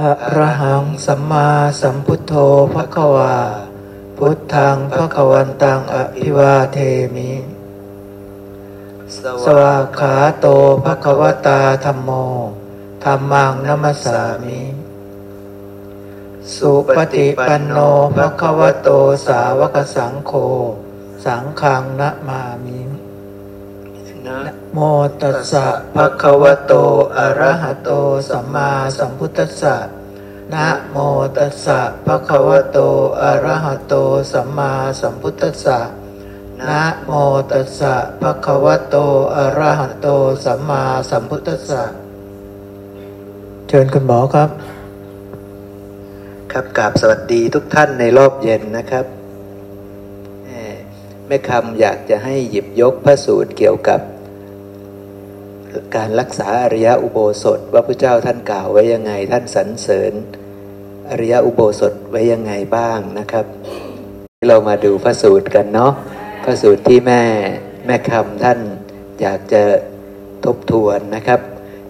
อะระหังสัมมาสัมพุทโธภะควา พุทธังภะควันตังอภิวาเทมิ สวากขาโตภะควตาธรรมโมธรรมังนัมสสามิ สุปฏิปันโนภะควโตสาวกสังโฆ สังฆังนะมามินะ โมตัสสะภะคะวะโต อะระหะโต สัมมาสัมพุทธัสสะ นะโมตัสสะภะคะวะโต อะระหะโต สัมมาสัมพุทธัสสะ นะโมตัสสะภะคะวะโต อะระหะโต สัมมาสัมพุทธัสสะ เชิญคุณหมอครับ ครับกราบสวัสดีทุกท่านในรอบเย็นนะครับแม่แม่คำอยากจะให้หยิบยกพระสูตรเกี่ยวกับ การรักษาอริยอุโบสถว่าพระเจ้าท่านกล่าวไว้ยังไง ท่านสรรเสริญ อริยอุโบสถไว้ยังไงบ้างนะครับ เรามาดูพระสูตรกันเนาะพระสูตรที่แม่แม่คำท่านอยากจะทบทวนนะครับ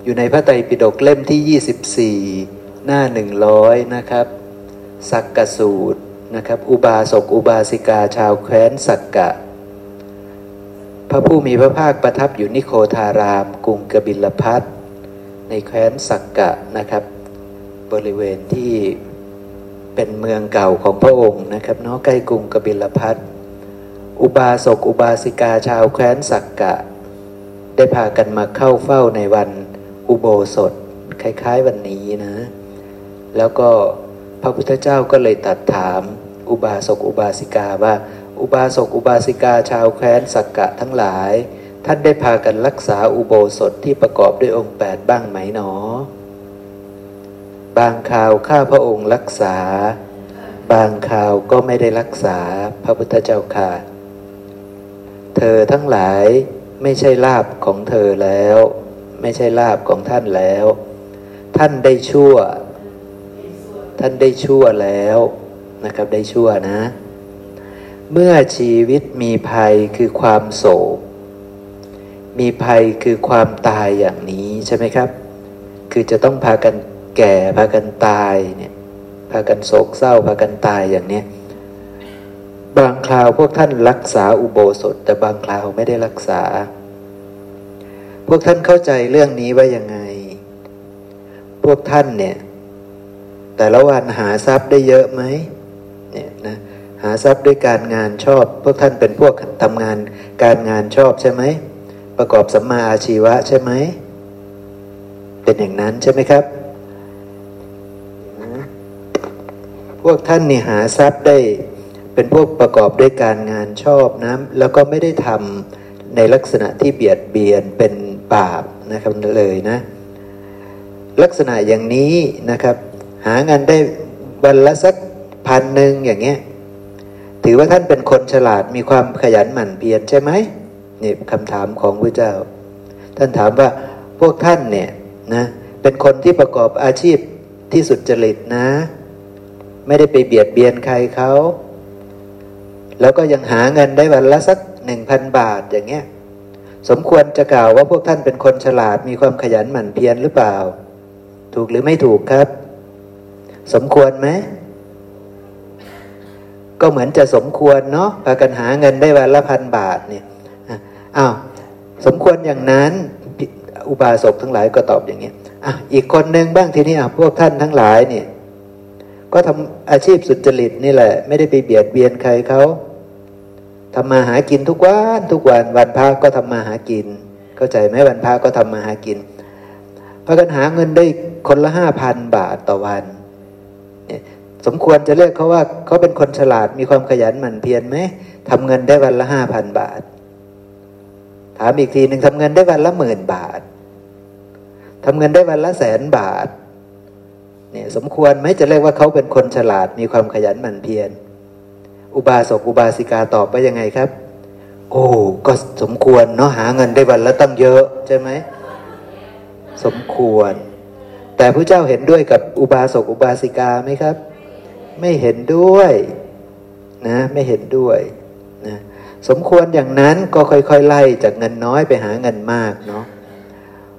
อยู่ในพระไตรปิฎกเล่มที่ 24 หน้า 100 นะครับ สักกสูตรนะครับ อุบาสกอุบาสิกาชาวแคว้นสักกะ พระผู้มีพระภาคประทับอยู่นิโคทาราม กรุงกบิลพัทในแคว้นสักกะนะครับ บริเวณที่เป็นเมืองเก่าของพระองค์นะครับเนาะใกล้กรุงกบิลพัทอุบาสกอุบาสิกาชาวแคว้นสักกะ ได้พากันมาเข้าเฝ้าในวันอุโบสถคล้ายๆวันนี้นะ แล้วก็พระพุทธเจ้าก็เลยตรัดถามอุบาสกอุบาสิกาว่า อุบาสกอุบาสิกาชาวแคว้นสักกะทั้งหลาย ท่านได้พากันรักษาอุโบสถที่ประกอบด้วยองค์แปดบ้างไหมหนอบางข่าวข้าพระองค์รักษา บางข่าวก็ไม่ได้รักษาพระพุทธเจ้าค่ะ เธอทั้งหลายไม่ใช่ลาบของเธอแล้ว ไม่ใช่ลาบของท่านแล้ว ท่านได้ชั่ว ท่านได้ชั่วแล้วนะครับได้ชั่วนะ เมื่อชีวิตมีภัยคือความโศก มีภัยคือความตายอย่างนี้ใช่ไหมครับ คือจะต้องพากันแก่พากันตายเนี่ยพากันโศกเศร้าพากันตายอย่างเนี้ยบางคราวพวกท่านรักษาอุโบสถ แต่บางคราวไม่ได้รักษา พวกท่านเข้าใจเรื่องนี้ว่ายังไง พวกท่านเนี่ยแต่ละวันหาทรัพย์ได้เยอะไหมเนี่ยนะ หาทรัพย์ด้วยการงานชอบ พวกท่านเป็นพวกทำงานการงานชอบใช่ไหม ประกอบสัมมาอาชีวะใช่ไหม เป็นอย่างนั้นใช่ไหมครับ พวกท่านนี่หาทรัพย์ได้เป็นพวกประกอบด้วยการงานชอบนะแล้วก็ไม่ได้ทำในลักษณะที่เบียดเบียนเป็นบาปนะครับเลยนะ ลักษณะอย่างนี้นะครับ หางานได้วันละสักพันหนึ่งอย่างเงี้ย ถือว่าท่านเป็นคนฉลาดมีความขยันหมั่นเพียรใช่ไหมนี่คำถามของพระเจ้า ท่านถามว่าพวกท่านเนี่ยนะเป็นคนที่ประกอบอาชีพที่สุดจริตนะ ไม่ได้ไปเบียดเบียนใครเขาแล้วก็ยังหาเงินได้วันละสักหนึ่งพันบาทอย่างเงี้ยสมควรจะกล่าวว่าพวกท่านเป็นคนฉลาดมีความขยันหมั่นเพียรหรือเปล่า ถูกหรือไม่ถูกครับ สมควรไหม ก็เหมือนจะสมควรเนาะพากันหาเงินได้วันละพันบาทเนี่ยอ้าวสมควรอย่างนั้นอุบาสกทั้งหลายก็ตอบอย่างนี้อะอีกคนหนึ่งบ้างทีนี้อะพวกท่านทั้งหลายเนี่ยก็ทำอาชีพสุจริตนี่แหละ ไม่ได้ไปเบียดเบียนใครเขาทำมาหากินทุกวันทุกวันวันพระก็ทำมาหากิน เข้าใจไหมวันพระก็ทำมาหากินพากันหาเงินได้คนละห้าพันบาทต่อวัน สมควรจะเรียกเขาว่าเขาเป็นคนฉลาดมีความขยันหมั่นเพียรไหมทำเงินได้วันละห้าพันบาท ถามอีกทีหนึ่งทำเงินได้วันละหมื่นบาททำเงินได้วันละแสนบาทเนี่ยสมควรไหมจะเรียกว่าเขาเป็นคนฉลาดมีความขยันหมั่นเพียร อุบาสกอุบาสิกาตอบว่ายังไงครับ โอ้ก็สมควรเนาะหาเงินได้วันละตั้งเยอะใช่ไหมสมควร แต่พระเจ้าเห็นด้วยกับอุบาสกอุบาสิกาไหมครับ ไม่เห็นด้วยนะไม่เห็นด้วยนะสมควรอย่างนั้นก็ค่อยๆไล่จากเงินน้อยไปหาเงินมากเนาะ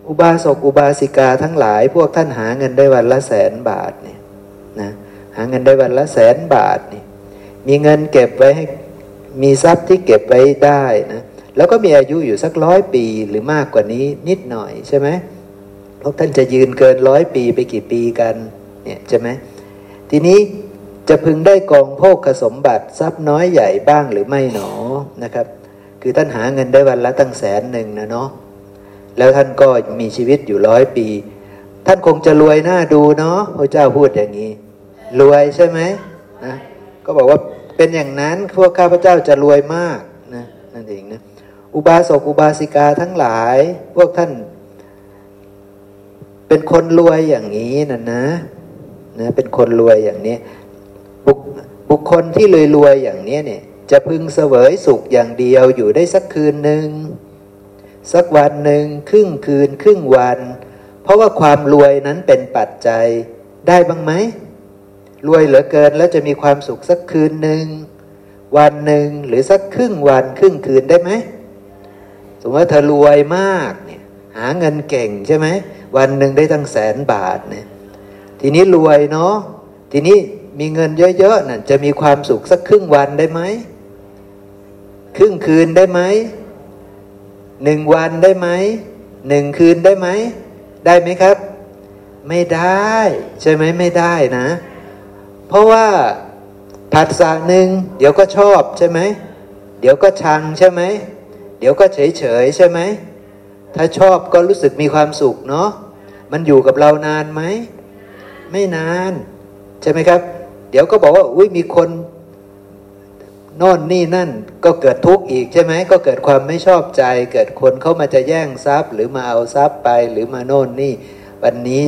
ออุบาสกอุบาสิกาทั้งหลาย พวกท่านหาเงินได้วันละแสนบาทเนี่ยนะหาเงินได้วันละแสนบาทนี่มีเงินเก็บไว้ให้มีทรัพย์ที่เก็บไว้ได้นะแล้วก็มีอายุอยู่สักร้อยปีหรือมากกว่านี้นิดหน่อยใช่ไหมพวกท่านจะยืนเกินร้อยปีไปกี่ปีกันเนี่ยใช่ไหมทีนี้ จะพึงได้กองโภคสมบัติทรัพย์น้อยใหญ่บ้างหรือไม่หนอนะครับ คือท่านหาเงินได้วันละตั้งแสนหนึ่งนะเนาะแล้วท่านก็มีชีวิตอยู่ร้อยปี ท่านคงจะรวยหน้าดูเนาะพระเจ้าพูดอย่างนี้ รวยใช่ไหมนะก็บอกว่าเป็นอย่างนั้นพวกข้าพเจ้าจะรวยมากนะนั่นเองนะอุบาสกอุบาสิกาทั้งหลาย พวกท่าน เป็นคนรวยอย่างนี้นะนะนะเป็นคนรวยอย่างนี้ บุคคลที่รวยรวยอย่างนี้เนี่ยจะพึงเสวยสุขอย่างเดียวอยู่ได้สักคืนหนึ่งสักวันหนึ่งครึ่งคืนครึ่งวัน เพราะว่าความรวยนั้นเป็นปัจจัยได้บ้างไหมรวยเหลือเกินแล้วจะมีความสุขสักคืนหนึ่งวันหนึ่งหรือสักครึ่งวันครึ่งคืนได้ไหมสมมติว่าเธอรวยมากเนี่ยหาเงินเก่งใช่ไหมวันหนึ่งได้ตั้งแสนบาทเนี่ยทีนี้รวยเนาะทีนี้ มีเงินเยอะๆน่ะจะมีความสุขสักครึ่งวันได้ไหม ครึ่งคืนได้ไหม หนึ่งวันได้ไหม หนึ่งคืนได้ไหม ได้ไหมครับ ไม่ได้ ใช่ไหมไม่ได้นะ เพราะว่าผัสสะหนึ่งเดี๋ยวก็ชอบใช่ไหม เดี๋ยวก็ชังใช่ไหม เดี๋ยวก็เฉยเฉยใช่ไหม ถ้าชอบก็รู้สึกมีความสุขเนาะ มันอยู่กับเรานานไหม ไม่นาน ใช่ไหมครับ เดี๋ยวก็บอกว่าอุ้ยมีคนโน่นนี่นั่นก็เกิดทุกข์อีกใช่ไหมก็เกิดความไม่ชอบใจ เกิดคนเข้ามาจะแย่งทรัพย์ หรือมาเอาทรัพย์ไปหรือมาโน่นนี่ วันนี้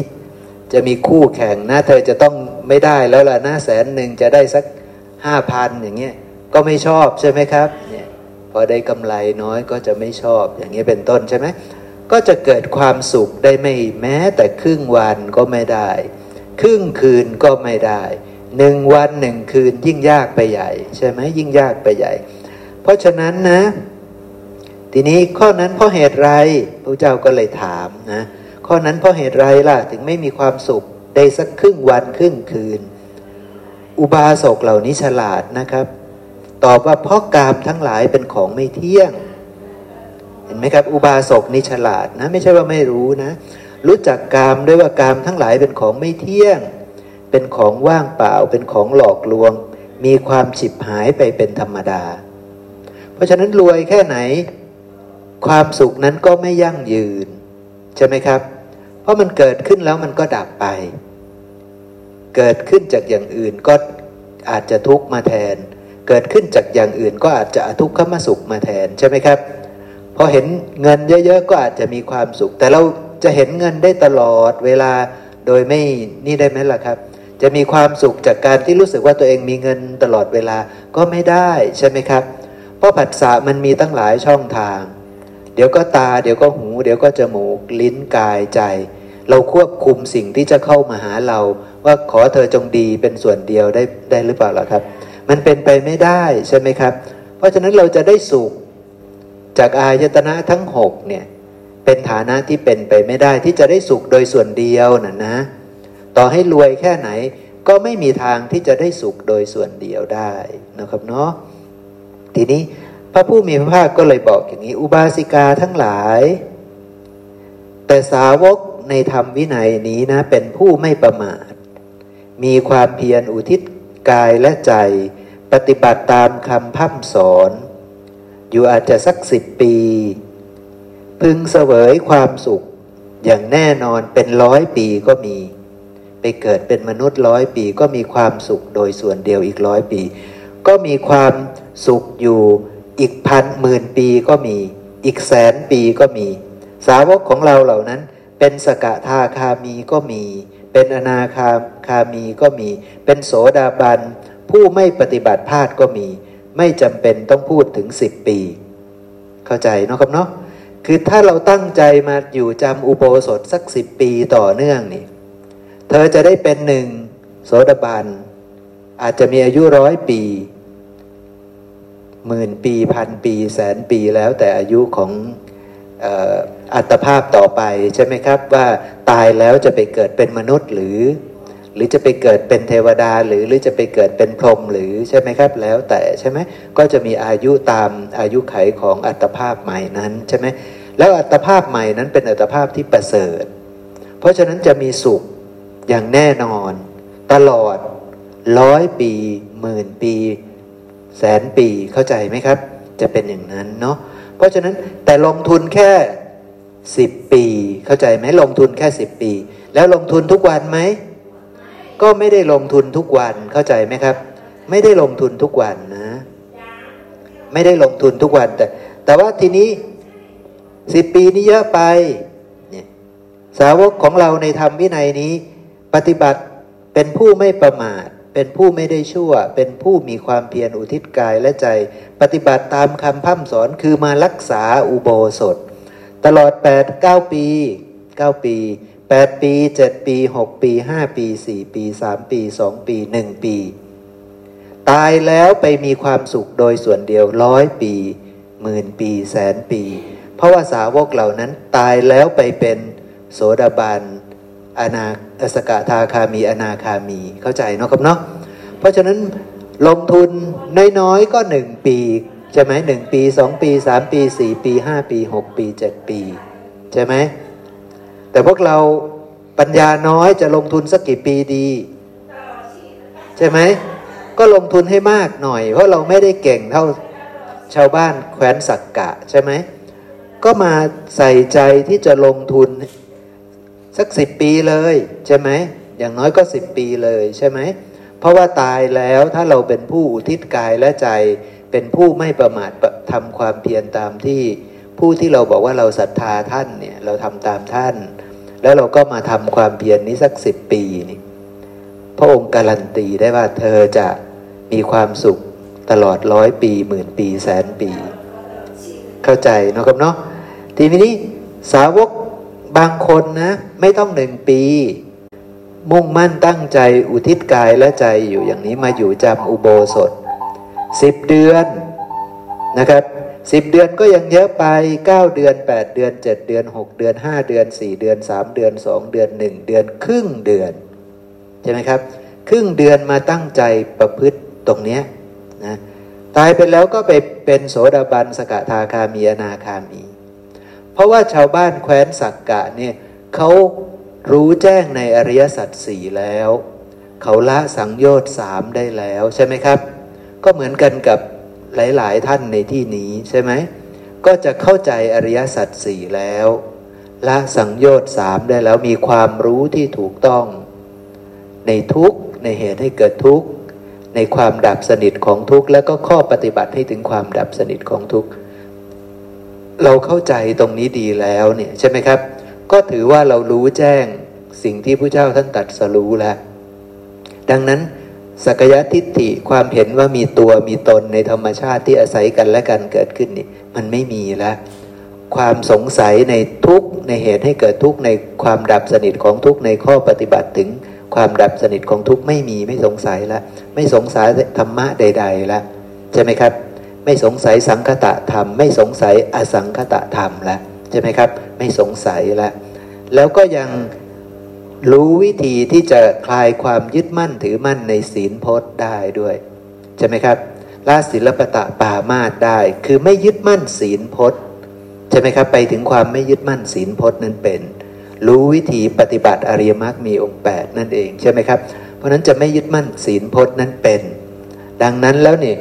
จะมีคู่แข่งนะเธอจะต้องไม่ได้แล้วล่ะหน้าแสนหนึ่งจะได้สักห้าพันอย่างเงี้ยก็ไม่ชอบใช่ไหมครับเนี่ยพอได้กำไรน้อยก็จะไม่ชอบอย่างเงี้ยเป็นต้นใช่ไหมก็จะเกิดความสุขได้ไม่แม้แต่ครึ่งวันก็ไม่ได้ ครึ่งคืนก็ไม่ได้ หนึ่งวันหนึ่งคืนยิ่งยากไปใหญ่ ใช่ไหมยิ่งยากไปใหญ่ เพราะฉะนั้นนะ ทีนี้ข้อนั้นเพราะเหตุไรพระเจ้าก็เลยถามนะข้อนั้นเพราะเหตุไรล่ะถึงไม่มีความสุขได้สักครึ่งวันครึ่งคืน อุบาสกเหล่านี้ฉลาดนะครับ ตอบว่าเพราะกามทั้งหลายเป็นของไม่เที่ยง เห็นไหมครับ อุบาสกนี่ฉลาดนะ ไม่ใช่ว่าไม่รู้นะ รู้จักกามด้วยว่ากามทั้งหลายเป็นของไม่เที่ยง เป็นของว่างเปล่าเป็นของหลอกลวง มีความฉิบหายไปเป็นธรรมดา เพราะฉะนั้นรวยแค่ไหน ความสุขนั้นก็ไม่ยั่งยืน ใช่ไหมครับ เพราะมันเกิดขึ้นแล้วมันก็ดับไป เกิดขึ้นจากอย่างอื่นก็อาจจะทุกข์มาแทน เกิดขึ้นจากอย่างอื่นก็อาจจะทุกข์ขมาสุขมาแทนใช่ไหมครับพอเห็นเงินเยอะๆก็อาจจะมีความสุข แต่เราจะเห็นเงินได้ตลอดเวลาโดยไม่นี่ได้ไหมล่ะครับ จะมีความสุขจากการที่รู้สึกว่าตัวเองมีเงินตลอดเวลาก็ไม่ได้ใช่ไหมครับ เพราะผัสสะมันมีตั้งหลายช่องทาง เดี๋ยวก็ตา เดี๋ยวก็หู เดี๋ยวก็จมูก ลิ้นกายใจ เราควบคุมสิ่งที่จะเข้ามาหาเรา ว่าขอเธอจงดีเป็นส่วนเดียวได้ได้หรือเปล่าล่ะครับ มันเป็นไปไม่ได้ใช่ไหมครับ เพราะฉะนั้นเราจะได้สุขจากอายตนะทั้งหกเนี่ยเป็นฐานะที่เป็นไปไม่ได้ที่จะได้สุขโดยส่วนเดียวน่ะนะ ต่อให้รวยแค่ไหนก็ไม่มีทางที่จะได้สุขโดยส่วนเดียวได้นะครับเนาะทีนี้พระผู้มีพระภาคก็เลยบอกอย่างนี้อุบาสิกาทั้งหลาย แต่สาวกในธรรมวินัยนี้นะ เป็นผู้ไม่ประมาท มีความเพียรอุทิศกายและใจ ปฏิบัติตามคำพัฒสอน อยู่อาจจะสักสิบปี พึงเสวยความสุขอย่างแน่นอนเป็นร้อยปีก็มี ไปเกิดเป็นมนุษย์ร้อยปี ก็มีความสุขโดยส่วนเดียวอีกร้อยปี ก็มีความสุขอยู่อีกพันหมื่นปีก็มี อีกแสนปีก็มี สาวกของเราเหล่านั้น เป็นสกทาคามีก็มี เป็นอนาคาคามีก็มี เป็นโสดาบัน ผู้ไม่ปฏิบัติพลาดก็มี ไม่จำเป็นต้องพูดถึงสิบปี เข้าใจเนาะครับเนาะคือถ้าเราตั้งใจมาอยู่จำอุโบสถสักสิบปีต่อเนื่องนี่ เธอจะได้เป็นหนึ่งโสดาบัน อาจจะมีอายุร้อยปีหมื่นปีพันปีแสนปีแล้วแต่อายุของอัตภาพต่อไปใช่ไหมครับว่าตายแล้วจะไปเกิดเป็นมนุษย์หรือ หรือจะไปเกิดเป็นเทวดาหรือหรือจะไปเกิดเป็นพรหมหรือใช่ไหมครับ แล้วแต่ใช่ไหมก็จะมีอายุตามอายุไขของอัตภาพใหม่นั้นใช่ไหมแล้วอัตภาพใหม่นั้นเป็นอัตภาพที่ประเสริฐ เพราะฉะนั้นจะมีสุข อย่างแน่นอน ตลอดร้อยปีหมื่นปี แสนปีเข้าใจไหมครับ จะเป็นอย่างนั้นเนาะเพราะฉะนั้นแต่ลงทุนแค่สิบปี เข้าใจไหมลงทุนแค่สิบปี แล้วลงทุนทุกวันไหมก็ไม่ได้ลงทุนทุกวันเข้าใจไหมครับ ไม่ได้ลงทุนทุกวันนะ ไม่ได้ลงทุนทุกวันแต่ แต่ว่าทีนี้สิบปีนี้เยอะไปเนี่ยสาวกของเราในธรรมวินัยนี้ ปฏิบัติเป็นผู้ไม่ประมาท เป็นผู้ไม่ได้ชั่ว เป็นผู้มีความเพียรอุทิศกายและใจ ปฏิบัติตามคำพั่มสอนคือมารักษาอุโบสถ ตลอด 8 9 ปี 9 ปี 8 ปี 7 ปี 6 ปี 5 ปี 4 ปี 3 ปี 2 ปี 1 ปี ตายแล้วไปมีความสุขโดยส่วนเดียวร้อยปีหมื่นปีแสนปี เพราะว่าสาวกเหล่านั้นตายแล้วไปเป็นโสดาบัน อนาสกทาคามี อนาคามีเข้าใจเนาะครับเนาะเพราะฉะนั้นลงทุนน้อยๆก็หนึ่งปีใช่ไหมหนึ่งปีสองปีสามปีสี่ปีห้าปีหกปีเจ็ดปี ใช่ไหมแต่พวกเราปัญญาน้อยจะลงทุนสักกี่ปีดี ใช่ไหมก็ลงทุนให้มากหน่อย เพราะเราไม่ได้เก่งเท่าชาวบ้านแคว้นสักกะใช่ไหมก็มาใส่ใจที่จะลงทุน สักสิบปีเลยใช่ไหมอย่างน้อยก็สิบปีเลยใช่ไหมเพราะว่าตายแล้วถ้าเราเป็นผู้อุทิศกายและใจ เป็นผู้ไม่ประมาททำความเพียรตามที่ผู้ที่เราบอกว่าเราศรัทธาท่านเนี่ยเราทำตามท่าน แล้วเราก็มาทำความเพียรนนี้สักสิบปีนี่พระองค์การันตีได้ว่าเธอจะมีความสุขตลอดร้อยปีหมื่นปีแสนปี เข้าใจนะครับเนาะทีนี้สาวก บางคนนะ ไม่ต้องหนึ่งปี มุ่งมั่นตั้งใจอุทิศกายและใจอยู่อย่างนี้มาอยู่จำอุโบสถสิบเดือนนะครับสิบเดือนก็ยังเยอะไปเก้าเดือนแปดเดือนเจ็ดเดือนหกเดือนห้าเดือนสี่เดือนสามเดือนสองเดือนหนึ่งเดือนครึ่งเดือนใช่ไหมครับ ครึ่งเดือนมาตั้งใจประพฤติตรงเนี้ยนะตายไปแล้วก็ไปเป็นโสดาบันสกทาคามีอนาคามี เพราะว่าชาวบ้านแคว้นสักกะเนี่ยเขารู้แจ้งในอริยสัจสี่แล้ว เขาละสังโยชน์สามได้แล้วใช่ไหมครับ ก็เหมือนกันกับหลาย ๆ ท่านในที่นี้ใช่ไหมก็จะเข้าใจอริยสัจสี่แล้ว ละสังโยชน์สามได้แล้วมีความรู้ที่ถูกต้อง ในทุกในเหตุให้เกิดทุกในความดับสนิทของทุกข์แล้วก็ข้อปฏิบัติให้ถึงความดับสนิทของทุกข์ เราเข้าใจตรงนี้ดีแล้วเนี่ยใช่ไหมครับ ก็ถือว่าเรารู้แจ้งสิ่งที่พระเจ้าท่านตัดสรู้แล้ว ดังนั้นสักยะทิฏฐิความเห็นว่ามีตัวมีตนในธรรมชาติที่อาศัยกันและกันเกิดขึ้นนี่มันไม่มีแล้วความสงสัยในทุกในเหตุให้เกิดทุกในความดับสนิทของทุกในข้อปฏิบัติถึง ความดับสนิทของทุกไม่มีไม่สงสัยแล้วไม่สงสัยธรรมะใด ๆ แล้วใช่ไหมครับ ไม่สงสัยสังคตะธรรม ไม่สงสัยอสังคตะธรรมแล้วใช่ไหมครับ ไม่สงสัยแล้วแล้วก็ยังรู้วิธีที่จะคลายความยึดมั่นถือมั่นในศีลพจน์ได้ด้วยใช่ไหมครับละศิลปตะปามาตได้ คือไม่ยึดมั่นศีลพจน์ใช่ไหมครับ ไปถึงความไม่ยึดมั่นศีลพจน์นั้นเป็น รู้วิธีปฏิบัติอริยมรรคมีองค์8นั่นเองใช่ไหมครับ เพราะนั้นจะไม่ยึดมั่นศีลพจน์นั้นเป็น ดังนั้นแล้วเนี่ย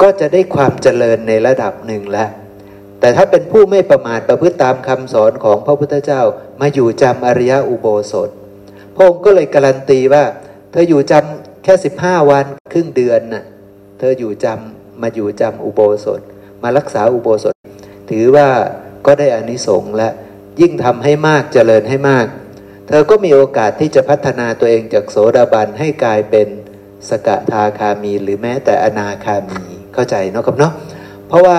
ก็จะได้ความเจริญในระดับหนึ่งแล้ว แต่ถ้าเป็นผู้ไม่ประมาทประพฤติตามคำสอนของพระพุทธเจ้ามาอยู่จำอริยอุโบสถพระองค์ก็เลยการันตีว่า เธออยู่จำแค่สิบห้าวันครึ่งเดือนน่ะเธออยู่จำมาอยู่จำอุโบสถ มารักษาอุโบสถ ถือว่าก็ได้อานิสงส์และยิ่งทำให้มากเจริญให้มาก เธอก็มีโอกาสที่จะพัฒนาตัวเองจากโสดาบันให้กลายเป็นสกทาคามีหรือแม้แต่อนาคามี เข้าใจเนาะครับเนาะเพราะว่า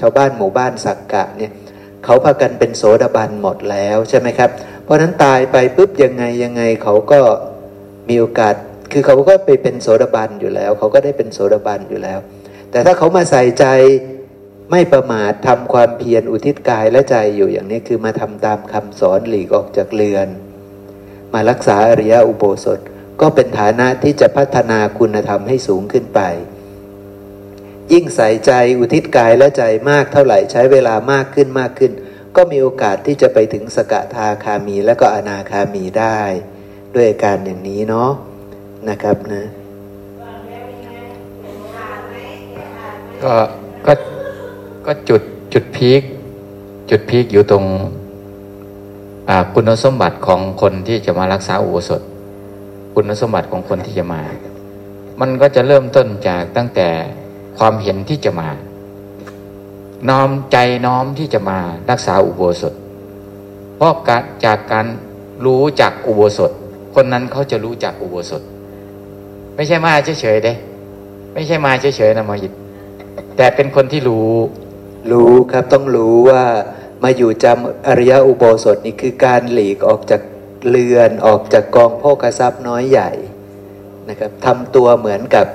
ชาวบ้านหมู่บ้านสักกะเนี่ยเขาพากันเป็นโสดาบันหมดแล้วใช่ไหมครับ เพราะนั้นตายไปปุ๊บยังไงยังไงเขาก็มีโอกาส คือเขาก็ไปเป็นโสดาบันอยู่แล้ว เขาก็ได้เป็นโสดาบันอยู่แล้ว แต่ถ้าเขามาใส่ใจไม่ประมาททำความเพียรอุทิศกายและใจอยู่อย่างนี้คือมาทำตามคำสอนหลีกออกจากเรือน มารักษาอริยอุโบสถ ก็เป็นฐานะที่จะพัฒนาคุณธรรมให้สูงขึ้นไป ยิ่งใส่ใจอุทิศกายและใจมากเท่าไหร่ใช้เวลามากขึ้นมากขึ้น ก็มีโอกาสที่จะไปถึงสกทาคามีและก็อนาคามีได้ ด้วยการอย่างนี้เนาะนะครับนะก็ก็ก็จุดจุดพีคจุดพีคอยู่ตรงคุณสมบัติของคนที่จะมารักษาอุโบสถ คุณสมบัติของคนที่จะมา มันก็จะเริ่มต้นจากตั้งแต่ ความเห็นที่จะมา น้อมใจน้อมที่จะมารักษาอุโบสถ เพราะการจากการรู้จักอุโบสถ คนนั้นเขาจะรู้จักอุโบสถ ไม่ใช่มาเฉยๆเด้ไม่ใช่มาเฉยๆนะมอยิดแต่เป็นคนที่รู้ รู้ครับต้องรู้ว่ามาอยู่จำอริยอุโบสถนี่คือการหลีกออกจากเรือนออกจากกองโภกทรัพย์น้อยใหญ่นะครับทำตัวเหมือนกับ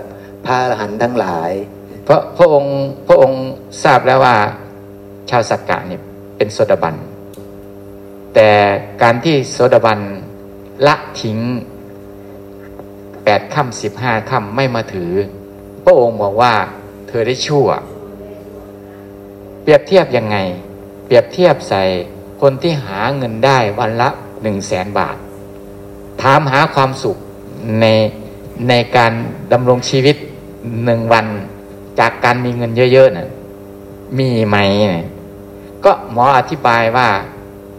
พระอรหันต์ทั้งหลาย เพราะพระองค์พระองค์ทราบแล้วว่าชาวสักกะเนี่ยเป็นโสดาบัน แต่การที่โสดาบันละทิ้งแปดค่ำสิบห้าค่ำไม่มาถือ พระองค์บอกว่าเธอได้ชั่ว เปรียบเทียบยังไง เปรียบเทียบใส่คนที่หาเงินได้วันละหนึ่งแสนบาท ถามหาความสุขในในการดำรงชีวิตหนึ่งวัน จากการมีเงินเยอะๆนะ่ะมีไหมเนี่ยก็หมออธิบายว่า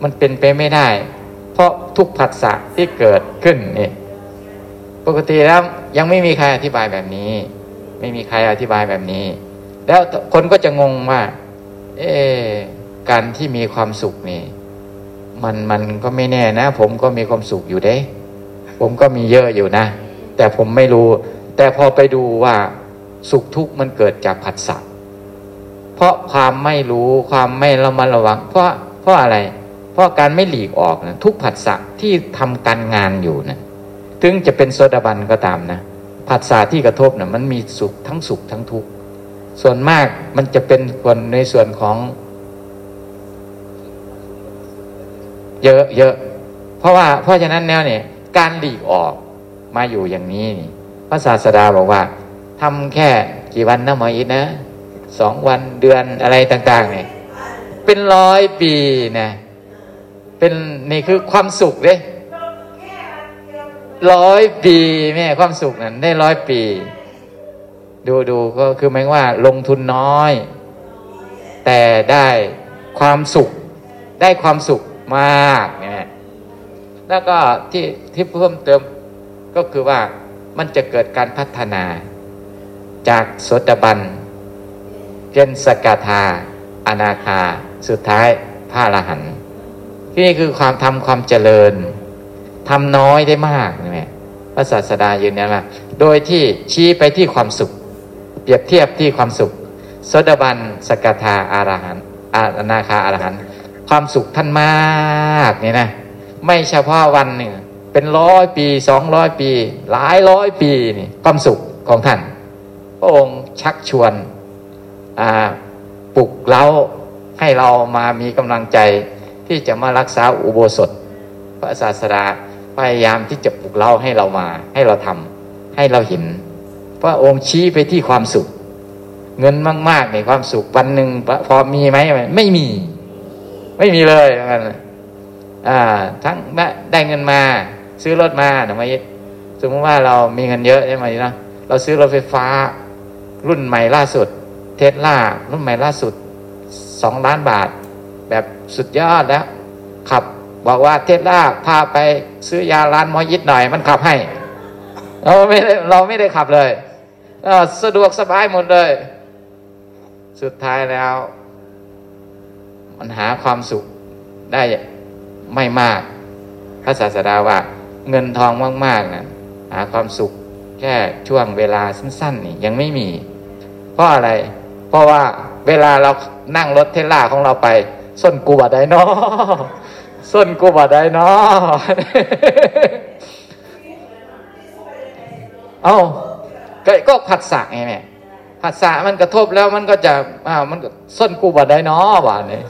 มันเป็นไปไม่ได้ เพราะทุกผัสสะที่เกิดขึ้นนี่ปกติแล้วยังไม่มีใครอธิบายแบบนี้ ไม่มีใครอธิบายแบบนี้ แล้วคนก็จะงงว่า เอ๊การที่มีความสุขนี่มันมันก็ไม่แน่นะ ผมก็มีความสุขอยู่เด้ ผมก็มีเยอะอยู่นะ แต่ผมไม่รู้ แต่พอไปดูว่า สุขทุกข์มันเกิดจากผัสสะเพราะความไม่รู้ความไม่ระมัดระวัง เพราะเพราะอะไร เพราะการไม่หลีกออกนะทุกผัสสะที่ทำการงานอยู่นะถึงจะเป็นโซดาบันก็ตามนะผัสสะที่กระทบนะ่ะมันมีสุขทั้งสุขทั้งทุกข์ส่วนมากมันจะเป็นคนในส่วนของ เยอะเยอะเพราะว่าเพราะฉะนั้นแนวเนี่ย การหลีกออกมาอยู่อย่างนี้พระศาสดาบอกว่า ทำแค่กี่วันนะหมออินนะสองวันเดือนอะไรต่าง ๆ เนี่ย เป็นร้อยปีนะเป็นนี่คือความสุขเลยร้อยปีแม่ความสุขนั้นได้ร้อยปี ดูดูก็คือหมายว่าลงทุนน้อย แต่ได้ความสุข ได้ความสุขมากเนี่ยแล้วก็ที่ที่เพิ่มเติมก็คือว่ามันจะเกิดการพัฒนา จากสดบันเป็นสกทา อนาคา สุดท้ายพระอรหันต์ที่นี่คือความทำความเจริญทำน้อยได้มากนี่พระศาสดายืนยันว่าโดยที่ชี้ไปที่ความสุข เปรียบเทียบที่ความสุขสดบันสกทาอารหันอนาคาอารหันความสุขท่านมากนี่นะไม่เฉพาะวันหนึ่งเป็นร้อยปีสองร้อยปี หลายร้อยปีนี่ความสุขของท่าน พระองค์ชักชวนปลุกเล้าให้เรามามีกำลังใจที่จะมารักษาอุโบสถ พระศาสดาพยายามที่จะปลุกเราให้เรามา ให้เราทำให้เราเห็น พระองค์ชี้ไปที่ความสุข เงินมากๆในความสุขวันหนึ่งพอมีไหมไม่มี ไม่มีเลยมันอ่า ทั้งได้เงินมา ซื้อรถมาทำไมสมมติว่าเรามีเงินเยอะใช่ไหมนะเราซื้อรถไฟฟ้า รุ่นใหม่ล่าสุด เทสลารุ่นใหม่ล่าสุดสองล้านบาท แบบสุดยอดแล้ว ขับบอกว่าเทสลาพาไปซื้อยาร้านมอยิดหน่อยมันขับให้ เราไม่ได้เราไม่ได้ขับเลยสะดวกสบายหมดเลย สุดท้ายแล้ว มันหาความสุขได้ไม่มาก พระศาสดาว่า เงินทองมากๆนะหาความสุข แค่ช่วงเวลาสั้นๆนี่ยังไม่มี เพราะอะไร เพราะว่าเวลาเรานั่งรถเทสลาของเราไปส้นกูบาดได้นอส้นกูบาดได้นาะเอาก็ผัดสะไงแม่ภาษามันกระทบแล้วมันก็จะอ้าวมันส้นกูบัดได้นาะบาดเนี่ย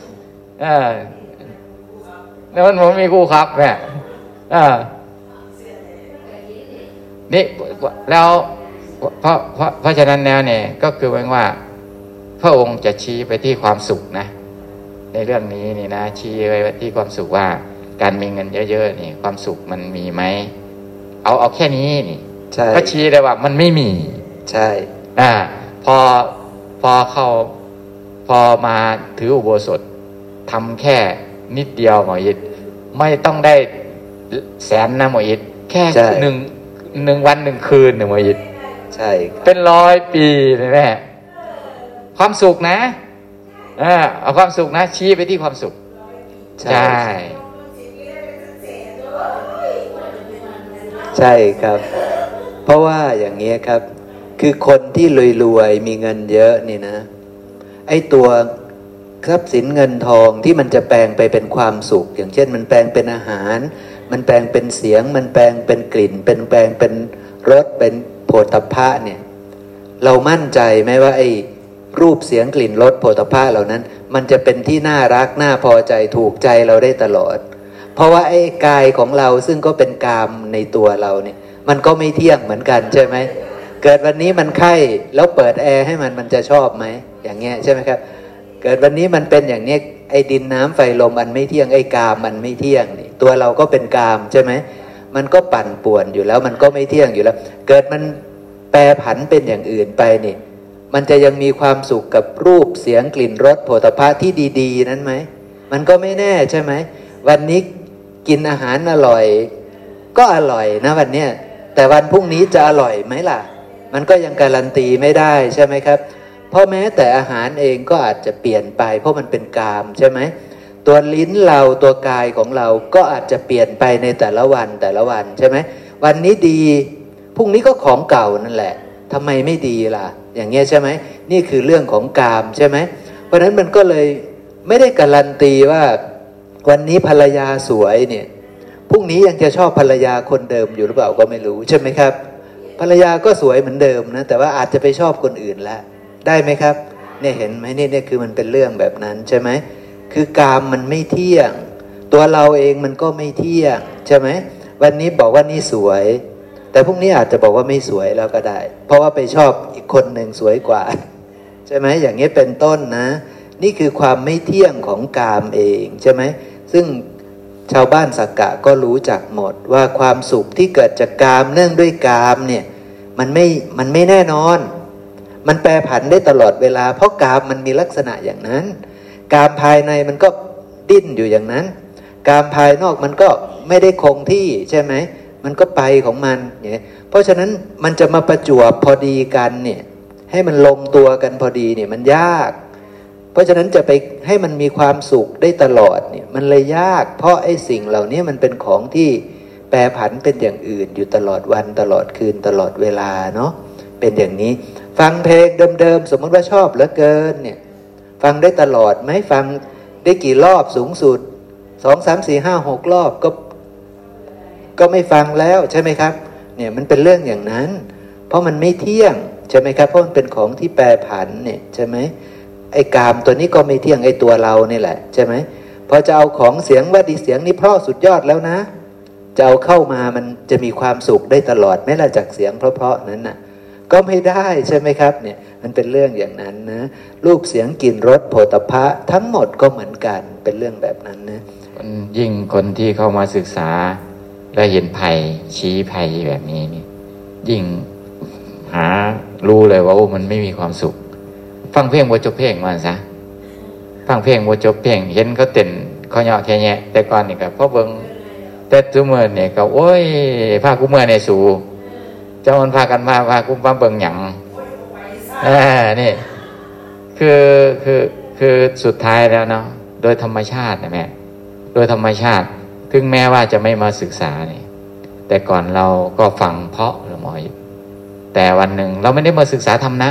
เออแล้วมันผมมีกูครับแม่เออ นี่แล้วเพราะเพราะเพราะฉะนั้นแนวเนี่ยก็คือว่า พระองค์จะชี้ไปที่ความสุขนะ ในเรื่องนี้นี่นะ ชี้ไปที่ความสุขว่า การมีเงินเยอะๆนี่ ความสุขมันมีไหมเอาเอาแค่นี้นี่ใช่ก็ชี้เลยว่ามันไม่มี ใช่อ่าพอพอเข้าพอมาถืออุโบสถทำแค่นิดเดียวหมออิดไม่ต้องได้แสนนะหมออิดแค่หนึ่ง หนึ่งวันหนึ่งคืนหนึ่งหมออิดใช่เป็นร้อยปีเลยแม่ความสุขนะเออเอาความสุขนะ ชี้ไปที่ความสุข ใช่ ใช่ครับ เพราะว่าอย่างนี้ครับ คือคนที่รวยๆมีเงินเยอะนี่นะ ไอ้ตัวทรัพย์สินเงินทองที่มันจะแปลงไปเป็นความสุข อย่างเช่น มันแปลงเป็นอาหาร มันแปลงเป็นเสียง มันแปลงเป็นกลิ่น เป็นแปลงเป็นรสเป็นโผฏฐะเนี่ย เรามั่นใจไหมว่าไอ้รูปเสียงกลิ่นรสโผฏฐะเหล่านั้น มันจะเป็นที่น่ารักน่าพอใจถูกใจเราได้ตลอด เพราะว่าไอ้กายของเราซึ่งก็เป็นกามในตัวเราเนี่ย มันก็ไม่เที่ยงเหมือนกันใช่ไหมเกิดวันนี้มันไข้แล้วเปิดแอร์ให้มันมันจะชอบไหมอย่างเงี้ยใช่ไหมครับ เกิดวันนี้มันเป็นอย่างนี้ไอ้ดินน้ำไฟลมมันไม่เที่ยงไอ้กามมันไม่เที่ยงนี่ตัวเราก็เป็นกามใช่ไหมมันก็ปั่นป่วนอยู่แล้ว มันก็ไม่เที่ยงอยู่แล้ว เกิดมันแปรผันเป็นอย่างอื่นไปนี่ มันจะยังมีความสุขกับรูปเสียงกลิ่นรสโผฏฐะที่ดี ๆ นั้นไหมมันก็ไม่แน่ใช่ไหมวันนี้กินอาหารอร่อย ก็อร่อยนะวันเนี้ยแต่วันพรุ่งนี้จะอร่อยไหมล่ะ มันก็ยังการันตีไม่ได้ใช่ไหมครับ เพราะแม้แต่อาหารเองก็อาจจะเปลี่ยนไป เพราะมันเป็นกามใช่ไหมตัวลิ้นเราตัวกายของเราก็อาจจะเปลี่ยนไปในแต่ละวันแต่ละวันใช่ไหมวันนี้ดีพรุ่งนี้ก็ของเก่านั่นแหละทำไมไม่ดีล่ะ อย่างเงี้ยใช่ไหมนี่คือเรื่องของกามใช่ไหมเพราะฉะนั้นมันก็เลยไม่ได้การันตีว่า วันนี้ภรรยาสวยเนี่ยพรุ่งนี้ยังจะชอบภรรยาคนเดิมอยู่หรือเปล่าก็ไม่รู้ใช่ไหมครับ ภรรยาก็สวยเหมือนเดิมนะแต่ว่าอาจจะไปชอบคนอื่นแล้ว ได้ไหมครับเนี่ยเห็นไหมนี่เนี่ยคือมันเป็นเรื่องแบบนั้นใช่ไหมคือกามมันไม่เที่ยง ตัวเราเองมันก็ไม่เที่ยงใช่ไหมวันนี้บอกว่านี่สวย แต่พรุ่งนี้อาจจะบอกว่าไม่สวยแล้วก็ได้ เพราะว่าไปชอบอีกคนหนึ่งสวยกว่า ใช่ไหมอย่างนี้เป็นต้นนะ นี่คือความไม่เที่ยงของกามเองใช่ไหมซึ่งชาวบ้านสักกะก็รู้จักหมดว่าความสุขที่เกิดจากกามเนื่องด้วยกามเนี่ยมันไม่มันไม่แน่นอน มันแปรผันได้ตลอดเวลา เพราะกามมันมีลักษณะอย่างนั้น กามภายในมันก็ดิ้นอยู่อย่างนั้น กามภายนอกมันก็ไม่ได้คงที่ใช่ไหม มันก็ไปของมันเนี่ยเพราะฉะนั้นมันจะมาประจวบพอดีกันเนี่ยให้มันลงตัวกันพอดีเนี่ยมันยาก เพราะฉะนั้นจะไปให้มันมีความสุขได้ตลอดเนี่ยมันเลยยาก เพราะไอ้สิ่งเหล่านี้มันเป็นของที่แปรผันเป็นอย่างอื่นอยู่ตลอดวันตลอดคืนตลอดเวลาเนาะเป็นอย่างนี้ ฟังเพลงเดิมๆ สมมติว่าชอบเหลือเกินเนี่ย ฟังได้ตลอดไหมฟังได้กี่รอบสูงสุดสองสามสี่ห้าหกรอบก็ก็ไม่ฟังแล้วใช่ไหมครับ เนี่ยมันเป็นเรื่องอย่างนั้น เพราะมันไม่เที่ยงใช่ไหมครับ เพราะมันเป็นของที่แปรผันเนี่ยใช่ไหมไอ้กามตัวนี้ก็ไม่เที่ยงไอ้ตัวเรานี่แหละใช่ไหมพอจะเอาของเสียงว่าดีเสียงนี้เพราะสุดยอดแล้วนะ จะเอาเข้ามามันจะมีความสุขได้ตลอดไม่ละจากเสียงเพราะๆนั้นน่ะ ก็ไม่ได้ใช่ไหมครับเนี่ยมันเป็นเรื่องอย่างนั้นนะรูปเสียงกลิ่นรสโผฏฐะทั้งหมดก็เหมือนกันเป็นเรื่องแบบนั้นนะยิ่งคนที่เข้ามาศึกษา และเห็นภัยชี้ภัยแบบนี้นี่ยิ่งหารู้เลยว่าโอ้มันไม่มีความสุข ฟังเพลงโมจบเพลงมันซะฟังเพลงโมจบเพลงเห็นเขาเต้นเขาเหยาะแค่แยะแต่ก่อนนี่ก็พ่อเบิงแต่ทุเมื่อเนี่ยก็โอ้ยพากูเมื่อในสู่ จ้ามันพากันมาพากูมาเบิงหยังอ่านี่ คือคือคือสุดท้ายแล้วเนาะโดยธรรมชาตินะแม่โดยธรรมชาติ ถึงแม้ว่าจะไม่มาศึกษาเนี่ยแต่ก่อนเราก็ฟังเพาะหรือหมอแต่วันหนึ่งเราไม่ได้มาศึกษาทำนะ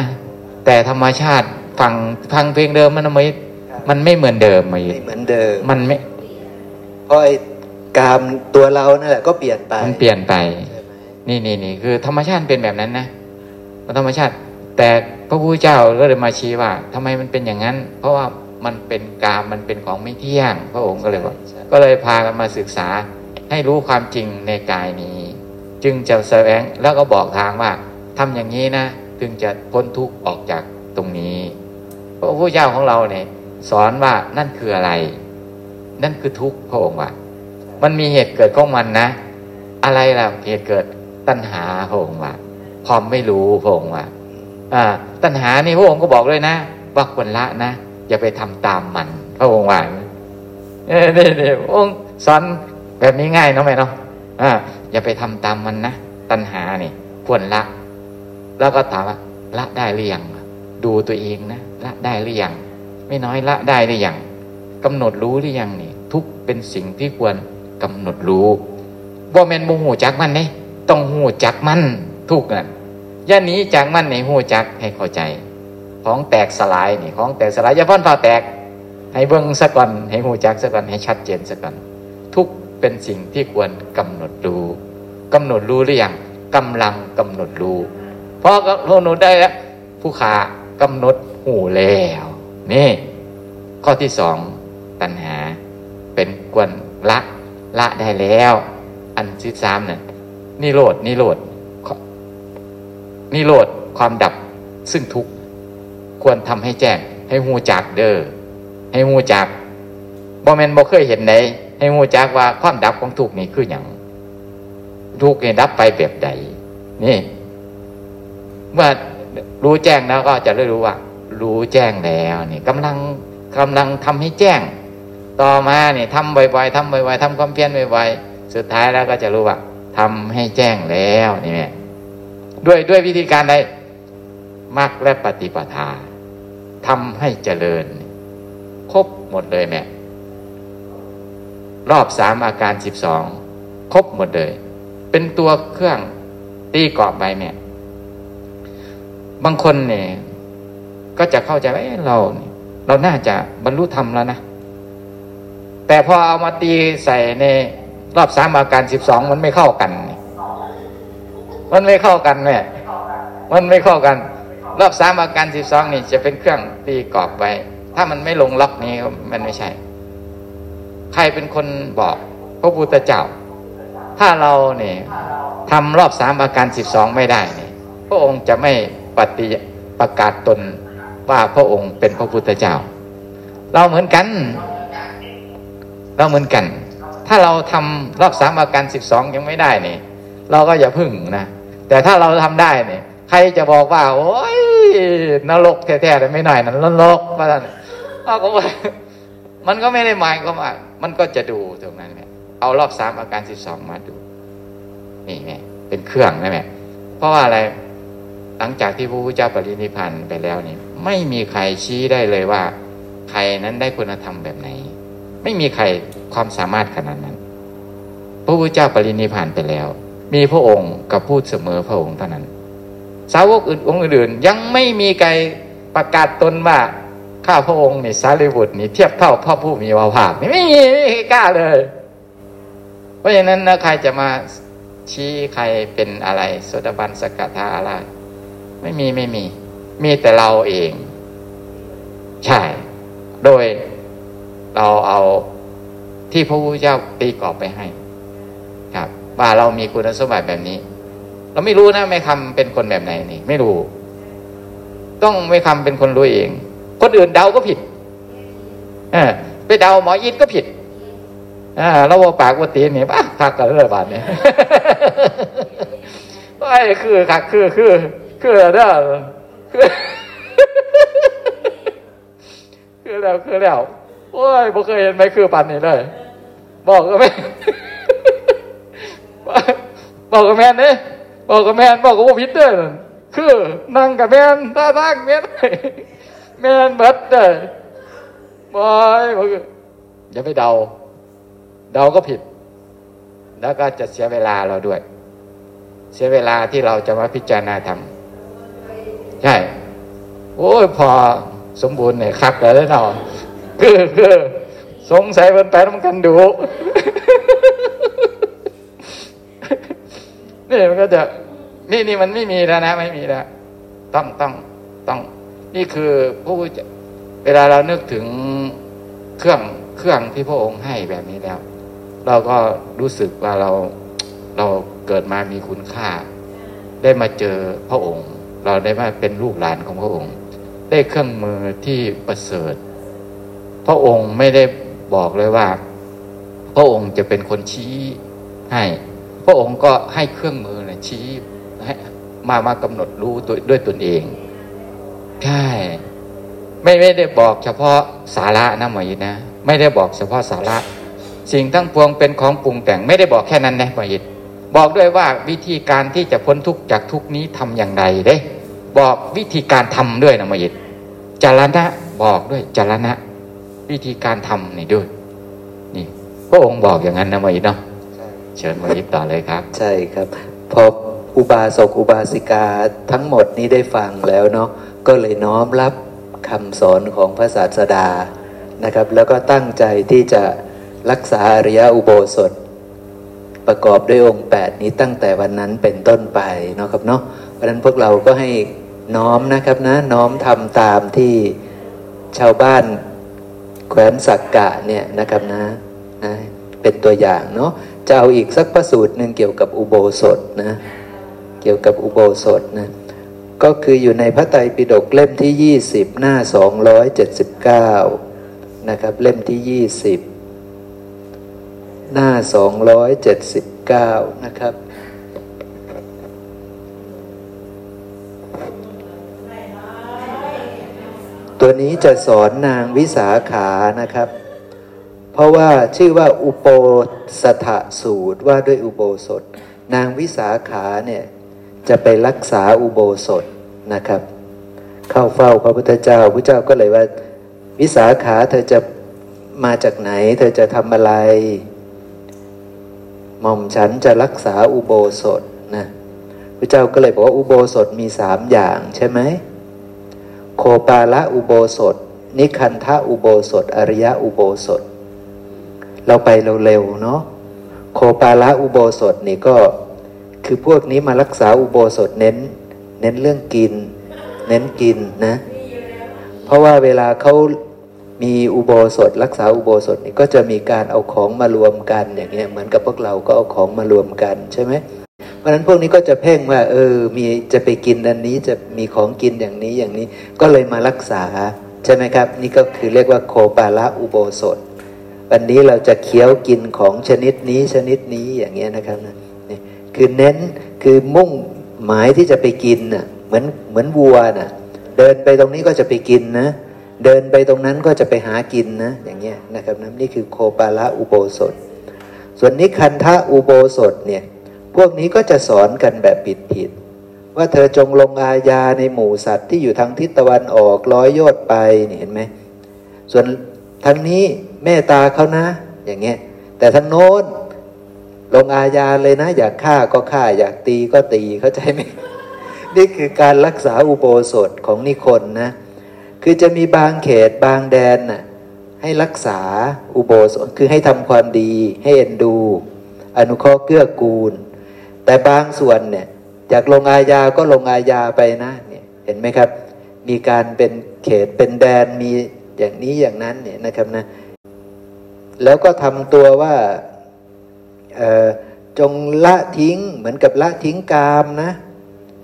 แต่ธรรมชาติฟังฟังเพลงเดิมมันไม่มันไม่เหมือนเดิมไหมไม่เหมือนเดิมมันไม่เพราะไอ้กามตัวเรานั่นแหละก็เปลี่ยนไปมันเปลี่ยนไปใช่ไหม นี่นี่นี่คือ ธรรมชาติเป็นแบบนั้นนะธรรมชาติ แต่พระพุทธเจ้าก็เลยมาชี้ว่าทำไมมันเป็นอย่างนั้น เพราะว่ามันเป็นกามมันเป็นของไม่เที่ยง พระองค์ก็เลยบอกก็เลยพากันมาศึกษาให้รู้ความจริงในกายนี้ จึงจะแสวงแล้วก็บอกทางว่าทำอย่างนี้นะจึงจะพ้นทุกข์ออกจากตรงนี้ พระพุทธเจ้าของเราเนี่ยสอนว่านั่นคืออะไร นั่นคือทุกข์พระองค์ว่า มันมีเหตุเกิดของมันนะ อะไรล่ะเหตุเกิด ตัณหาพระองค์ว่าความไม่รู้พระองค์ว่าอ่าตัณหานี่พระองค์ก็บอกเลยนะว่าควรละนะอย่าไปทำตามมัน พระองค์ว่าเอ้นี่นี่พระองค์สอนแบบนี้ง่ายเนาะไหมเนาะอ่าอย่าไปทำตามมันนะตัณหานี่ควรละ แล้วก็ถามว่าละได้หรือยังดูตัวเองนะละได้หรือยังไม่น้อยละได้หรือยังกำหนดรู้หรือยังนี่ ทุกเป็นสิ่งที่ควรกำหนดรู้ว่าแมนโมหูจักมันเนี่ย ต้องหูจักมันทุกนั่นย่านี้จากมันในหูจักให้เข้าใจ ของแตกสลายนี่ของแตกสลายอย่าพ่นฟ้าแตก ให้เบิ้งสักก่อนให้หูจักสักก่อนให้ชัดเจนสักก่อนทุกเป็นสิ่งที่ควรกำหนดรู้กำหนดรู้หรือยังกำลังกำหนดรู้เพราะกำหนดได้แล้วผู้ขากำหนดหูแล้วนี่ข้อที่สองตัณหาเป็นกวนละละได้แล้ว อันที่สามเนี่ย นิโรดนิโรดนิโรดความดับซึ่งทุกควรทำให้แจ้ง ให้หูจักเด้อให้หูจักบ่แมนบ่เคยเห็นไหนให้หูจักว่าความดับของทุกนี่คืออย่างทุกนี่ดับไปแบบใดนี่ เมื่อรู้แจ้งแล้วก็จะได้รู้ว่า รู้แจ้งแล้วนี่กำลังกำลังทำให้แจ้ง ต่อมาเนี่ยทำบ่อยๆทำบ่อยๆทำความเพียรบ่อยๆสุดท้ายแล้วก็จะรู้ว่า ทำให้แจ้งแล้วนี่แม่ด้วยด้วยวิธีการใดมรรคและปฏิปทาทำให้เจริญ ครบหมดเลยแม่รอบสามอาการสิบสองครบหมดเลย เป็นตัวเครื่องตีกรอบไปแม่บางคนเนี่ยก็จะเข้าใจว่าเราเราน่าจะบรรลุธรรมแล้วนะแต่พอเอามาตีใส่ใน รอบสามอาการสิบสองมันไม่เข้ากัน มันไม่เข้ากันเนี่มันไม่เข้ากัน รอบสามอาการสิบสองนี่จะเป็นเครื่องตีกรอบไว้ ถ้ามันไม่ลงล็อกนี้มันไม่ใช่ ใครเป็นคนบอกพระพุทธเจ้า ถ้าเราเนี่ยทำรอบสามอาการสิบสองไม่ได้เนี่ยพระองค์จะไม่ปฏิประกาศตนว่าพระองค์เป็นพระพุทธเจ้า เราเหมือนกัน เราเหมือนกัน ถ้าเราทำรอบสามอาการสิบสองยังไม่ได้เนี่ยเราก็อย่าพึ่งนะแต่ถ้าเราทำได้เนี่ยใครจะบอกว่า โอ้ยนรกแท้ๆแต่ไม่หน่อยนั้นนรกว่าท่านก็ว่ามันก็ไม่ได้หมายก็ว่า มันก็จะดูตรงนั้นแหละเอารอบสามอาการสิบสองมาดู นี่ไงเป็นเครื่องนะแม่เพราะว่าอะไรหลังจากที่พระพุทธเจ้าปรินิพพานไปแล้วนี่ไม่มีใครชี้ได้เลยว่า ใครนั้นได้คุณธรรมแบบไหน ไม่มีใครความสามารถขนาดนั้น พระพุทธเจ้าปรินิพานไปแล้ว มีพระองค์กับพูดเสมอพระองค์เท่านั้น สาวกอื่นองค์อื่นยังไม่มีใครประกาศตนว่าข้าพระองค์นี่สารีบุตรนี่เทียบเท่าพ่อผู้มีวาภาพไม่มีไม่กล้าเลย เพราะฉะนั้นนะใครจะมาชี้ใครเป็นอะไรโสดาบันสกทาอะไร ไม่มีไม่มี มีแต่เราเอง ใช่ โดย เราเอาที่พระพุทธเจ้าตีกรอบไปให้ ครับว่าเรามีคุณสมบัติแบบนี้ เราไม่รู้นะไม่คำเป็นคนแบบไหนนี่ ไม่รู้ ต้องไม่คำเป็นคนรู้เอง คนอื่นเดาก็ผิดเออไปเดาหมอยินก็ผิดอ่าเราว่าปากว่าตีนี่บ้าคักกันเลยบาทเนี่ยไอ้คือคักคือคือคือเด้อคือคือแล้วคือแล้ว โอ้ยบ่เคยเห็นไหมคือปันนี่เลย บอกก็ไม่บอกกับแม่เนี่ยบอกกับแม่บอกกับว่าพิษเด้อคือนั่งกับแม่ท่าทางแม่แม่เบิดเด้อบอยบอกอย่าไปเดา เดาก็ผิด แล้วก็จะเสียเวลาเราด้วย เสียเวลาที่เราจะมาพิจารณาทำใช่ โอ้ยพอสมบูรณ์เนี่ยคักแล้วเนาะ คือคือสงสัยมันไปมันกันดูนี่มันก็จะนี่นี่มันไม่มีแล้วนะ ไม่มีแล้วต้องต้องต้อง นี่คือพระพุทธเวลาเรานึกถึงเครื่องเครื่องที่พระองค์ให้แบบนี้แล้ว เราก็รู้สึกว่าเราเราเกิดมามีคุณค่า ได้มาเจอพระองค์ เราได้มาเป็นลูกหลานของพระองค์ ได้เครื่องมือที่ประเสริฐ พระองค์ไม่ได้บอกเลยว่า พระองค์จะเป็นคนชี้ให้ พระองค์ก็ให้เครื่องมือนะชี้ให้มามากำหนดรู้ด้วด้วยตนเอง ใช่ ไม่ไม่ได้บอกเฉพาะสาระนะหมอยินะ ไม่ได้บอกเฉพาะสาระ สิ่งทั้งปวงเป็นของปรุงแต่งไม่ได้บอกแค่นั้นนะหมอยิบอกด้วยว่าวิธีการที่จะพ้นทุกข์จากทุกนี้ทำอย่างไรเด้ บอกวิธีการทำด้วยนะหมอยิจารณะบอกด้วยจารณะ วิธีการทำนี่ด้วย นี่พระองค์บอกอย่างนั้นนะหมอยิเนาะเชิญหมอยิต่อเลยครับ ใช่ครับ พออุบาสกอุบาสิกาทั้งหมดนี้ได้ฟังแล้วเนาะก็เลยน้อมรับคำสอนของพระศาสดานะครับ แล้วก็ตั้งใจที่จะรักษาอริยอุโบสถ ประกอบด้วยองค์ 8 นี้ตั้งแต่วันนั้นเป็นต้นไปเนาะครับเนาะเพราะฉะนั้นพวกเราก็ให้น้อมนะครับนะน้อมทำตามที่ชาวบ้าน แขวนสักกะเนี่ยนะครับนะนะเป็นตัวอย่างเนาะจะเอาอีกสักประสูตรหนึ่งเกี่ยวกับอุโบสถนะเกี่ยวกับอุโบสถนะก็คืออยู่ในพระไตรปิฎกเล่มที่ 20 หน้า 279 นะครับ เล่มที่ 20 หน้า 279 นะครับ ตัวนี้จะสอนนางวิสาขานะครับ เพราะว่าชื่อว่าอุโปสถสูตรว่าด้วยอุโบสถ นางวิสาขาเนี่ยจะไปรักษาอุโบสถนะครับ เข้าเฝ้าพระพุทธเจ้าพระเจ้าก็เลยว่า วิสาขาเธอจะมาจากไหน เธอจะทำอะไรหม่อมฉันจะรักษาอุโบสถนะพระเจ้าก็เลยบอกว่าอุโบสถมีสามอย่างใช่ไหม โคปาละอุโบสถ นิคันทะอุโบสถ อริยะอุโบสถ เราไปเร็วๆเนาะโคปาละอุโบสถนี่ก็คือพวกนี้มารักษาอุโบสถเน้น เน้นเรื่องกิน เน้นกินนะ เพราะว่าเวลาเขามีอุโบสถ รักษาอุโบสถนี่ก็จะมีการเอาของมารวมกันอย่างเงี้ยเหมือนกับพวกเราก็เอาของมารวมกันใช่ไหม ราะนั้นพวกนี้ก็จะเพ่งว่า เออ มีจะไปกินอันนี้จะมีของกินอย่างนี้อย่างนี้ ก็เลยมารักษาใช่ไหมครับ นี่ก็คือเรียกว่าโคปาละอุโบสถ วันนี้เราจะเคี้ยวกินของชนิดนี้ชนิดนี้อย่างเงี้ยนะครับนะคือเน้นคือมุ่งหมายที่จะไปกินน่ะเหมือนเหมือนวัวน่ะเดินไปตรงนี้ก็จะไปกินนะเดินไปตรงนั้นก็จะไปหากินนะอย่างเงี้ยนะครับนะนี่คือโคปาละอุโบสถ ส่วนนิคันทะอุโบสถเนี่ย พวกนี้ก็จะสอนกันแบบผิดผิด ว่าเธอจงลงอาญาในหมู่สัตว์ที่อยู่ทางทิศตะวันออกร้อยโยชน์ไปเห็นไหมส่วนทางนี้เมตตาเขานะ อย่างเงี้ยแต่ทางโน้นลงอาญาเลยนะ อยากฆ่าก็ฆ่า อยากตีก็ตีเข้าใจไหมนี่คือการรักษาอุโบสถของนิคนนะ คือจะมีบางเขตบางแดนน่ะให้รักษาอุโบสถคือให้ทำความดี ให้เอ็นดู อนุเคราะห์เกื้อกูล แต่บางส่วนเนี่ยอยากลงอาญาก็ลงอาญาไปนะเนี่ยเห็นไหมครับ มีการเป็นเขตเป็นแดนมีอย่างนี้อย่างนั้นเนี่ยนะครับนะแล้วก็ทำตัวว่าจงละทิ้งเหมือนกับละทิ้งกามนะ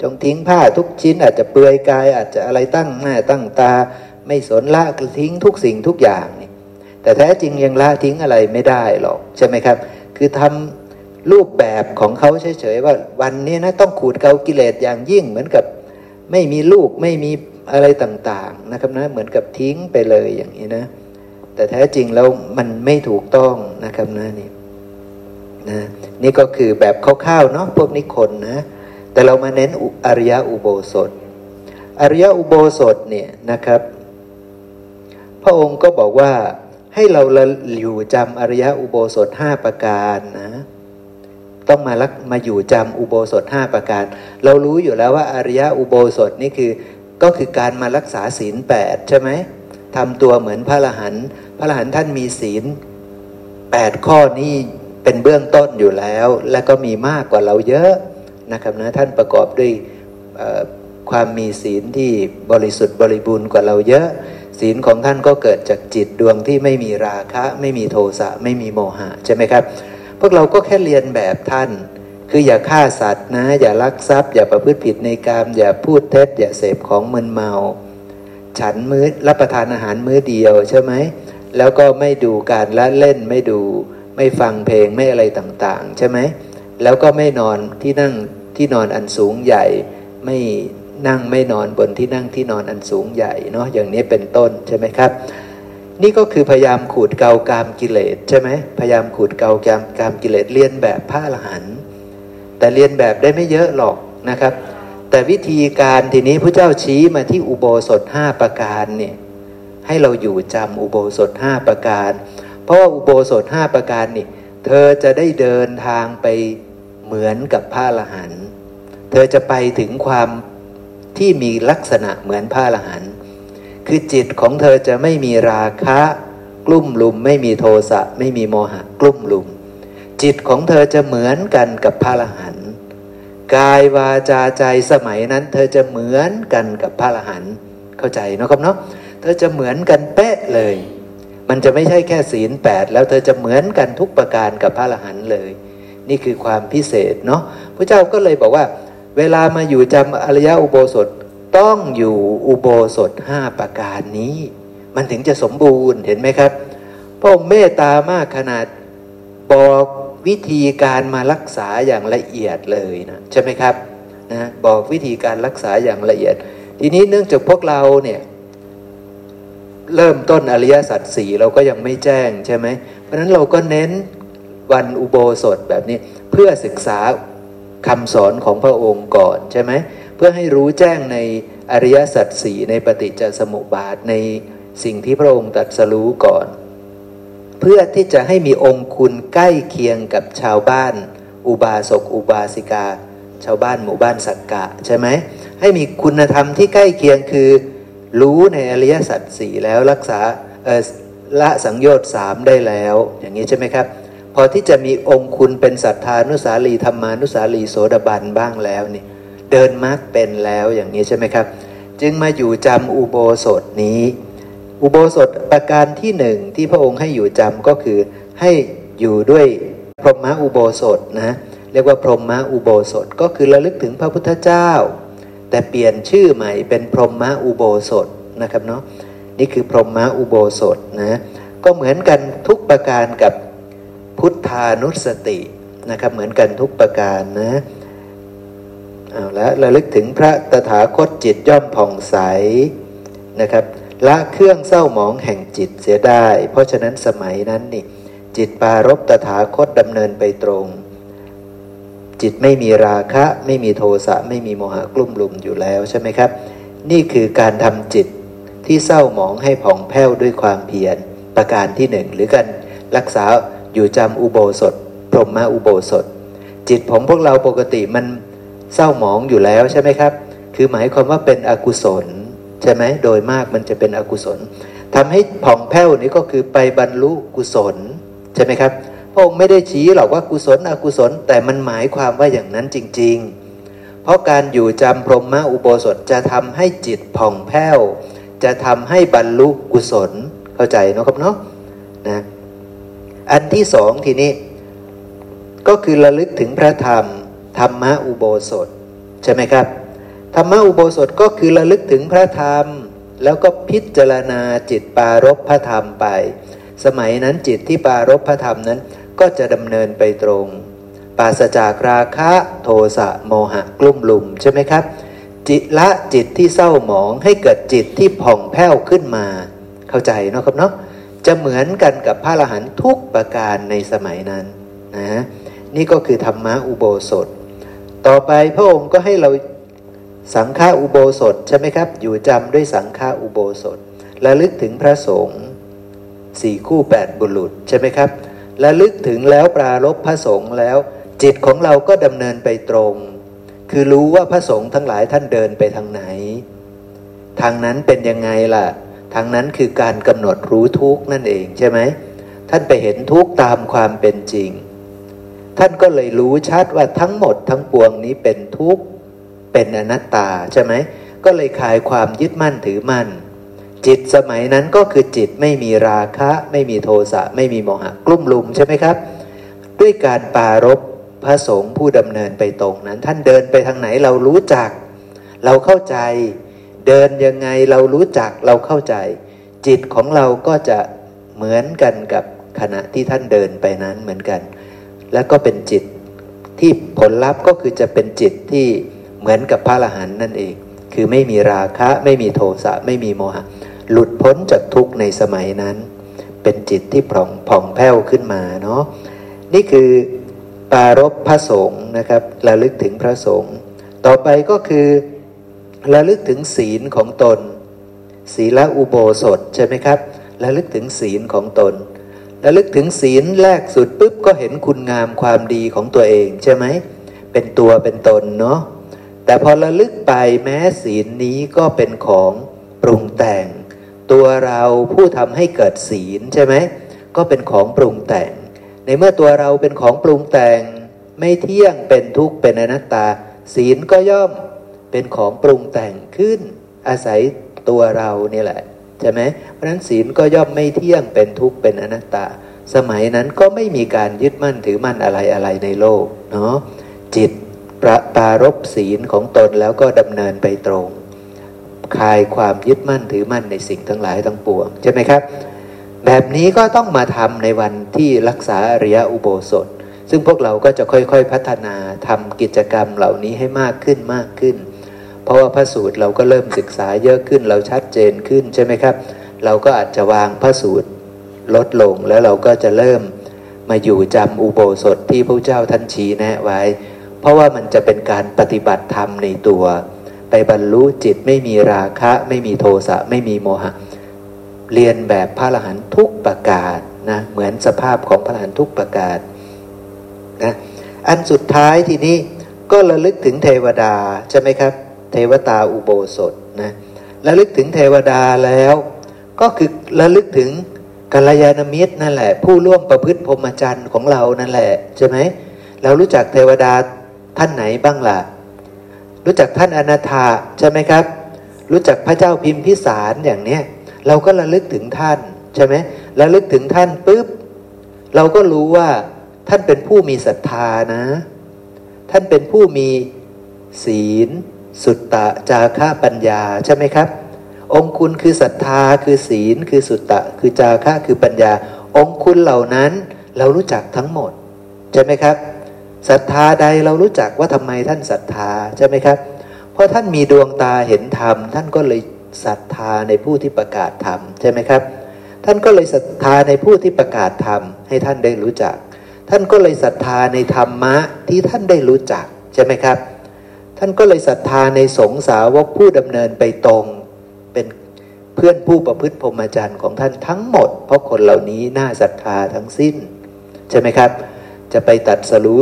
จงทิ้งผ้าทุกชิ้น อาจจะเปลือยกาย อาจจะอะไรตั้งหน้าตั้งตา ไม่สนละทิ้งทุกสิ่งทุกอย่างนี่แต่แท้จริงยังละทิ้งอะไรไม่ได้หรอกใช่ไหมครับ คือทำ รูปแบบของเขาเฉยๆว่าวันนี้นะต้องขูดเกากิเลสอย่างยิ่งเหมือนกับไม่มีลูกไม่มีอะไรต่างๆนะครับนะเหมือนกับทิ้งไปเลยอย่างนี้นะ แต่แท้จริงแล้วมันไม่ถูกต้องนะครับนะนี่นะนี่ก็คือแบบคร่าวๆเนาะพวกนิคนนะ แต่เรามาเน้นอริยอุโบสถ อริยอุโบสถเนี่ยนะครับ พระองค์ก็บอกว่าให้เราละอยู่จำอริยอุโบสถห้าประการนะ ต้องมาลักมาอยู่จำอุโบสถห้าประการ เรารู้อยู่แล้วว่าอริยะอุโบสถนี่คือก็คือการมารักษาศีลแปดใช่ไหมทำตัวเหมือนพระอรหันพระอรหันท่านมีศีลแปดข้อนี้เป็นเบื้องต้นอยู่แล้ว และก็มีมากกว่าเราเยอะนะครับนะท่านประกอบด้วยความมีศีลที่บริสุทธิ์บริบูรณ์กว่าเราเยอะ ศีลของท่านก็เกิดจากจิตดวงที่ไม่มีราคะ ไม่มีโทสะไม่มีโมหะใช่ไหมครับ วกเราก็แค่เรียนแบบท่าน คืออย่าฆ่าสัตว์นะ อย่าลักทรัพย์ อย่าประพฤติผิดในกาม อย่าพูดเท็จ อย่าเสพของมึนเมา ฉันมื้อรับประทานอาหารมื้อเดียวใช่ไหม แล้วก็ไม่ดูการละเล่นไม่ดู ไม่ฟังเพลงไม่อะไรต่างๆ ใช่ไหม แล้วก็ไม่นอนที่นั่งที่นอนอันสูงใหญ่ไม่นั่งไม่นอนบนที่นั่งที่นอนอันสูงใหญ่เนาะอย่างนี้เป็นต้นใช่ไหมครับ นี่ก็คือพยายามขูดเกากามกิเลสใช่ไหมพยายามขูดเกากามกามกิเลสเรียนแบบพระอรหันต์แต่เรียนแบบได้ไม่เยอะหรอกนะครับ แต่วิธีการทีนี้พระเจ้าชี้มาที่อุโบสถห้าประการเนี่ยให้เราอยู่จำอุโบสถห้าประการ เพราะว่าอุโบสถห้าประการนี่เธอจะได้เดินทางไปเหมือนกับพระอรหันต์เธอจะไปถึงความที่มีลักษณะเหมือนพระอรหันต์ คือจิตของเธอจะไม่มีราคะ กลุ่มลุม ไม่มีโทสะไม่มีโมหะ กลุ่มลุม จิตของเธอจะเหมือนกันกับพระอรหันต์กายวาจาใจสมัยนั้น เธอจะเหมือนกันกับพระอรหันต์เข้าใจนะครับเนาะเธอจะเหมือนกันเป๊ะเลย มันจะไม่ใช่แค่ศีลแปดแล้วเธอจะเหมือนกันทุกประการกับพระอรหันต์เลย นี่คือความพิเศษเนาะพระเจ้าก็เลยบอกว่า เวลามาอยู่จำอริยอุโบสถ ต้องอยู่อุโบสถห้าประการนี้ มันถึงจะสมบูรณ์เห็นไหมครับ พระองค์เมตตามากขนาดบอกวิธีการมารักษาอย่างละเอียดเลยนะใช่ไหมครับนะบอกวิธีการรักษาอย่างละเอียด ทีนี้เนื่องจากพวกเราเนี่ยเริ่มต้นอริยสัจสี่เราก็ยังไม่แจ้งใช่ไหมเพราะนั้นเราก็เน้นวันอุโบสถแบบนี้เพื่อศึกษาคำสอนของพระองค์ก่อนใช่ไหม พื่อให้รู้แจ้งในอริยสัจสี่ในปฏิจจสมุปบาทในสิ่งที่พระองค์ตรัสรู้ก่อน เพื่อที่จะให้มีองค์คุณใกล้เคียงกับชาวบ้าน อุบาสกอุบาสิกา ชาวบ้านหมู่บ้านสักกะใช่ไหมให้มีคุณธรรมที่ใกล้เคียงคือ รู้ในอริยสัจสี่แล้วรักษาละสังโยชน์สามได้แล้ว อย่างนี้ใช่ไหมครับ พอที่จะมีองค์คุณเป็นศรัทธานุสาลีธรรมานุสาลีโสดาบันบ้างแล้วนี่ เดินมรรคเป็นแล้วอย่างนี้ใช่ไหมครับ จึงมาอยู่จำอุโบสถนี้ อุโบสถประการที่หนึ่งที่พระองค์ให้อยู่จำก็คือให้อยู่ด้วยพรหมอุโบสถนะเรียกว่าพรหมอุโบสถก็คือระลึกถึงพระพุทธเจ้า แต่เปลี่ยนชื่อใหม่เป็นพรหมอุโบสถนะครับเนาะนี่คือพรหมอุโบสถนะก็เหมือนกันทุกประการกับพุทธานุสตินะครับเหมือนกันทุกประการนะ เอาละระลึกถึงพระตถาคตจิตย่อมผ่องใสนะครับละเครื่องเศร้าหมองแห่งจิตเสียได้ เพราะฉะนั้นสมัยนั้นนี่จิตปารบตถาคตดำเนินไปตรง จิตไม่มีราคะ ไม่มีโทสะไม่มีโมหะกลุ่มลุมอยู่แล้วใช่ไหมครับ นี่คือการทำจิตที่เศร้าหมองให้ผ่องแผ้วด้วยความเพียรประการที่หนึ่งหรือการรักษาอยู่จำอุโบสถ พรหมอุโบสถ จิตของพวกเราปกติมัน เศร้าหมองอยู่แล้วใช่ไหมครับ คือหมายความว่าเป็นอกุศลใช่ไหมโดยมากมันจะเป็นอกุศลทำให้ผ่องแผ้วนี้ก็คือไปบรรลุกุศลใช่ไหมครับพระองค์ไม่ได้ชี้หรอกว่ากุศลอกุศล แต่มันหมายความว่าอย่างนั้นจริง ๆ เพราะการอยู่จำพรหมอุโบสถจะทำให้จิตผ่องแผ้ว จะทำให้บรรลุกุศลเข้าใจนะครับเนาะนะอันที่สองทีนี้ ก็คือระลึกถึงพระธรรม ธรรมะอุโบสถ ใช่ไหมครับ ธรรมะอุโบสถก็คือระลึกถึงพระธรรม แล้วก็พิจารณาจิตปารบพระธรรมไป สมัยนั้นจิตที่ปารบพระธรรมนั้นก็จะดำเนินไปตรง ปราศจากราคะโทสะโมหะกลุ่มลุมใช่ไหมครับ จิตละจิตที่เศร้าหมองให้เกิดจิตที่ผ่องแผ้วขึ้นมา เข้าใจเนาะครับเนาะจะเหมือนกันกับพระอรหันต์ทุกประการในสมัยนั้นนะนี่ก็คือธรรมะอุโบสถ ต่อไปพระองค์ก็ให้เราสังฆาอุโบสถใช่ไหมครับ อยู่จำด้วยสังฆาอุโบสถระลึกถึงพระสงฆ์สี่คู่แปดบุรุษใช่ไหมครับระลึกถึงแล้วปรารบพระสงฆ์แล้ว จิตของเราก็ดำเนินไปตรง คือรู้ว่าพระสงฆ์ทั้งหลายท่านเดินไปทางไหน ทางนั้นเป็นยังไงล่ะ ทางนั้นคือการกำหนดรู้ทุกนั่นเองใช่ไหมท่านไปเห็นทุกตามความเป็นจริง ท่านก็เลยรู้ชัดว่าทั้งหมดทั้งปวงนี้เป็นทุกข์เป็นอนัตตาใช่ไหมก็เลยคลายความยึดมั่นถือมั่น จิตสมัยนั้นก็คือจิตไม่มีราคะ ไม่มีโทสะไม่มีโมหะกลุ่มลุมใช่ไหมครับ ด้วยการปารบพระสงฆ์ผู้ดำเนินไปตรงนั้น ท่านเดินไปทางไหนเรารู้จัก เราเข้าใจ เดินยังไงเรารู้จักเราเข้าใจ จิตของเราก็จะเหมือนกันกับขณะที่ท่านเดินไปนั้นเหมือนกัน แล้วก็เป็นจิต ที่ผลลัพธ์ก็คือจะเป็นจิตที่เหมือนกับพระอรหันต์นั่นเอง คือไม่มีราคะไม่มีโทสะไม่มีโมหะ หลุดพ้นจากทุกข์ในสมัยนั้น เป็นจิตที่ผ่องผ่องแผ้วขึ้นมาเนาะนี่คือปารบพระสงฆ์นะครับระลึกถึงพระสงฆ์ต่อไปก็คือระลึกถึงศีลของตน ศีลอุโบสถใช่ไหมครับระลึกถึงศีลของตน ระลึกถึงศีลแรกสุดปุ๊บก็เห็นคุณงามความดีของตัวเองใช่ไหม เป็นตัวเป็นตนเนาะ แต่พอระลึกไปแม้ศีลนี้ก็เป็นของปรุงแต่ง ตัวเราผู้ทำให้เกิดศีลใช่ไหม ก็เป็นของปรุงแต่ง ในเมื่อตัวเราเป็นของปรุงแต่ง ไม่เที่ยงเป็นทุกข์เป็นอนัตตา ศีลก็ย่อมเป็นของปรุงแต่งขึ้น อาศัยตัวเรานี่แหละ ใช่ไหมเพราะนั้นศีลก็ย่อมไม่เที่ยงเป็นทุกข์เป็นอนัตตา สมัยนั้นก็ไม่มีการยึดมั่นถือมั่นอะไรอะไรในโลกเนาะจิตประปารบศีลของตนแล้วก็ดำเนินไปตรง คลายความยึดมั่นถือมั่นในสิ่งทั้งหลายทั้งปวงใช่ไหมครับ แบบนี้ก็ต้องมาทำในวันที่รักษาอริยอุโบสถ ซึ่งพวกเราก็จะค่อยๆพัฒนาทำกิจกรรมเหล่านี้ให้มากขึ้นมากขึ้น เพราะว่าพระสูตรเราก็เริ่มศึกษาเยอะขึ้นเราชัดเจนขึ้นใช่ไหมครับ เราก็อาจจะวางพระสูตรลดลงแล้วเราก็จะเริ่มมาอยู่จำอุโบสถที่พระเจ้าท่านชี้แนะไว้ เพราะว่ามันจะเป็นการปฏิบัติธรรมในตัว ไปบรรลุจิตไม่มีราคะ ไม่มีโทสะไม่มีโมหะ เรียนแบบพระอรหันทุกประกาศนะเหมือนสภาพของพระอรหันทุกประกาศนะอันสุดท้ายทีนี้ก็ระลึกถึงเทวดาใช่ไหมครับ เทวตาอุโบสถนะระลึกถึงเทวดาแล้ว ก็คือระลึกถึงกัลยาณมิตรนั่นแหละ ผู้ร่วมประพฤติพรหมจรรย์ของเรานั่นแหละใช่ไหมเรารู้จักเทวดาท่านไหนบ้างล่ะ รู้จักท่านอนาถาใช่ไหมครับ รู้จักพระเจ้าพิมพิสารอย่างเนี้ยเราก็ระลึกถึงท่านใช่ไหมระลึกถึงท่านปุ๊บเราก็รู้ว่าท่านเป็นผู้มีศรัทธานะ ท่านเป็นผู้มีศีล สุตตะจาระปัญญาใช่ไหมครับ องคุณคือศรัทธาคือศีล คือสุตตะ คือจาระคือปัญญา องคุณเหล่านั้นเรารู้จักทั้งหมด ใช่ไหมครับศรัทธาใดเรารู้จักว่าทำไมท่านศรัทธาใช่ไหมครับ เพราะท่านมีดวงตาเห็นธรรม ท่านก็เลยศรัทธาในผู้ที่ประกาศธรรมใช่ไหมครับ ท่านก็เลยศรัทธาในผู้ที่ประกาศธรรมให้ท่านได้รู้จัก ท่านก็เลยศรัทธาในธรรมะที่ท่านได้รู้จักใช่ไหมครับานก็เลยศรัทธาในสงสาวกผู้ดำเนินไปตรง เป็นเพื่อนผู้ประพฤติพรหมจรรย์ของท่านทั้งหมด เพราะคนเหล่านี้น่าศรัทธาทั้งสิ้น ใช่ไหมครับ จะไปตัดสรู้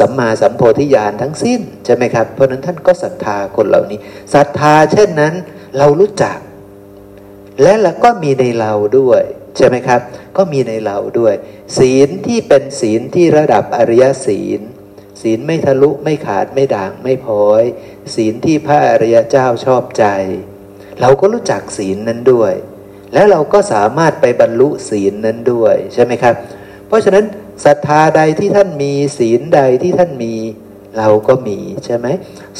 สัมมาสัมโพธิญาณทั้งสิ้นใช่ไหมครับ เพราะนั้นท่านก็ศรัทธาคนเหล่านี้ศรัทธาเช่นนั้นเรารู้จัก และเราก็มีในเราด้วยใช่ไหมครับ ก็มีในเราด้วย ศีลที่เป็นศีลที่ระดับอริยศีล ศีลไม่ทะลุไม่ขาดไม่ด่างไม่พ้อย ศีลที่พระอริยเจ้าชอบใจ เราก็รู้จักศีลนั้นด้วย แล้วเราก็สามารถไปบรรลุศีลนั้นด้วยใช่ไหมครับ เพราะฉะนั้นศรัทธาใดที่ท่านมีศีลใดที่ท่านมี เราก็มีใช่ไหม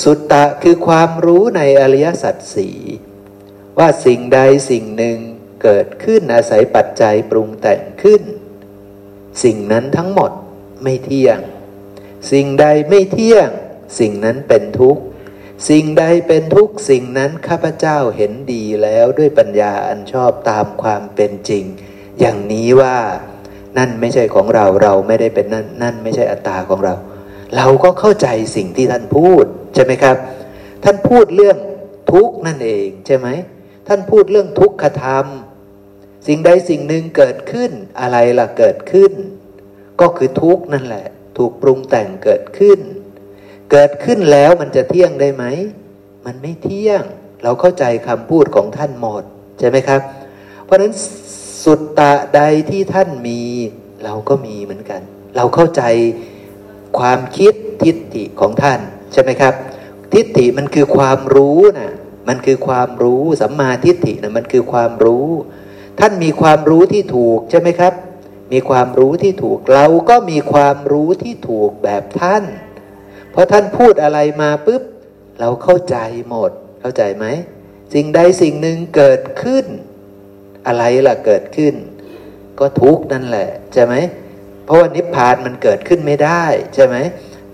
สุตตะคือความรู้ในอริยสัจสีว่าสิ่งใดสิ่งหนึ่งเกิดขึ้นอาศัยปัจจัยปรุงแต่งขึ้น สิ่งนั้นทั้งหมดไม่เที่ยง สิ่งใดไม่เที่ยง สิ่งนั้นเป็นทุกข์ สิ่งใดเป็นทุกข์ สิ่งนั้นข้าพเจ้าเห็นดีแล้วด้วยปัญญาอันชอบตามความเป็นจริง อย่างนี้ว่านั่นไม่ใช่ของเราเราไม่ได้เป็นนั่นนั่นไม่ใช่อัตตาของเรา เราก็เข้าใจสิ่งที่ท่านพูดใช่ไหมครับ ท่านพูดเรื่องทุกข์นั่นเองใช่ไหมท่านพูดเรื่องทุกขธรรม สิ่งใดสิ่งหนึ่งเกิดขึ้นอะไรล่ะเกิดขึ้น ก็คือทุกข์นั่นแหละ ถูกปรุงแต่งเกิดขึ้น เกิดขึ้นแล้วมันจะเที่ยงได้ไหม มันไม่เที่ยง เราเข้าใจคำพูดของท่านหมด ใช่ไหมครับ เพราะนั้นสุตตะใดที่ท่านมี เราก็มีเหมือนกัน เราเข้าใจความคิดทิฏฐิของท่าน ใช่ไหมครับททิฏฐิมันคือความรู้นะมันคือความรู้สัมมาทิฏฐินะมันคือความรู้ ท่านมีความรู้ที่ถูกใช่ไหมครับ มีความรู้ที่ถูกเราก็มีความรู้ที่ถูกแบบท่าน เพราะท่านพูดอะไรมาปุ๊บ เราเข้าใจหมด เข้าใจไหมสิ่งใดสิ่งหนึ่งเกิดขึ้น อะไรล่ะเกิดขึ้น ก็ทุกนั่นแหละใช่ไหมเพราะว่านิพพานมันเกิดขึ้นไม่ได้ใช่ไหม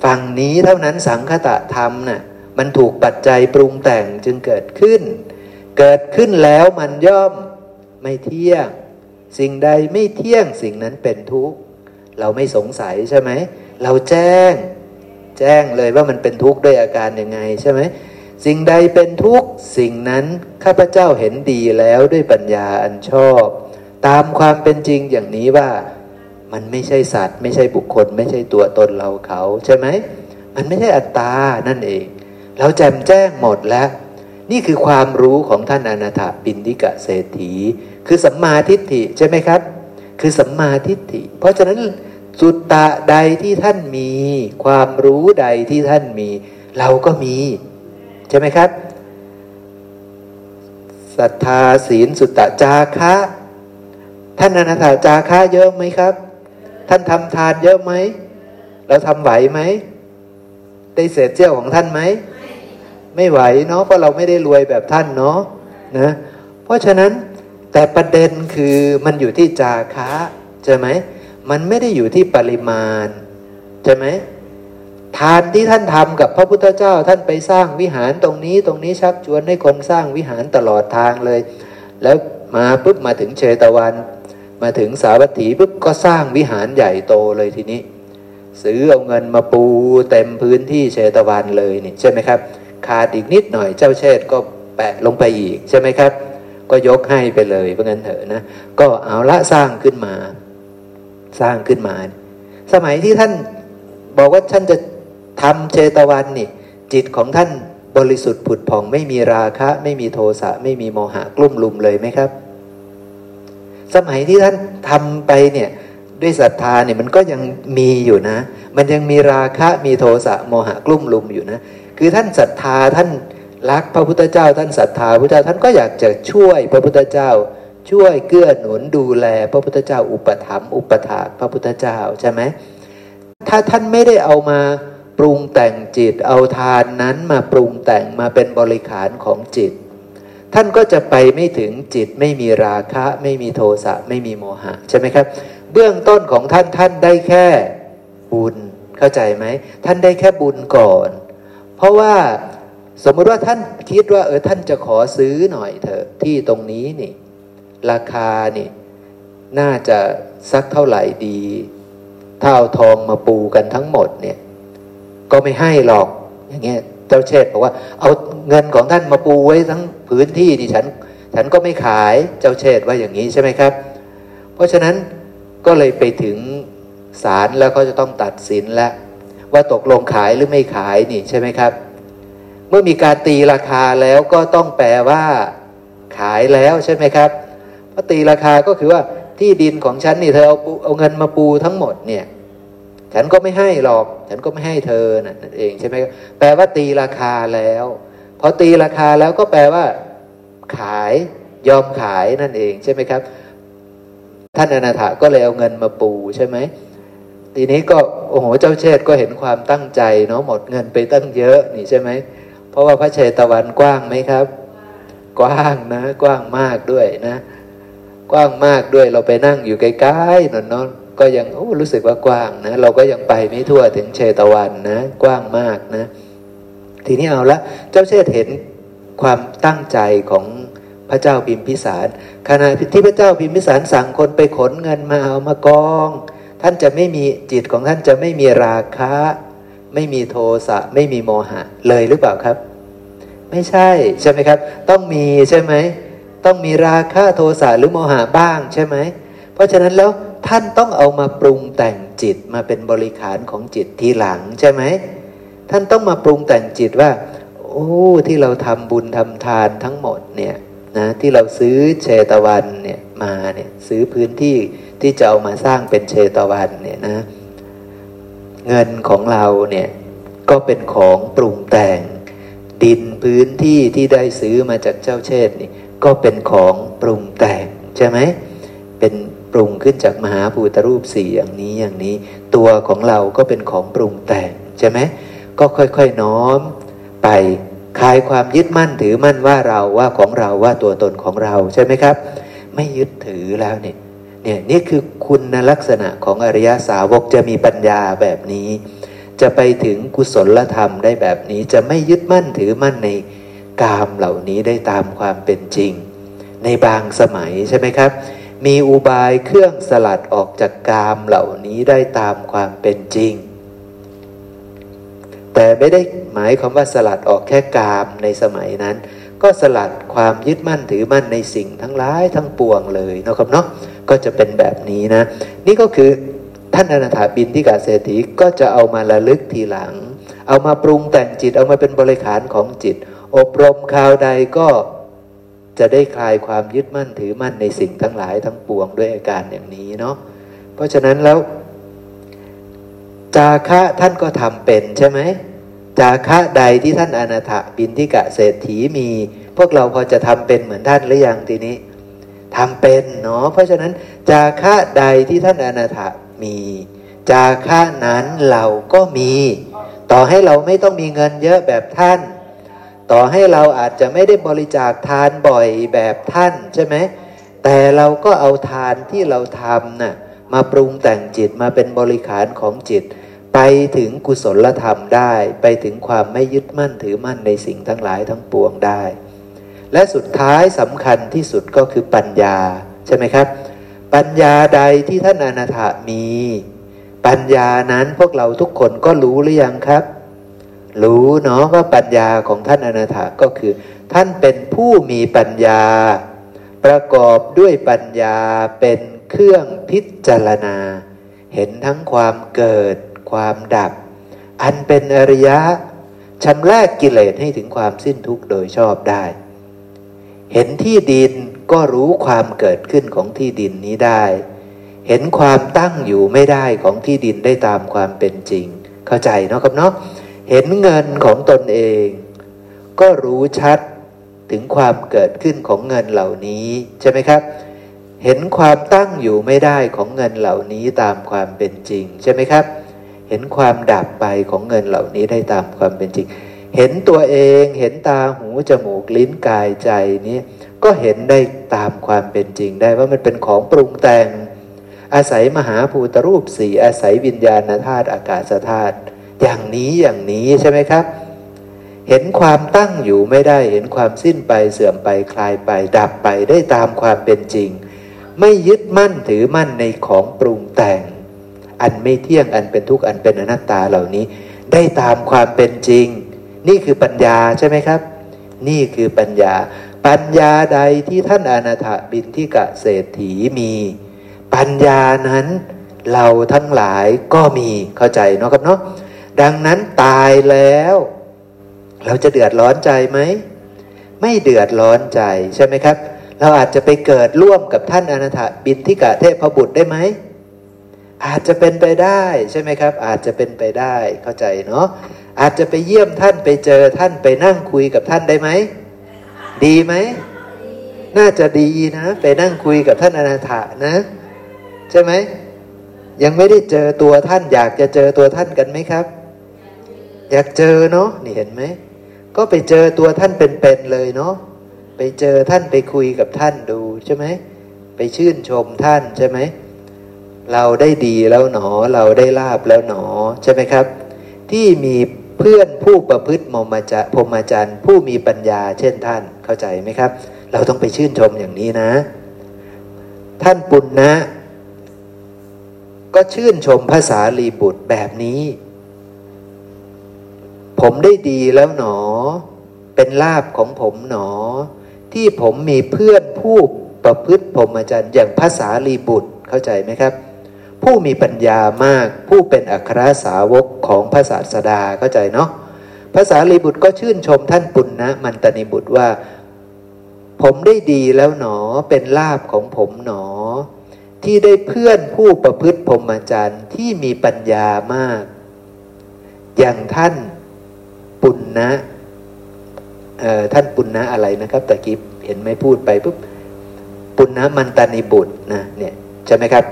ฝั่งนี้เท่านั้นสังคตะธรรมนะ่ะมันถูกปัจจัยปรุงแต่งจึงเกิดขึ้น เกิดขึ้นแล้วมันย่อมไม่เที่ยง สิ่งใดไม่เที่ยงสิ่งนั้นเป็นทุกข์ เราไม่สงสัยใช่ไหม เราแจ้ง แจ้งเลยว่ามันเป็นทุกข์ด้วยอาการยังไงใช่ไหมสิ่งใดเป็นทุกข์ สิ่งนั้นข้าพเจ้าเห็นดีแล้วด้วยปัญญาอันชอบ ตามความเป็นจริงอย่างนี้ว่ามันไม่ใช่สัตว์ ไม่ใช่บุคคล ไม่ใช่ตัวตนเราเขาใช่ไหมมันไม่ใช่อัตตานั่นเอง เราแจมแจ้งหมดแล้ว นี่คือความรู้ของท่านอนาถปินทิกะเศรษฐี คือสัมมาทิฏฐิใช่ไหมครับ คือสัมมาทิฏฐิ เพราะฉะนั้นสุตตะใดที่ท่านมี ความรู้ใดที่ท่านมี เราก็มี ใช่ไหมครับศรัทธาศีลสุตตะจาคะท่านอนาถาจาคะเยอะไหมครับ ท่านทำทานเยอะไหม เราทำไหวไหม ได้เศษเจ้าของท่านไหม ไม่ไหวเนาะเพราะเราไม่ได้รวยแบบท่านเนาะนะ เพราะฉะนั้น แต่ประเด็นคือมันอยู่ที่จาคะใช่ไหมมันไม่ได้อยู่ที่ปริมาณใช่ไหมทานที่ท่านทำกับพระพุทธเจ้าท่านไปสร้างวิหารตรงนี้ตรงนี้ชักชวนให้คนสร้างวิหารตลอดทางเลย แล้วมาปุ๊บมาถึงเชตวัน มาถึงสาวัตถีปุ๊บก็สร้างวิหารใหญ่โตเลยทีนี้ ซื้อเอาเงินมาปูเต็มพื้นที่เชตวันเลยนี่ใช่ไหมครับ ขาดอีกนิดหน่อยเจ้าเชษก็แปะลงไปอีกใช่ไหมครับ ก็ยกให้ไปเลยเพราะงั้นเถอะนะก็เอาละสร้างขึ้นมา สร้างขึ้นมา สมัยที่ท่านบอกว่าท่านจะทำเจตวันนี่ จิตของท่านบริสุทธิ์ผุดผ่องไม่มีราคะ ไม่มีโทสะไม่มีโมหะกลุ่มลุมเลยไหมครับ สมัยที่ท่านทำไปเนี่ยด้วยศรัทธาเนี่ยมันก็ยังมีอยู่นะ มันยังมีราคะมีโทสะโมหะกลุ่มลุมอยู่นะ คือท่านศรัทธาท่าน รักพระพุทธเจ้าท่านศรัทธาพระพุทธเจ้าท่านก็อยากจะช่วยพระพุทธเจ้า ช่วยเกื้อหนุนดูแล พระพุทธเจ้าอุปถัมภ์อุปถากพระพุทธเจ้าใช่ไหมถ้าท่านไม่ได้เอามาปรุงแต่งจิตเอาทานนั้นมาปรุงแต่งมาเป็นบริขารของจิต ท่านก็จะไปไม่ถึงจิตไม่มีราคะ ไม่มีโทสะไม่มีโมหะใช่ไหมครับ เบื้องต้นของท่านท่านได้แค่บุญเข้าใจไหมท่านได้แค่บุญก่อน เพราะว่า สมมติว่าท่านคิดว่าเออท่านจะขอซื้อหน่อยเถอะที่ตรงนี้นี่ ราคานี่ น่าจะสักเท่าไหร่ดีถ้าเอาทองมาปูกันทั้งหมดเนี่ย ก็ไม่ให้หรอก อย่างเงี้ยเจ้าเชษบอกว่า เอาเงินของท่านมาปูไว้ทั้งพื้นที่ดิฉัน ฉันก็ไม่ขายเจ้าเชษว่าอย่างนี้ใช่ไหมครับ เพราะฉะนั้นก็เลยไปถึงศาลแล้วก็จะต้องตัดสินแล้วว่าตกลงขายหรือไม่ขายนี่ใช่ไหมครับ เมื่อมีการตีราคาแล้วก็ต้องแปลว่า ขายแล้วใช่ไหมครับพอตีราคาก็คือว่าที่ดินของฉันนี่เธอเอาเอาเงินมาปูทั้งหมดเนี่ยฉันก็ไม่ให้หรอก ฉันก็ไม่ให้เธอนั่นเองใช่ไหมแปลว่าตีราคาแล้วพอตีราคาแล้วก็แปลว่า ขายยอมขายนั่นเองใช่ไหมครับ ท่านอนาถาก็เลยเอาเงินมาปูใช่ไหมทีนี้ก็โอ้โหเจ้าเชษก็เห็นความตั้งใจเนาะหมดเงินไปตั้งเยอะนี่ใช่ไหม เพราะว่าพระเชตวันกว้างไหมครับ กว้างนะ กว้างมากด้วยนะ กว้างมากด้วยเราไปนั่งอยู่ใกล้ๆนนนนก็ยังโอ้รู้สึกว่ากว้างนะ เราก็ยังไปไม่ทั่วถึงเชตวันนะ กว้างมากนะ ทีนี้เอาละเจ้าเชษเห็นความตั้งใจของพระเจ้าพิมพิสารขณะที่พระเจ้าพิมพิสารสั่งคนไปขนเงินมาเอามากอง ท่านจะไม่มีจิตของท่านจะไม่มีราคะ ไม่มีโทสะไม่มีโมหะเลยหรือเปล่าครับ ไม่ใช่ใช่ไหมครับ ต้องมีใช่ไหมต้องมีราคะโทสะหรือโมหะบ้างใช่ไหมเพราะฉะนั้นแล้วท่านต้องเอามาปรุงแต่งจิตมาเป็นบริขารของจิตทีหลังใช่ไหมท่านต้องมาปรุงแต่งจิตว่า โอ้ที่เราทำบุญทำทานทั้งหมดเนี่ยนะที่เราซื้อเชตวันเนี่ยมาเนี่ยซื้อพื้นที่ที่จะเอามาสร้างเป็นเชตวันเนี่ยนะ เงินของเราเนี่ยก็เป็นของปรุงแต่ง ดินพื้นที่ที่ได้ซื้อมาจากเจ้าเชษนี่ก็เป็นของปรุงแต่งใช่ไหมเป็นปรุงขึ้นจากมหาภูตรูปสี่อย่างนี้อย่างนี้ ตัวของเราก็เป็นของปรุงแต่งใช่ไหมก็ค่อยๆน้อมไปคลายความยึดมั่นถือมั่นว่าเราว่าของเราว่าตัวตนของเราใช่ไหมครับ ไม่ยึดถือแล้วเนี่ย เนี่ยนี่คือคุณลักษณะของอริยสาวกจะมีปัญญาแบบนี้ จะไปถึงกุศลธรรมได้แบบนี้จะไม่ยึดมั่นถือมั่นในกามเหล่านี้ได้ตามความเป็นจริง ในบางสมัยใช่ไหมครับ มีอุบายเครื่องสลัดออกจากกามเหล่านี้ได้ตามความเป็นจริง แต่ไม่ได้หมายความว่าสลัดออกแค่กามในสมัยนั้น ก็สลัดความยึดมั่นถือมั่นในสิ่งทั้งหลายทั้งปวงเลยนะครับเนาะก็จะเป็นแบบนี้นะ นี่ก็คือท่านอนาถาบินที่กาเศรษฐีก็จะเอามาระลึกทีหลัง เอามาปรุงแต่งจิตเอามาเป็นบริขารของจิต อบรมคราวใดก็จะได้คลายความยึดมั่นถือมั่นในสิ่งทั้งหลายทั้งปวงด้วยอาการอย่างนี้เนาะเพราะฉะนั้นแล้ว จาคะท่านก็ทำเป็นใช่ไหม จาคะใดที่ท่านอนาถบินทิกะเศรษฐีมี พวกเราพอจะทำเป็นเหมือนท่านหรือยังทีนี้ทำเป็นเนาะเพราะฉะนั้นจาคะใดที่ท่านอนาถมี จาคะนั้นเราก็มี ต่อให้เราไม่ต้องมีเงินเยอะแบบท่าน ต่อให้เราอาจจะไม่ได้บริจาคทานบ่อยแบบท่านใช่ไหมแต่เราก็เอาทานที่เราทำนะ่ะมาปรุงแต่งจิตมาเป็นบริขารของจิต ไปถึงกุศลธรรมได้ ไปถึงความไม่ยึดมั่นถือมั่นในสิ่งทั้งหลายทั้งปวงได้ และสุดท้ายสำคัญที่สุดก็คือปัญญาใช่ไหมครับ ปัญญาใดที่ท่านอนาถามี ปัญญานั้นพวกเราทุกคนก็รู้หรือยังครับ รู้เนาะว่าปัญญาของท่านอนาถาก็คือ ท่านเป็นผู้มีปัญญา ประกอบด้วยปัญญาเป็นเครื่องพิจารณา เห็นทั้งความเกิด ความดับ อันเป็นอริยะชำระกกิเลสให้ถึงความสิ้นทุกข์โดยชอบได้ เห็นที่ดินก็รู้ความเกิดขึ้นของที่ดินนี้ได้ เห็นความตั้งอยู่ไม่ได้ของที่ดินได้ตามความเป็นจริง เข้าใจเนาะครับเนาะเห็นเงินของตนเอง ก็รู้ชัดถึงความเกิดขึ้นของเงินเหล่านี้ใช่ไหมครับ เห็นความตั้งอยู่ไม่ได้ของเงินเหล่านี้ตามความเป็นจริงใช่ไหมครับ เห็นความดับไปของเงินเหล่านี้ได้ตามความเป็นจริง เห็นตัวเองเห็นตาหูจมูกลิ้นกายใจนี้ ก็เห็นได้ตามความเป็นจริงได้ว่ามันเป็นของปรุงแต่ง อาศัยมหาภูตรูปสี่อาศัยวิญญาณธาตุอากาศธาตุอย่างนี้อย่างนี้ใช่ไหมครับ เห็นความตั้งอยู่ไม่ได้เห็นความสิ้นไปเสื่อมไปคลายไป ดับไปได้ตามความเป็นจริง ไม่ยึดมั่นถือมั่นในของปรุงแต่ง อันไม่เที่ยงอันเป็นทุกข์อันเป็นอนัตตาเหล่านี้ ได้ตามความเป็นจริง นี่คือปัญญาใช่ไหมครับ นี่คือปัญญา ปัญญาใดที่ท่านอนาถบินที่กะเศรษฐีมี ปัญญานั้นเราทั้งหลายก็มีเข้าใจเนาะครับเนาะดังนั้นตายแล้ว เราจะเดือดร้อนใจไหม ไม่เดือดร้อนใจใช่ไหมครับ เราอาจจะไปเกิดร่วมกับท่านอนาถบินทิกะเทพบุตรได้ไหม อาจจะเป็นไปได้ใช่ไหมครับ อาจจะเป็นไปได้เข้าใจเนาะอาจจะไปเยี่ยมท่านไปเจอท่านไปนั่งคุยกับท่านได้ไหมดีไหมน่าจะดีนะ ไปนั่งคุยกับท่านอนาถานะ ใช่ไหมยังไม่ได้เจอตัวท่าน อยากจะเจอตัวท่านกันไหมครับ อยากเจอเนาะนี่เห็นไหมก็ไปเจอตัวท่านเป็นๆเเลยเนาะไปเจอท่านไปคุยกับท่านดูใช่ไหมไปชื่นชมท่านใช่ไหม เราได้ดีแล้วหนอเราได้ลาบแล้วหนอใช่ไหมครับ ที่มีเพื่อนผู้ประพฤติมมจพรมจารย์ผู้มีปัญญาเช่นท่านเข้าใจไหมครับ เราต้องไปชื่นชมอย่างนี้นะ ท่านปุณณนะก็ชื่นชมภาษาลีบุตรแบบนี้ ผมได้ดีแล้วหนอ เป็นลาบของผมหนอ ที่ผมมีเพื่อนผู้ประพฤติพรมจารย์อย่างภาษาลีบุตรเข้าใจไหมครับ ผู้มีปัญญามาก ผู้เป็นอัครสาวกของพระศาสดาเข้าใจเนาะภาษาลีบุตรก็ชื่นชมท่านปุณณะมันตนิบุตรว่า ผมได้ดีแล้วหนอเป็นลาบของผมหนอ ที่ได้เพื่อนผู้ประพฤติพรหมจรรย์ที่มีปัญญามาก อย่างท่านปุณณะท่านปุณณะอะไรนะครับตะกี้เห็นไม่พูดไปปุ๊บปุณณะมันตานิบุตรนะเนี่ยใช่ไหมครับ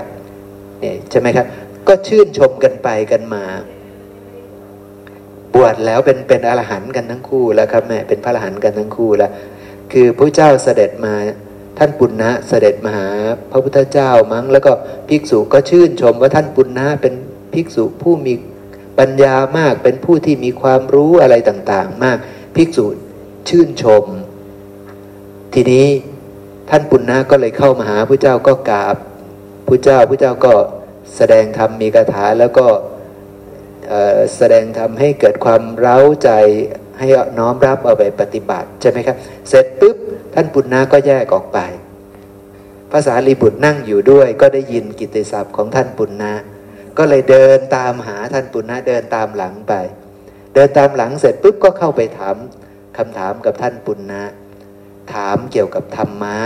เนี่ยใช่ไหมครับ ก็ชื่นชมกันไปกันมา บวชแล้วเป็นเป็นอรหันต์กันทั้งคู่แล้วครับแม่เป็นพระอรหันต์กันทั้งคู่แล้ว คือพระเจ้าเสด็จมาท่านปุณณะเสด็จมาหาพระพุทธเจ้ามั้ง แล้วก็ภิกษุก็ชื่นชมว่าท่านปุณณะเป็นภิกษุผู้มีปัญญามากเป็นผู้ที่มีความรู้อะไรต่างๆ มาก ภิกษุชื่นชม ทีนี้ท่านปุณณะก็เลยเข้ามาหาพระเจ้าก็กราบ พระเจ้าพระเจ้าก็แสดงธรรมมีคาถาแล้วก็แสดงธรรมให้เกิดความเร้าใจให้น้อมรับเอาไปปฏิบัติใช่ไหมครับ เสร็จปุ๊บท่านปุณณะก็แยกออกไปภาษาลีบุตรนั่งอยู่ด้วย ก็ได้ยินกิตติศัพท์ของท่านปุณณะก็เลยเดินตามหาท่านปุณณะเดินตามหลังไป เดินตามหลังเสร็จปุ๊บก็เข้าไปถามคำถามกับท่านปุณณะถามเกี่ยวกับธรรมะ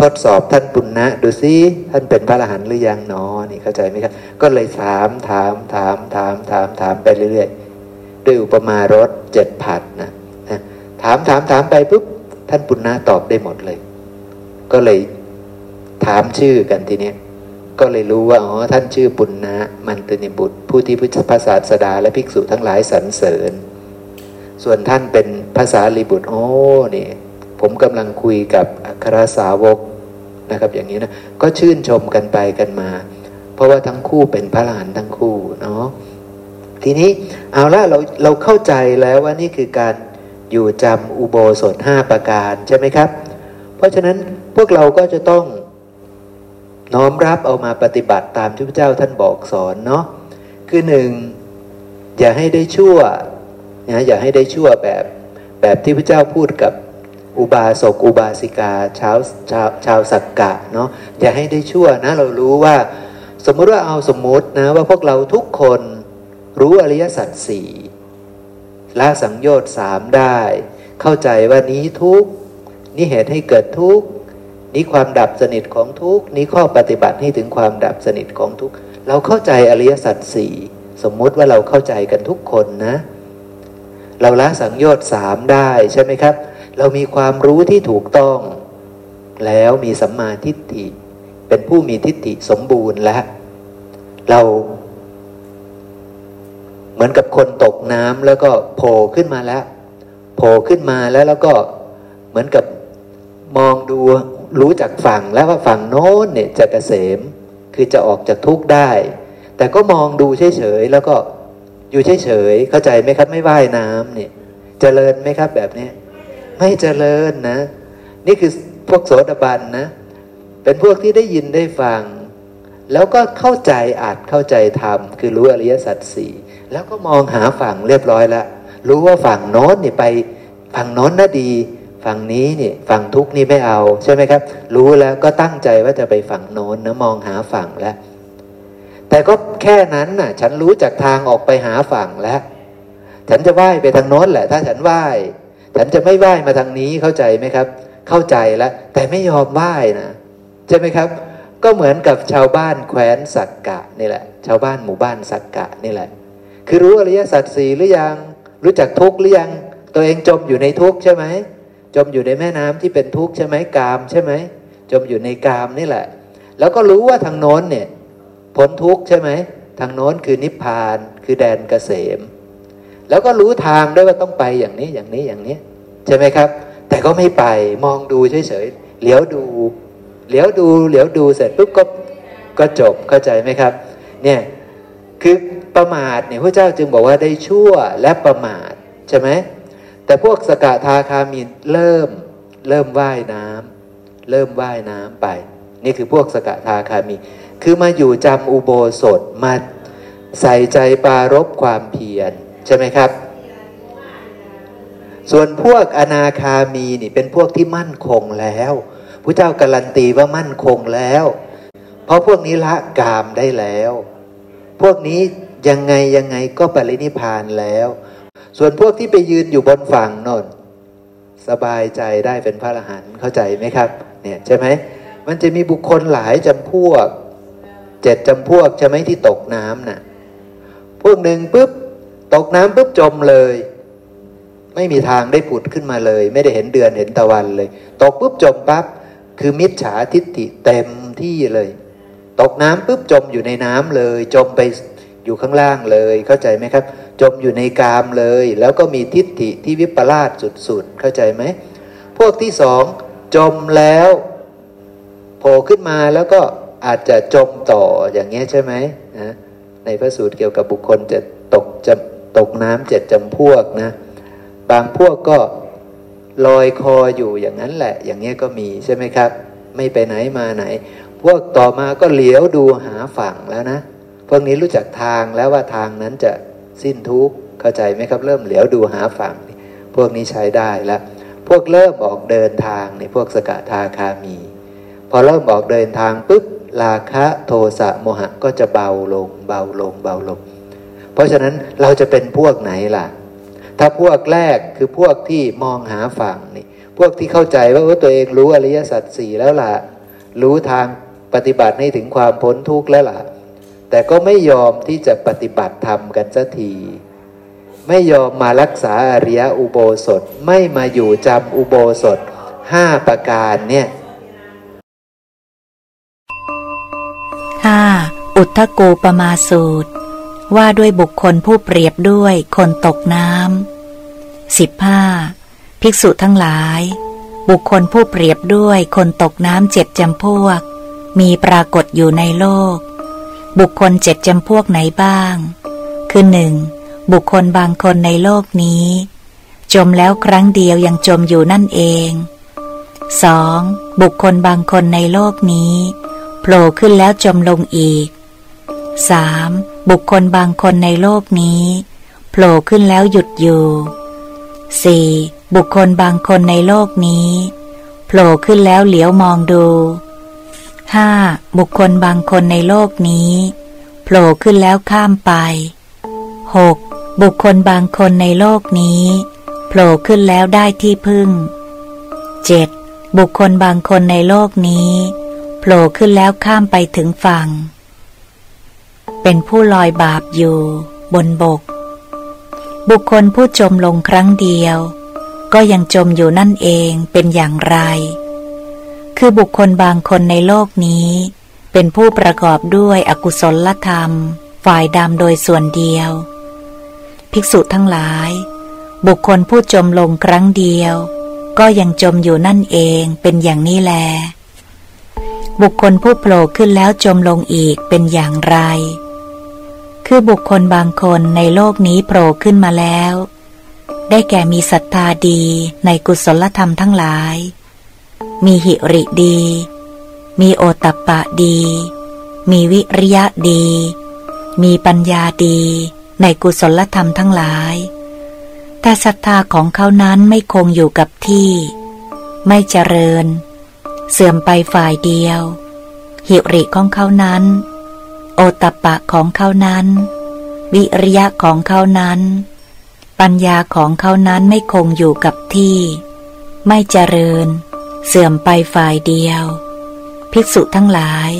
ทดสอบท่านปุณณะดูซิท่านเป็นพระอรหันต์หรือยังนอนี่เข้าใจไหมครับ ก็เลยถามถามถามถามถามถามไปเรื่อยๆด้วยอุปมารถเจ็ดผัดนะนะถามถามถามไปปุ๊บท่านปุณณะตอบได้หมดเลย ก็เลยถามชื่อกันทีเนี้ยก็เลยรู้ว่าอ๋อท่านชื่อปุณณะมันตนิบุตร ผู้ที่พุทธภาษาสดาและภิกษุทั้งหลายสรรเสริญ ส่วนท่านเป็นภาษาลีบุตรโอ้นี่ ผมกำลังคุยกับอัครสาวกนะครับ อย่างนี้นะก็ชื่นชมกันไปกันมา เพราะว่าทั้งคู่เป็นพระหลานทั้งคู่เนาะทีนี้เอาละเราเราเข้าใจแล้วว่านี่คือการอยู่จำอุโบสถห้าประการใช่ไหมครับ เพราะฉะนั้นพวกเราก็จะต้องน้อมรับเอามาปฏิบัติตามที่พระเจ้าท่านบอกสอนเนาะคือหนึ่งอย่าให้ได้ชั่วนะอย่าให้ได้ชั่วแบบแบบที่พระเจ้าพูดกับ อุบาสกอุบาสิกาชาวชาวชาวสักกะเนาะอย่าให้ได้ชั่วนะเรารู้ว่า สมมติว่าเอาสมมตินะว่าพวกเราทุกคนรู้อริยสัจสี่ละสังโยชน์สามได้ เข้าใจว่านี้ทุกนี้เหตุให้เกิดทุกนี้ความดับสนิทของทุกนี้ข้อปฏิบัติให้ถึงความดับสนิทของทุกเราเข้าใจอริยสัจสี่สมมติว่าเราเข้าใจกันทุกคนนะ เราละสังโยชน์สามได้ใช่ไหมครับ เรามีความรู้ที่ถูกต้อง แล้วมีสัมมาทิฏฐิ เป็นผู้มีทิฏฐิสมบูรณ์แล้วเราเหมือนกับคนตกน้ำแล้วก็โผล่ขึ้นมาแล้วโผล่ขึ้นมาแล้วแล้วก็เหมือนกับมองดูรู้จากฝั่งแล้วว่าฝั่งโน้นเนี่ยจะกะเกษม คือจะออกจากทุกข์ได้ แต่ก็มองดูเฉยๆแล้วก็อยู่เฉยๆเข้าใจไหมครับไม่ว่ายน้ำเนี่ยจเจริญไหมครับแบบนี้ ไม่เจริญนะ นี่คือพวกโสดาบันนะ เป็นพวกที่ได้ยินได้ฟัง แล้วก็เข้าใจอาจเข้าใจธรรมคือรู้อริยสัจสี่แล้วก็มองหาฝั่งเรียบร้อยล้วรู้ว่าฝั่งโน้นนี่ไปฝั่งโน้นน่ะดีฝั่งนี้นี่ฝั่งทุกนี่ไม่เอาใช่ไหมครับ รู้แล้วก็ตั้งใจว่าจะไปฝั่งโน้นนะมองหาฝั่งแล้ว แต่ก็แค่นั้นน่ะ ฉันรู้จากทางออกไปหาฝั่งแล้ว ฉันจะว่ายไปทางโน้นแหละ ถ้าฉันว่าย ฉันจะไม่ไหว้มาทางนี้เข้าใจไหมครับ เข้าใจแล้วแต่ไม่ยอมไหว้นะใช่ไหมครับ ก็เหมือนกับชาวบ้านแคว้นสักกะนี่แหละ ชาวบ้านหมู่บ้านสักกะนี่แหละ คือรู้อริยสัจสี่หรือยัง รู้จักทุกข์หรือยัง ตัวเองจมอยู่ในทุกข์ใช่ไหมจมอยู่ในแม่น้ำที่เป็นทุกข์ใช่ไหมกามใช่ไหมจมอยู่ในกามนี่แหละ แล้วก็รู้ว่าทางโน้นเนี่ยพ้นทุกข์ใช่ไหมทางโน้นคือนิพพานคือแดนเกษม แล้วก็รู้ทางด้วยว่าต้องไปอย่างนี้อย่างนี้อย่างนี้ใช่ไหมครับ แต่ก็ไม่ไปมองดูเฉยๆเหลียวดูเหลียวดูเหลียวดูเสร็จปุ๊บก็ก็จบเข้าใจไหมครับ เนี่ยคือประมาทเนี่ยพระเจ้าจึงบอกว่าได้ชั่วและประมาทใช่ไหมแต่พวกสกทาคามีเริ่มเริ่มว่ายน้ำเริ่มว่ายน้ำไป นี่คือพวกสกทาคามี คือมาอยู่จำอุโบสถมาใส่ใจปารบความเพียร ใช่ไหมครับ ส่วนพวกอนาคามีนี่เป็นพวกที่มั่นคงแล้วพระเจ้าการันตีว่ามั่นคงแล้ว เพราะพวกนี้ละกามได้แล้ว พวกนี้ยังไงยังไงก็ปรินิพานแล้ว ส่วนพวกที่ไปยืนอยู่บนฝั่งนนสบายใจได้เป็นพระอรหันต์เข้าใจไหมครับ เนี่ยใช่ไหมมันจะมีบุคคลหลายจำพวกเจ็ดจำพวกใช่ไหมที่ตกน้ำนะ่ะ พวกหนึ่งปุ๊บ ตกน้ำปุ๊บจมเลย ไม่มีทางได้ผุดขึ้นมาเลย ไม่ได้เห็นเดือนเห็นตะวันเลย ตกปุ๊บจมปั๊บคือมิจฉาทิฏฐิเต็มที่เลย ตกน้ำปุ๊บจมอยู่ในน้ำเลย จมไปอยู่ข้างล่างเลย เข้าใจไหมครับ จมอยู่ในกามเลย แล้วก็มีทิฏฐิที่วิปลาสสุดๆ เข้าใจไหม พวกที่สองจมแล้วโผล่ขึ้นมาแล้วก็อาจจะจมต่ออย่างเงี้ยใช่ไหมนะในพระสูตรเกี่ยวกับบุคคลจะตกจะ ตกน้ำเจ็ดจำพวกนะ บางพวกก็ลอยคออยู่อย่างนั้นแหละ อย่างเงี้ยก็มีใช่ไหมครับ ไม่ไปไหนมาไหน พวกต่อมาก็เหลียวดูหาฝั่งแล้วนะ พวกนี้รู้จักทางแล้วว่าทางนั้นจะสิ้นทุกข์เข้าใจไหมครับ เริ่มเหลียวดูหาฝั่ง พวกนี้ใช้ได้แล้วพวกเริ่มออกเดินทางในพวกสกทาคามี พอเริ่มออกเดินทางปุ๊บราคะโทสะโมหะก็จะเบาลง เบาลงเบาลง เพราะฉะนั้นเราจะเป็นพวกไหนล่ะ ถ้าพวกแรกคือพวกที่มองหาฝั่งนี่ พวกที่เข้าใจว่าตัวเองรู้อริยสัจสี่แล้วล่ะ รู้ทางปฏิบัติให้ถึงความพ้นทุกข์แล้วล่ะ แต่ก็ไม่ยอมที่จะปฏิบัติธรรมกันสักที ไม่ยอมมารักษาอริยอุโบสถ ไม่มาอยู่จำอุโบสถห้าประการเนี่ย 5. อุทธกูปมาสูตร ว่าด้วยบุคคลผู้เปรียบด้วยคนตกน้ำ 15. ภิกษุทั้งหลาย บุคคลผู้เปรียบด้วยคนตกน้ำเจ็ดจำพวก มีปรากฏอยู่ในโลก บุคคลเจ็ดจำพวกไหนบ้าง คือหนึ่งบุคคลบางคนในโลกนี้ จมแล้วครั้งเดียวยังจมอยู่นั่นเอง 2. บุคคลบางคนในโลกนี้ โผล่ขึ้นแล้วจมลงอีก 3. บุคคลบางคนในโลกนี้โผล่ขึ้นแล้วหยุดอยู่ 4. บุคคลบางคนในโลกนี้โผล่ขึ้นแล้วเหลียวมองดู 5. บุคคลบางคนในโลกนี้โผล่ขึ้นแล้วข้ามไป 6. บุคคลบางคนในโลกนี้โผล่ขึ้นแล้วได้ที่พึ่ง 7. บุคคลบางคนในโลกนี้โผล่ขึ้นแล้วข้ามไปถึงฝั่ง เป็นผู้ลอยบาปอยู่ บนบก บุคคลผู้จมลงครั้งเดียว ก็ยังจมอยู่นั่นเองเป็นอย่างไร คือบุคคลบางคนในโลกนี้ เป็นผู้ประกอบด้วยอกุศลธรรม ฝ่ายดำโดยส่วนเดียว ภิกษุทั้งหลาย บุคคลผู้จมลงครั้งเดียว ก็ยังจมอยู่นั่นเองเป็นอย่างนี้แลบุคคลผู้โผล่ขึ้นแล้วจมลงอีกเป็นอย่างไร คือบุคคลบางคนในโลกนี้โผล่ขึ้นมาแล้ว ได้แก่มีศรัทธาดีในกุศลธรรมทั้งหลาย มีหิริดี มีโอตัปปะดี มีวิริยะดี มีปัญญาดีในกุศลธรรมทั้งหลาย แต่ศรัทธาของเขานั้นไม่คงอยู่กับที่ ไม่เจริญ เสื่อมไปฝ่ายเดียว หิริของเขานั้น โอตัปปะของเขานั้น วิริยะของเขานั้น ปัญญาของเขานั้นไม่คงอยู่กับที่ ไม่เจริญ เสื่อมไปฝ่ายเดียว ภิกษุทั้งหลาย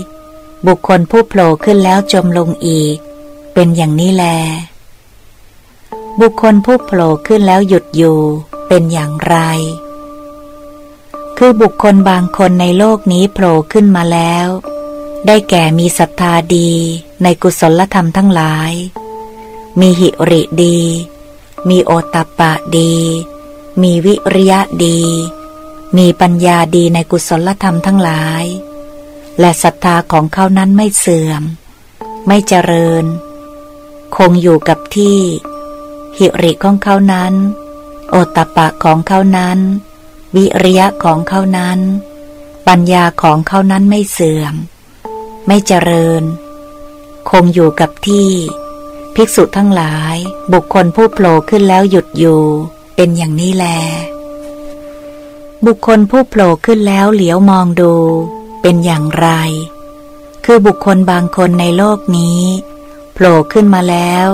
บุคคลผู้โผล่ขึ้นแล้วจมลงอีก เป็นอย่างนี้แล บุคคลผู้โผล่ขึ้นแล้วหยุดอยู่เป็นอย่างไร คือบุคคลบางคนในโลกนี้โผล่ขึ้นมาแล้ว ได้แก่มีศรัทธาดีในกุศลธรรมทั้งหลาย มีหิริดี มีโอตัปปะดี มีวิริยะดี มีปัญญาดีในกุศลธรรมทั้งหลาย และศรัทธาของเขานั้นไม่เสื่อม ไม่เจริญ คงอยู่กับที่ หิริของเขานั้น โอตปะของเขานั้น วิริยะของเขานั้น ปัญญาของเขานั้นไม่เสื่อม ไม่เจริญ คงอยู่กับที่ ภิกษุทั้งหลายบุคคลผู้โผล่ขึ้นแล้วหยุดอยู่ เป็นอย่างนี้แล บุคคลผู้โผล่ขึ้นแล้วเหลียวมองดู เป็นอย่างไร คือบุคคลบางคนในโลกนี้โผล่ขึ้นมาแล้ว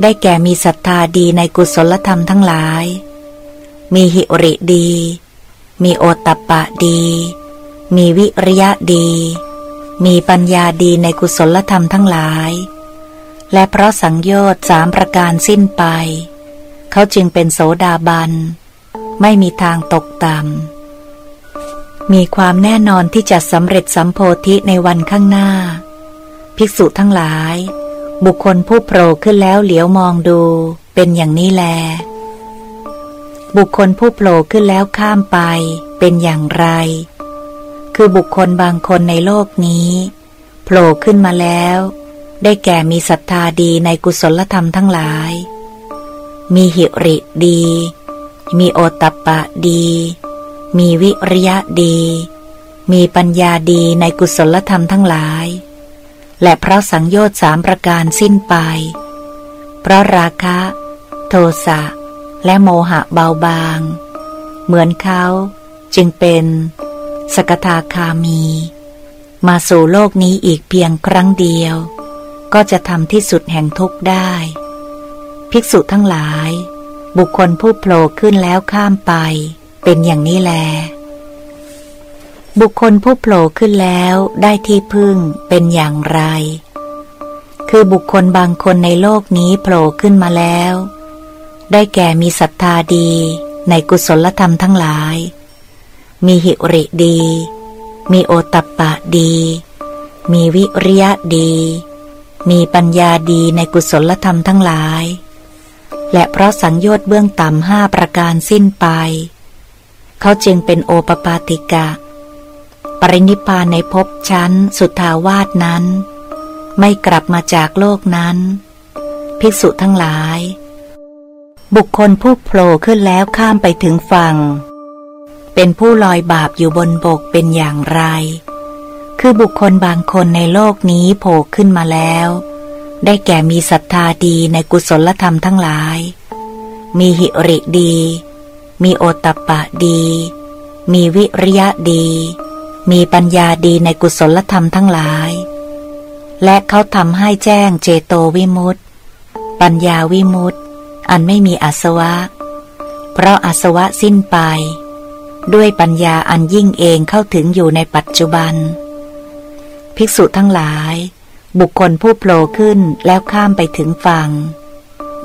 ได้แก่มีศรัทธาดีในกุศลธรรมทั้งหลาย มีหิริดี มีโอตตปปะดี มีวิริยะดี มีปัญญาดีในกุศลธรรมทั้งหลาย และเพราะสังโยชน์สามประการสิ้นไป เขาจึงเป็นโสดาบัน ไม่มีทางตกต่ำ มีความแน่นอนที่จะสำเร็จสัมโพธิในวันข้างหน้า ภิกษุทั้งหลาย บุคคลผู้โผล่ขึ้นแล้วเหลียวมองดูเป็นอย่างนี้แล บุคคลผู้โผล่ขึ้นแล้วข้ามไปเป็นอย่างไร คือบุคคลบางคนในโลกนี้โผล่ขึ้นมาแล้ว ได้แก่มีศรัทธาดีในกุศลธรรมทั้งหลาย มีหิริดี มีโอตปปะดี มีวิริยะดี มีปัญญาดีในกุศลธรรมทั้งหลาย และเพราะสังโยชน์สามประการสิ้นไป เพราะราคะ โทสะและโมหะเบาบาง เหมือนเขาจึงเป็น สกทาคามี มาสู่โลกนี้อีกเพียงครั้งเดียว ก็จะทำที่สุดแห่งทุกข์ได้ ภิกษุทั้งหลาย บุคคลผู้โผล่ขึ้นแล้วข้ามไป เป็นอย่างนี้แล บุคคลผู้โผล่ขึ้นแล้วได้ที่พึ่งเป็นอย่างไร คือบุคคลบางคนในโลกนี้โผล่ขึ้นมาแล้ว ได้แก่มีศรัทธาดีในกุศลธรรมทั้งหลาย มีหิริดี มีโอตัปปะดี มีวิริยะดี มีปัญญาดีในกุศลธรรมทั้งหลาย และเพราะสังโยชน์เบื้องต่ำห้าประการสิ้นไป เขาจึงเป็นโอปปาติกะ ปรินิพานในภพชั้นสุทาวาสนั้น ไม่กลับมาจากโลกนั้น ภิกษุทั้งหลายบุคคลผู้โผล่ขึ้นแล้วข้ามไปถึงฝั่ง เป็นผู้ลอยบาปอยู่บนบกเป็นอย่างไร คือบุคคลบางคนในโลกนี้โผล่ขึ้นมาแล้ว ได้แก่มีศรัทธาดีในกุศลธรรมทั้งหลาย มีหิริดี มีโอตปปะดี มีวิริยะดี มีปัญญาดีในกุศลธรรมทั้งหลาย และเขาทำให้แจ้งเจโตวิมุตติ ปัญญาวิมุตติ อันไม่มีอาสวะ เพราะอาสวะสิ้นไป ด้วยปัญญาอันยิ่งเองเข้าถึงอยู่ในปัจจุบัน ภิกษุทั้งหลาย บุคคลผู้โผล่ขึ้นแล้วข้ามไปถึงฝั่ง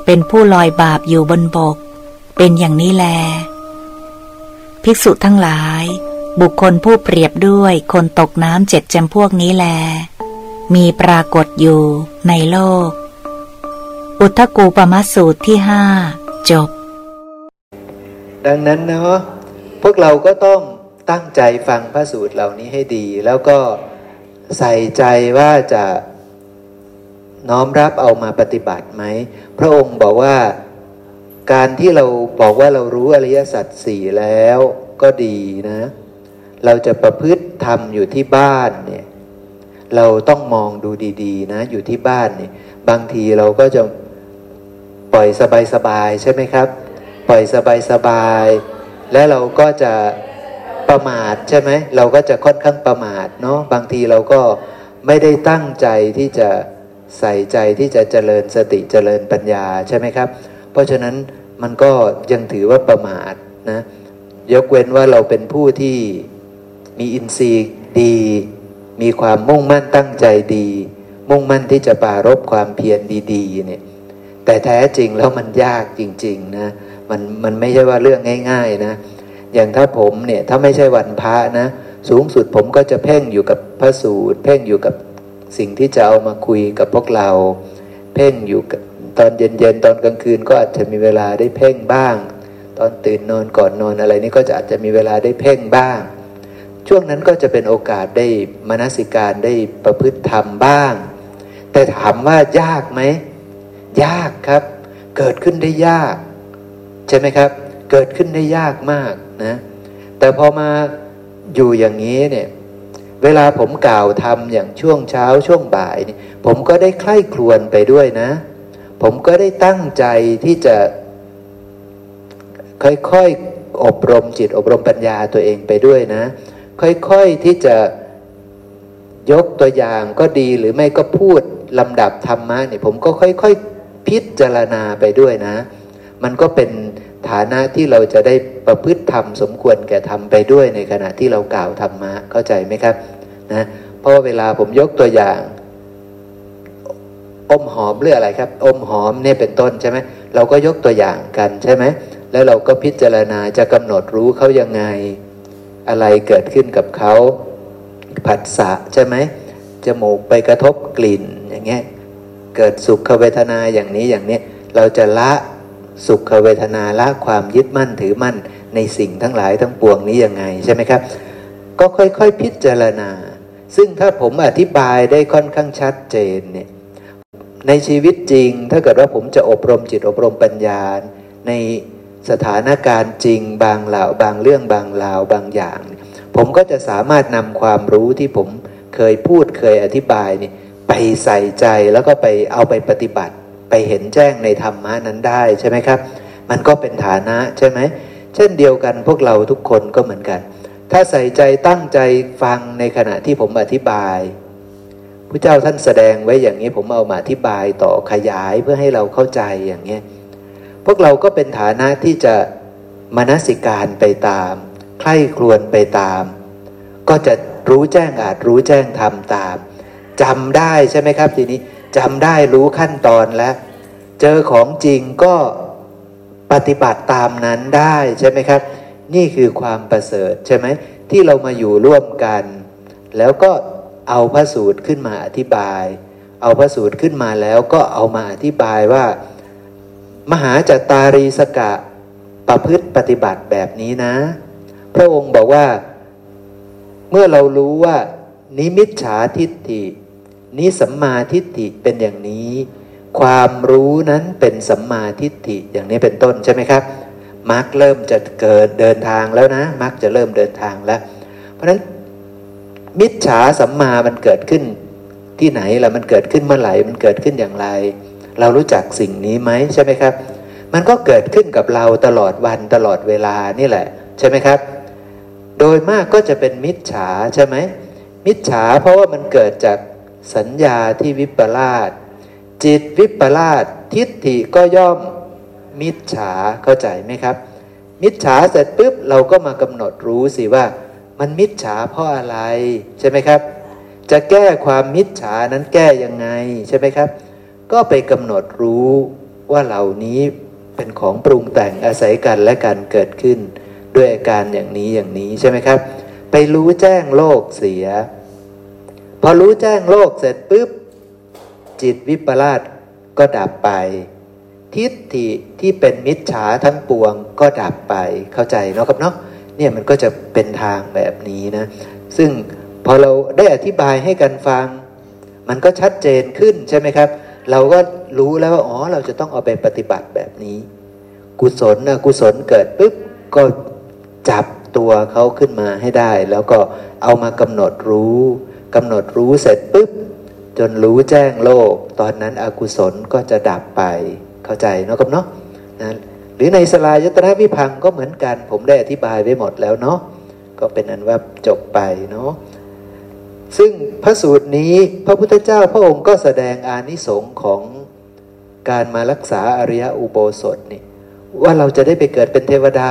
เป็นผู้ลอยบาปอยู่บนบก เป็นอย่างนี้แล ภิกษุทั้งหลาย บุคคลผู้เปรียบด้วยคนตกน้ำเจ็ดจำพวกนี้แล มีปรากฏอยู่ในโลก อุทกูปมัสูตรที่ห้าจบ ดังนั้นเนาะ พวกเราก็ต้องตั้งใจฟังพระสูตรเหล่านี้ให้ดี แล้วก็ใส่ใจว่าจะน้อมรับเอามาปฏิบัติไหม พระองค์บอกว่าการที่เราบอกว่าเรารู้อริยสัจสี่แล้วก็ดีนะ เราจะประพฤติทำอยู่ที่บ้านเนี่ยเราต้องมองดูดีๆ นะ อยู่ที่บ้านเนี่ยบางทีเราก็จะปล่อยสบายๆใช่ไหมครับ ปล่อยสบายๆ และเราก็จะประมาทใช่ไหมเราก็จะค่อนข้างประมาทเนาะบางทีเราก็ไม่ได้ตั้งใจที่จะใส่ใจที่จะเจริญสติเจริญปัญญาใช่ไหมครับ เพราะฉะนั้นมันก็ยังถือว่าประมาทนะยกเว้นว่าเราเป็นผู้ที่มีอินทรีย์ดี มีความมุ่งมั่นตั้งใจดี มุ่งมั่นที่จะปารบความเพียรดีๆเนี่ยแต่แท้จริงแล้วมันยากจริง ๆ นะ มันมันไม่ใช่ว่าเรื่องง่าย ๆ นะ อย่างถ้าผมเนี่ยถ้าไม่ใช่วันพระนะ สูงสุดผมก็จะเพ่งอยู่กับพระสูตร เพ่งอยู่กับสิ่งที่จะเอามาคุยกับพวกเรา เพ่งอยู่ตอนเย็นๆตอนกลางคืนก็อาจจะมีเวลาได้เพ่งบ้าง ตอนตื่นนอนก่อนนอนอะไรนี่ก็จะอาจจะมีเวลาได้เพ่งบ้าง ช่วงนั้นก็จะเป็นโอกาสได้มนสิการได้ประพฤติธรรมบ้าง แต่ถามว่ายากไหมยากครับ เกิดขึ้นได้ยาก ใช่ไหมครับ เกิดขึ้นได้ยากมากนะ แต่พอมาอยู่อย่างนี้เนี่ย เวลาผมกล่าวทำอย่างช่วงเช้าช่วงบ่ายนี่ผมก็ได้ใคร่ครวญไปด้วยนะ ผมก็ได้ตั้งใจที่จะ ค่อยๆอบรมจิตอบรมปัญญาตัวเองไปด้วยนะ ค่อยๆที่จะยกตัวอย่างก็ดีหรือไม่ก็พูดลำดับธรรมะเนี่ยผมก็ค่อยๆ พิจารณาไปด้วยนะ มันก็เป็นฐานะที่เราจะได้ประพฤติธรรมสมควรแก่ทำไปด้วยในขณะที่เรากล่าวธรรมะเข้าใจไหมครับนะเพราะเวลาผมยกตัวอย่าง อมหอมหรืออะไรครับ อมหอมเนี่ยเป็นต้นใช่ไหมเราก็ยกตัวอย่างกันใช่ไหมแล้วเราก็พิจารณาจะกำหนดรู้เขายังไง อะไรเกิดขึ้นกับเขาผัสสะใช่ไหมจมูกไปกระทบกลิ่นอย่างเงี้ยเกิดสุขเวทนาอย่างนี้อย่างนี้เราจะละ สุขเวทนาละความยึดมั่นถือมั่นในสิ่งทั้งหลายทั้งปวงนี้ยังไงใช่ไหมครับ ก็ค่อยๆพิจารณา ซึ่งถ้าผมอธิบายได้ค่อนข้างชัดเจนเนี่ยในชีวิตจริง ถ้าเกิดว่าผมจะอบรมจิตอบรมปัญญา ในสถานการณ์จริงบางเหล่าบางเรื่องบางราวบางอย่าง ผมก็จะสามารถนำความรู้ที่ผมเคยพูดเคยอธิบายนี่ไปใส่ใจแล้วก็ไปเอาไปปฏิบัติ ไปเห็นแจ้งในธรรมะนั้นได้ใช่ไหมครับ มันก็เป็นฐานะใช่ไหม เช่นเดียวกันพวกเราทุกคนก็เหมือนกัน ถ้าใส่ใจตั้งใจฟังในขณะที่ผมอธิบายพระเจ้าท่านแสดงไว้อย่างนี้ผมเอามาอธิบายต่อขยายเพื่อให้เราเข้าใจอย่างนี้พวกเราก็เป็นฐานะที่จะมนสิการไปตามใคร่ครวญไปตาม ก็จะรู้แจ้งอาจรู้แจ้งทำตามจำได้ใช่ไหมครับทีนี้ จำได้รู้ขั้นตอนแล้ว เจอของจริงก็ปฏิบัติตามนั้นได้ใช่ไหมครับ นี่คือความประเสริฐใช่ไหมที่เรามาอยู่ร่วมกัน แล้วก็เอาพระสูตรขึ้นมาอธิบาย เอาพระสูตรขึ้นมาแล้วก็เอามาอธิบายว่า มหาจัตตารีสกะประพฤติปฏิบัติแบบนี้นะ พระองค์บอกว่า เมื่อเรารู้ว่า นิมิตฉาทิฏฐิ นิสัมมาทิฏฐิเป็นอย่างนี้ ความรู้นั้นเป็นสัมมาทิฏฐิอย่างนี้เป็นต้นใช่ไหมครับมรรคเริ่มจะเกิดเดินทางแล้วนะมรรคจะเริ่มเดินทางแล้ว เพราะฉะนั้นมิจฉาสัมมามันเกิดขึ้นที่ไหนล่ะมันเกิดขึ้นเมื่อไหร่มันเกิดขึ้นอย่างไร เรารู้จักสิ่งนี้ไหมใช่ไหมครับ มันก็เกิดขึ้นกับเราตลอดวันตลอดเวลานี่แหละ ใช่ไหมครับ โดยมากก็จะเป็นมิจฉาใช่ไหมมิจฉาเพราะว่ามันเกิดจาก สัญญาที่วิปลาสจิตวิปลาสทิฏฐิก็ย่อมมิจฉาเข้าใจไหมครับ มิจฉาเสร็จปุ๊บเราก็มากำหนดรู้สิว่า มันมิจฉาเพราะอะไรใช่ไหมครับ จะแก้ความมิจฉานั้นแก้ยังไงใช่ไหมครับ ก็ไปกำหนดรู้ว่าเหล่านี้เป็นของปรุงแต่งอาศัยกันและการเกิดขึ้น ด้วยอาการอย่างนี้อย่างนี้ใช่ไหมครับ ไปรู้แจ้งโลกเสีย พอรู้แจ้งโลกเสร็จปุ๊บ จิตวิปลาสก็ดับไป ทิฏฐิที่เป็นมิจฉาทั้งปวงก็ดับไปเข้าใจเนาะครับเนาะเนี่ยมันก็จะเป็นทางแบบนี้นะ ซึ่งพอเราได้อธิบายให้กันฟัง มันก็ชัดเจนขึ้นใช่ไหมครับ เราก็รู้แล้วว่าอ๋อเราจะต้องเอาไปปฏิบัติแบบนี้ กุศลนะกุศลเกิดปุ๊บก็จับตัวเขาขึ้นมาให้ได้ แล้วก็เอามากำหนดรู้ กำหนดรู้เสร็จปุ๊บ จนรู้แจ้งโลก ตอนนั้นอกุศลก็จะดับไปเข้าใจเนาะกับเนาะนะรือในสลายตระวิพังก็เหมือนกัน ผมได้อธิบายไว้หมดแล้วเนาะก็เป็นอันว่าจบไปเนาะซึ่งพระสูตรนี้พระพุทธเจ้าพระองค์ก็แสดงอานิสงส์ของการมารักษาอริยอุโบสถนี่ว่าเราจะได้ไปเกิดเป็นเทวดา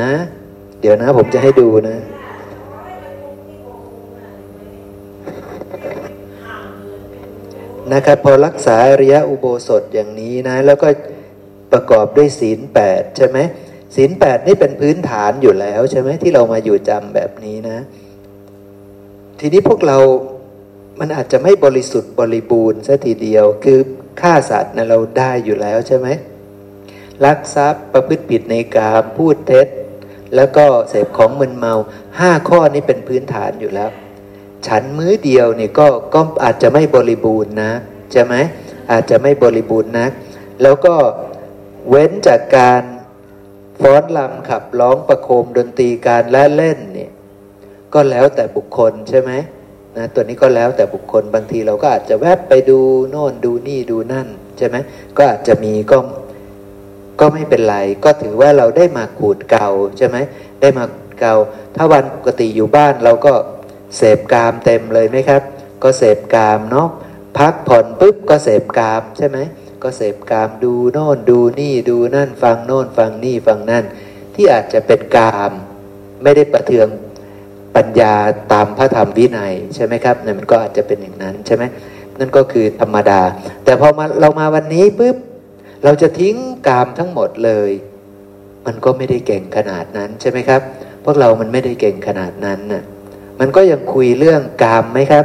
นะ เดี๋ยวนะผมจะให้ดูนะ นะครับพอรักษาอริยอุโบสถอย่างนี้นะ แล้วก็ประกอบด้วยศีลแปดใช่ไหมศีลแปดนี่เป็นพื้นฐานอยู่แล้วใช่ไหมที่เรามาอยู่จำแบบนี้นะ ทีนี้พวกเรา มันอาจจะไม่บริสุทธิ์บริบูรณ์ซะทีเดียว คือฆ่าสัตว์นะเราได้อยู่แล้วใช่ไหมลักทรัพย์ประพฤติผิดในกามพูดเท็จ แล้วก็เสพของมึนเมาห้าข้อนี้เป็นพื้นฐานอยู่แล้ว ฉันมื้อเดียวเนี่ก็ก็อาจจะไม่บริบูรณ์นะใช่ไหมอาจจะไม่บริบูรณ์นะแล้วก็เว้นจากการฟ้อนลำขับร้องประโคมดนตรีการและเล่นเนี่ยก็แล้วแต่บุคคลใช่ไหมนะตัวนี้ก็แล้วแต่บุคคลบางทีเราก็อาจจะแวบไปดูโน่นดูนี่ดูนั่นใช่ไหมก็อาจจะมีก็ก็ไม่เป็นไร ก็ถือว่าเราได้มาขูดเก่าใช่ไหมได้มาเก่า ถ้าวันปกติอยู่บ้านเราก็ เสพกามเต็มเลยไหมครับ ก็เสพกามเนาะพักผ่อนปุ๊บก็เสพกามใช่ไหมก็เสพกามดูโน่นดูนี่ดูนั่นฟังโน่นฟังนี่ฟังนั่น ที่อาจจะเป็นกาม ไม่ได้ประเทืองปัญญาตามพระธรรมวินัยใช่ไหมครับเนั่นมันก็อาจจะเป็นอย่างนั้นใช่ไหมนั่นก็คือธรรมดา แต่พอมาเรามาวันนี้ปุ๊บเราจะทิ้งกามทั้งหมดเลย มันก็ไม่ได้เก่งขนาดนั้นใช่ไหมครับ พวกเรามันไม่ได้เก่งขนาดนั้นน่ะ มันก็ยังคุยเรื่องกามไหมครับ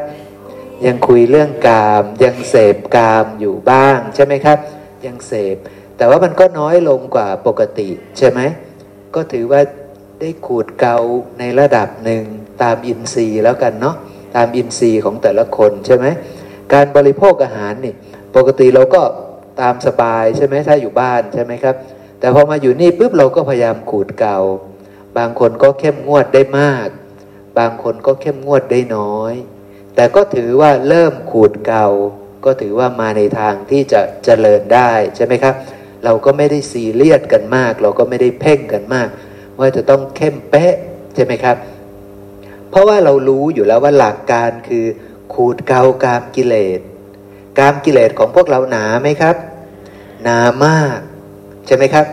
ยังคุยเรื่องกาม ยังเสพกามอยู่บ้างใช่ไหมครับ ยังเสพ แต่ว่ามันก็น้อยลงกว่าปกติใช่ไหมก็ถือว่าได้ขูดเกาในระดับหนึ่งตามอินทรีย์แล้วกันเนาะตามอินทรีย์ของแต่ละคนใช่ไหมการบริโภคอาหารนี่ปกติเราก็ตามสบายใช่ไหมถ้าอยู่บ้านใช่ไหมครับ แต่พอมาอยู่นี่ปุ๊บเราก็พยายามขูดเกาบางคนก็เข้มงวดได้มาก บางคนก็เข้มงวดได้น้อย แต่ก็ถือว่าเริ่มขูดเกาก็ถือว่ามาในทางที่จะเจริญได้ใช่ไหมครับ เราก็ไม่ได้ซีเรียสกันมาก เราก็ไม่ได้เพ่งกันมาก ว่าจะต้องเข้มเป๊ะใช่ไหมครับ เพราะว่าเรารู้อยู่แล้วว่าหลักการคือขูดเกากามกิเลสกามกิเลสของพวกเราหนาไหมครับ หนามาก ใช่ไหมครับ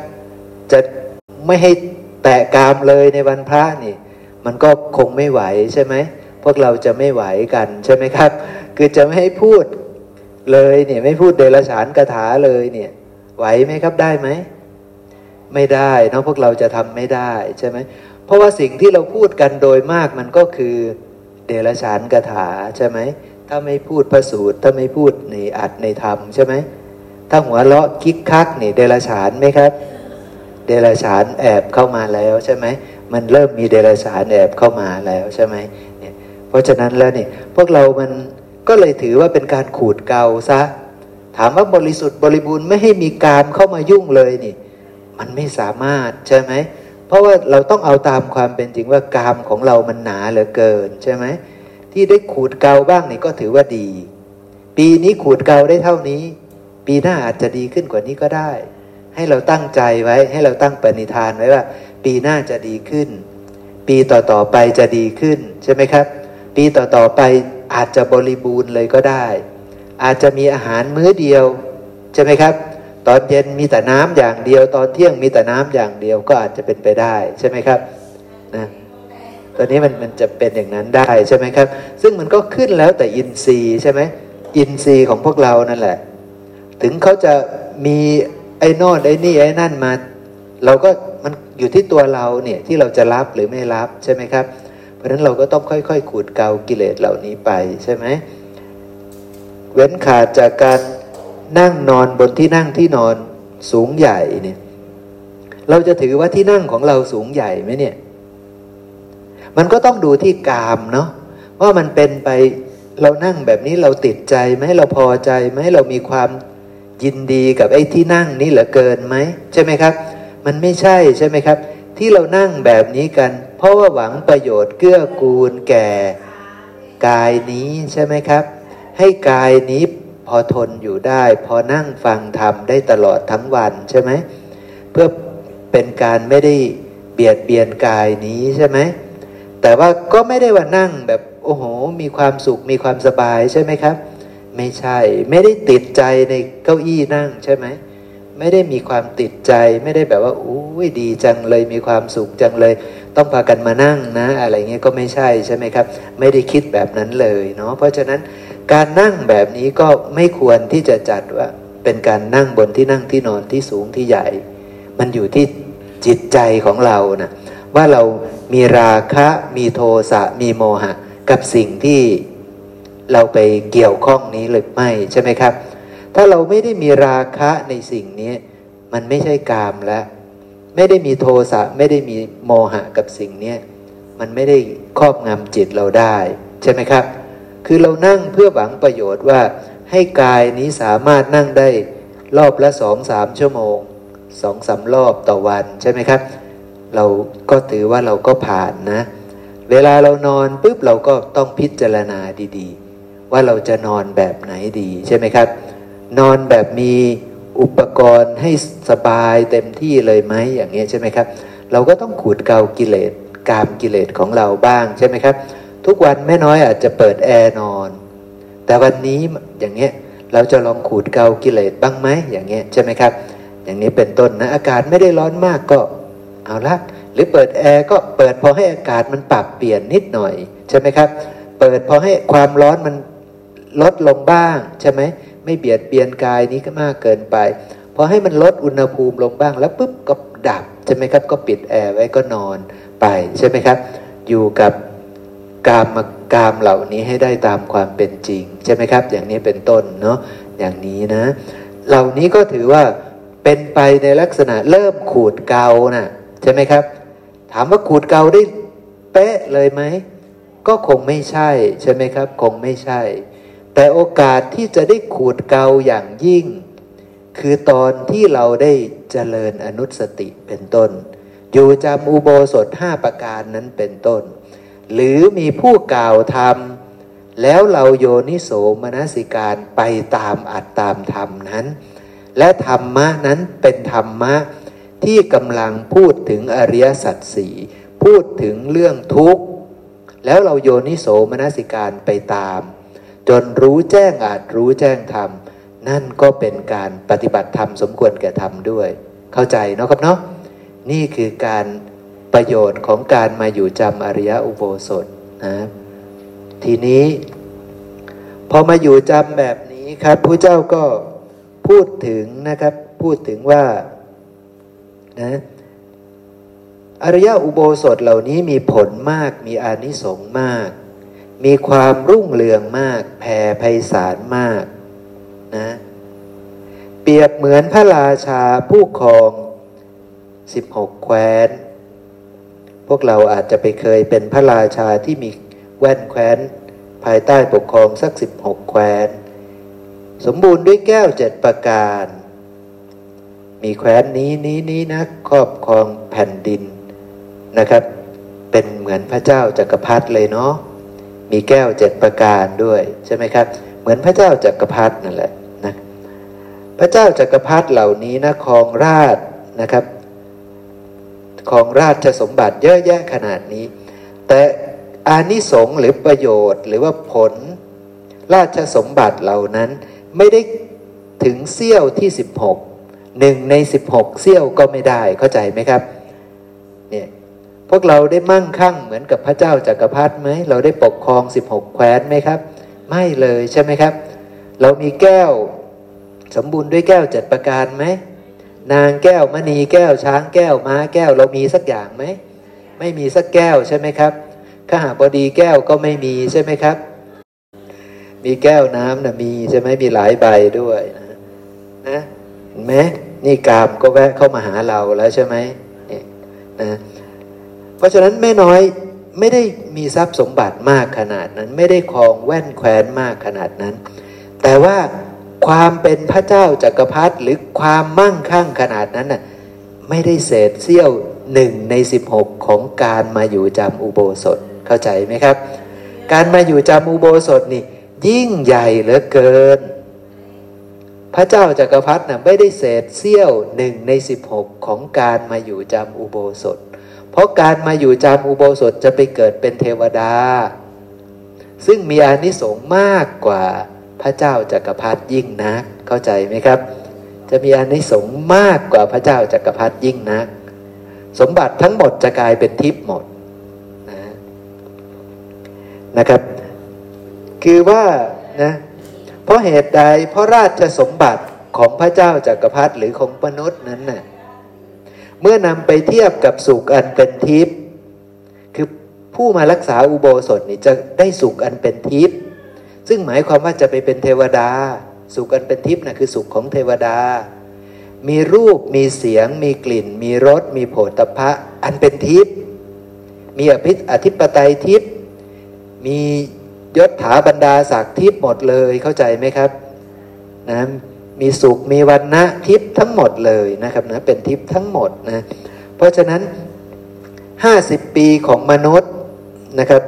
จะไม่ให้แตะกามเลยในวันพระนี่ มันก็คงไม่ไหวใช่ไหมพวกเราจะไม่ไหวกันใช่ไหมครับ คือจะไม่ให้พูดเลยเนี่ยไม่พูดเดรัจฉานคาถาเลยเนี่ยไหวไหมครับได้ไหมไม่ได้เนาะพวกเราจะทำไม่ได้ใช่ไหมเพราะว่าสิ่งที่เราพูดกันโดยมากมันก็คือเดรัจฉานคาถาใช่ไหมถ้าไม่พูดพระสูตรถ้าไม่พูดในอัดในธรรมใช่ไหมถ้าหัวเราะคิกคักนี่เดรัจฉานไหมครับ เดรัจฉานแอบเข้ามาแล้วใช่ไหม มันเริ่มมีเดรัจฉานแอบเข้ามาแล้วใช่ไหมเนี่ยเพราะฉะนั้นแล้วนี่พวกเรามันก็เลยถือว่าเป็นการขูดเกาซะ ถามว่าบริสุทธิ์บริบูรณ์ไม่ให้มีการเข้ามายุ่งเลยนี่ มันไม่สามารถใช่ไหมเพราะว่าเราต้องเอาตามความเป็นจริงว่ากามของเรามันหนาเหลือเกินใช่ไหมที่ได้ขูดเกาบ้างนี่ก็ถือว่าดี ปีนี้ขูดเกาได้เท่านี้ ปีหน้าอาจจะดีขึ้นกว่านี้ก็ได้ ให้เราตั้งใจไว้ให้เราตั้งปณิธานไว้ว่า ปีหน้าจะดีขึ้น ปีต่อๆไปจะดีขึ้นใช่ไหมครับ ปีต่อๆไปอาจจะบริบูรณ์เลยก็ได้ อาจจะมีอาหารมื้อเดียวใช่ไหมครับ ตอนเย็นมีแต่น้ำอย่างเดียว ตอนเที่ยงมีแต่น้ำอย่างเดียวก็อาจจะเป็นไปได้ใช่ไหมครับนะตอนนี้มันมันจะเป็นอย่างนั้นได้ใช่ไหมครับ ซึ่งมันก็ขึ้นแล้วแต่อินทรีย์ใช่ไหมอินทรีย์ของพวกเรานั่นแหละ ถึงเขาจะมีไอ้นอนไอ้นี่ไอ้นั่นมา เราก็มันอยู่ที่ตัวเราเนี่ยที่เราจะรับหรือไม่รับใช่ไหมครับ เพราะฉะนั้นเราก็ต้องค่อยๆขูดเกากิเลสเหล่านี้ไปใช่ไหมเว้นขาดจากการนั่งนอนบนที่นั่งที่นอนสูงใหญ่เนี่ยเราจะถือว่าที่นั่งของเราสูงใหญ่ไหมเนี่ย มันก็ต้องดูที่กามเนาะว่ามันเป็นไปเรานั่งแบบนี้เราติดใจไหมเราพอใจไหมเรามีความยินดีกับไอ้ที่นั่งนี้เหลือเกินไหมใช่ไหมครับ มันไม่ใช่ใช่ไหมครับ ที่เรานั่งแบบนี้กัน เพราะว่าหวังประโยชน์เกื้อกูลแก่ กายนี้ใช่ไหมครับ ให้กายนี้พอทนอยู่ได้ พอนั่งฟังธรรมได้ตลอดทั้งวันใช่ไหมเพื่อเป็นการไม่ได้เบียดเบียนกายนี้ใช่ไหมแต่ว่าก็ไม่ได้ว่านั่งแบบโอ้โห มีความสุขมีความสบายใช่ไหมครับ ไม่ใช่ไม่ได้ติดใจในเก้าอี้นั่งใช่ไหม ไม่ได้มีความติดใจไม่ได้แบบว่าอุ้ยดีจังเลยมีความสุขจังเลย ต้องพากันมานั่งนะ อะไรเงี้ยก็ไม่ใช่ใช่ไหมครับ ไม่ได้คิดแบบนั้นเลยเนาะเพราะฉะนั้นการนั่งแบบนี้ก็ไม่ควรที่จะจัดว่า เป็นการนั่งบนที่นั่งที่นอนที่สูงที่ใหญ่ มันอยู่ที่จิตใจของเรานะว่าเรามีราคะมีโทสะมีโมหะ กับสิ่งที่เราไปเกี่ยวข้องนี้หรือไม่ใช่ไหมครับ ถ้าเราไม่ได้มีราคะในสิ่งนี้มันไม่ใช่กามแล้วไม่ได้มีโทสะไม่ได้มีโมหะกับสิ่งนี้มันไม่ได้ครอบงำจิตเราได้ ใช่ไหมครับ คือเรานั่งเพื่อหวังประโยชน์ว่า ให้กายนี้สามารถนั่งได้รอบละสองสามชั่วโมงสองสารอบต่อวันใช่ไหมครับ เราก็ถือว่าเราก็ผ่านนะ เวลาเรานอนปุ๊บเราก็ต้องพิจารณาดี ๆ ว่าเราจะนอนแบบไหนดีใช่ไหมครับ นอนแบบมีอุปกรณ์ให้สบายเต็มที่เลยไหมอย่างเงี้ยใช่ไหมครับ เราก็ต้องขูดเกากิเลสกามกิเลสของเราบ้างใช่ไหมครับ ทุกวันแม่น้อยอาจจะเปิดแอร์นอน แต่วันนี้อย่างเงี้ยเราจะลองขูดเกากิเลสบ้างไหมอย่างเงี้ยใช่ไหมครับ อย่างนี้เป็นต้นนะอากาศไม่ได้ร้อนมากก็เอาละหรือเปิดแอร์ก็เปิดพอให้อากาศมันปรับเปลี่ยนนิดหน่อยใช่ไหมครับ เปิดพอให้ความร้อนมันลดลงบ้างใช่ไหม ไม่เบียดเบียนกายนี้ก็มากเกินไปพอให้มันลดอุณหภูมิลงบ้างแล้วปุ๊บก็ดับใช่ไหมครับก็ปิดแอร์ไว้ก็นอนไปใช่ไหมครับ อยู่กับกามกามเหล่านี้ให้ได้ตามความเป็นจริง ใช่ไหมครับ อย่างนี้เป็นต้นเนาะอย่างนี้นะ เหล่านี้ก็ถือว่าเป็นไปในลักษณะเริ่มขูดเกานะ่ะใช่ไหมครับ ถามว่าขูดเกาได้เป๊ะเลยไหมก็คงไม่ใช่ใช่ไหมครับ คงไม่ใช่ แต่โอกาสที่จะได้ขูดเกาอย่างยิ่ง คือตอนที่เราได้เจริญอนุสติเป็นต้น อยู่จำอุโบสถห้าประการนั้นเป็นต้น หรือมีผู้กล่าวธรรม แล้วเราโยนิโสมนสิการไปตามอัตตามธรรมนั้น และธรรมะนั้นเป็นธรรมะที่กำลังพูดถึงอริยสัจสี่พูดถึงเรื่องทุกข์ แล้วเราโยนิโสมนสิการไปตาม จนรู้แจ้งอาจรู้แจ้งธรรมนั่นก็เป็นการปฏิบัติธรรมสมควรแก่ธรรมด้วย เข้าใจเนาะครับเนาะนี่คือการประโยชน์ของการมาอยู่จำอริยอุโบสถนะทีนี้ พอมาอยู่จำแบบนี้ครับพระเจ้าก็พูดถึงนะครับพูดถึงว่านะอริยอุโบสถเหล่านี้มีผลมากมีอานิสงส์มาก มีความรุ่งเรืองมาก แผ่ไพศาลมากนะเปรียบเหมือนพระราชาผู้ครองสิบหกแคว้น พวกเราอาจจะไปเคยเป็นพระราชาที่มีแว่นแคว้น ภายใต้ปกครองสักสิบหกแคว้น สมบูรณ์ด้วยแก้วเจ็ดประการ มีแคว้นนี้นี้นี้นะครอบครองแผ่นดินนะครับ เป็นเหมือนพระเจ้าจากักรพรรดิเลยเนาะ มีแก้วเจ็ดประการด้วย ใช่ไหมครับ เหมือนพระเจ้าจักรพรรดินั่นแหละนะพระเจ้าจักรพรรดิเหล่านี้นะครองราชนะครับของราชสมบัติเยอะแยะขนาดนี้ แต่อานิสงส์หรือประโยชน์หรือว่าผลราชสมบัติเหล่านั้น ไม่ได้ถึงเสี้ยวที่ 16หนึ่งใน 16เสี้ยวก็ไม่ได้เข้าใจไหมครับเนี่ย พวกเราได้มั่งคั่งเหมือนกับพระเจ้าจากักรพรรดิไหมเราได้ปกครอง 16 แคว้นไหมครับ ไม่เลยใช่ไหมครับ เรามีแก้ว สมบูรณ์ด้วยแก้วเจ็ดประการไหมนางแก้วมณีแก้วช้างแก้วม้าแก้วเรามีสักอย่างไหมไม่มีสักแก้วใช่ไหมครับข้าหาบดีแก้วก็ไม่มีใช่ไหมครับ มีแก้วน้ำนะมีใช่ไหมมีหลายใบด้วยนะนะเห็นไหมนี่กามก็แวะเข้ามาหาเราแล้วใช่ไหมนี่นะ เพราะฉะนั้นแม่น้อยไม่ได้มีทรัพย์สมบัติมากขนาดนั้น ไม่ได้ครองแว่นแคว้นมากขนาดนั้น แต่ว่าความเป็นพระเจ้าจากักรพรรดิหรือความมั่งคั่งขนาดนั้นน่ะไม่ได้เศษเสี้ยวหนึ่งในสิบหกของการมาอยู่จำอุโบสถเข้าใจไหมครับ การมาอยู่จำอุโบสถนี่ยิ่งใหญ่เหลือเกิน พระเจ้าจากักรพรรดิน่ะไม่ได้เศษเสี้ยวหนึ่งในสิบหกของการมาอยู่จำอุโบสถ เพราะการมาอยู่จำอุโบสถจะไปเกิดเป็นเทวดา ซึ่งมีอานิสงส์มากกว่าพระเจ้าจากักรพรรดิยิ่งนัก เข้าใจไหมครับ จะมีอานิสงส์มากกว่าพระเจ้าจากักรพรรดิยิ่งนัก สมบัติทั้งหมดจะกลายเป็นทิพย์หมดนะนะครับ คือว่านะเพราะเหตุใดเพราะราชสมบัติของพระเจ้าจากักรพรรดิหรือของมนุษย์นั้นนะ่ะ เมื่อนำไปเทียบกับสุขอันเป็นทิพย์คือผู้มารักษาอุโบสถนี่จะได้สุขอันเป็นทิพย์ซึ่งหมายความว่าจะไปเป็นเทวดา สุขอันเป็นทิพย์นะคือสุขของเทวดา มีรูปมีเสียง มีกลิ่น มีรส มีโผฏฐะอันเป็นทิพย์มีอภิอธิปไตยทิพย์มียศถาบรรดาศักดิ์ทิพย์หมดเลยเข้าใจไหมครับนะ มีสุขมีวันณะทิพย์ทั้งหมดเลยนะครับนะเป็นทิพย์ทั้งหมดนะเพราะฉะนั้น 50 ปีของมนุษย์นะครับ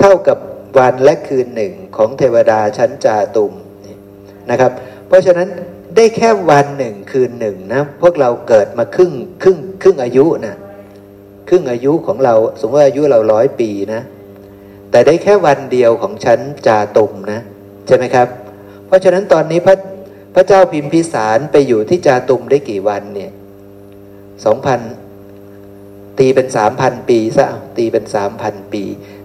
เท่ากับวันและคืนหนึ่งของเทวดาชั้นจาตุมนะครับ เพราะฉะนั้นได้แค่วันหนึ่งคืนหนึ่งนะพวกเราเกิดมาครึ่งครึ่งครึ่งอายุนะครึ่งอายุของเราสมมติอายุเราร้อยปีนะ แต่ได้แค่วันเดียวของชั้นจาตุมนะใช่ไหมครับ เพราะฉะนั้นตอนนี้พระพระเจ้าพิมพิสารไปอยู่ที่จาตุมได้กี่วันเนี่ยสองพันตีเป็นสามพันปีซะตีเป็นสามพันปี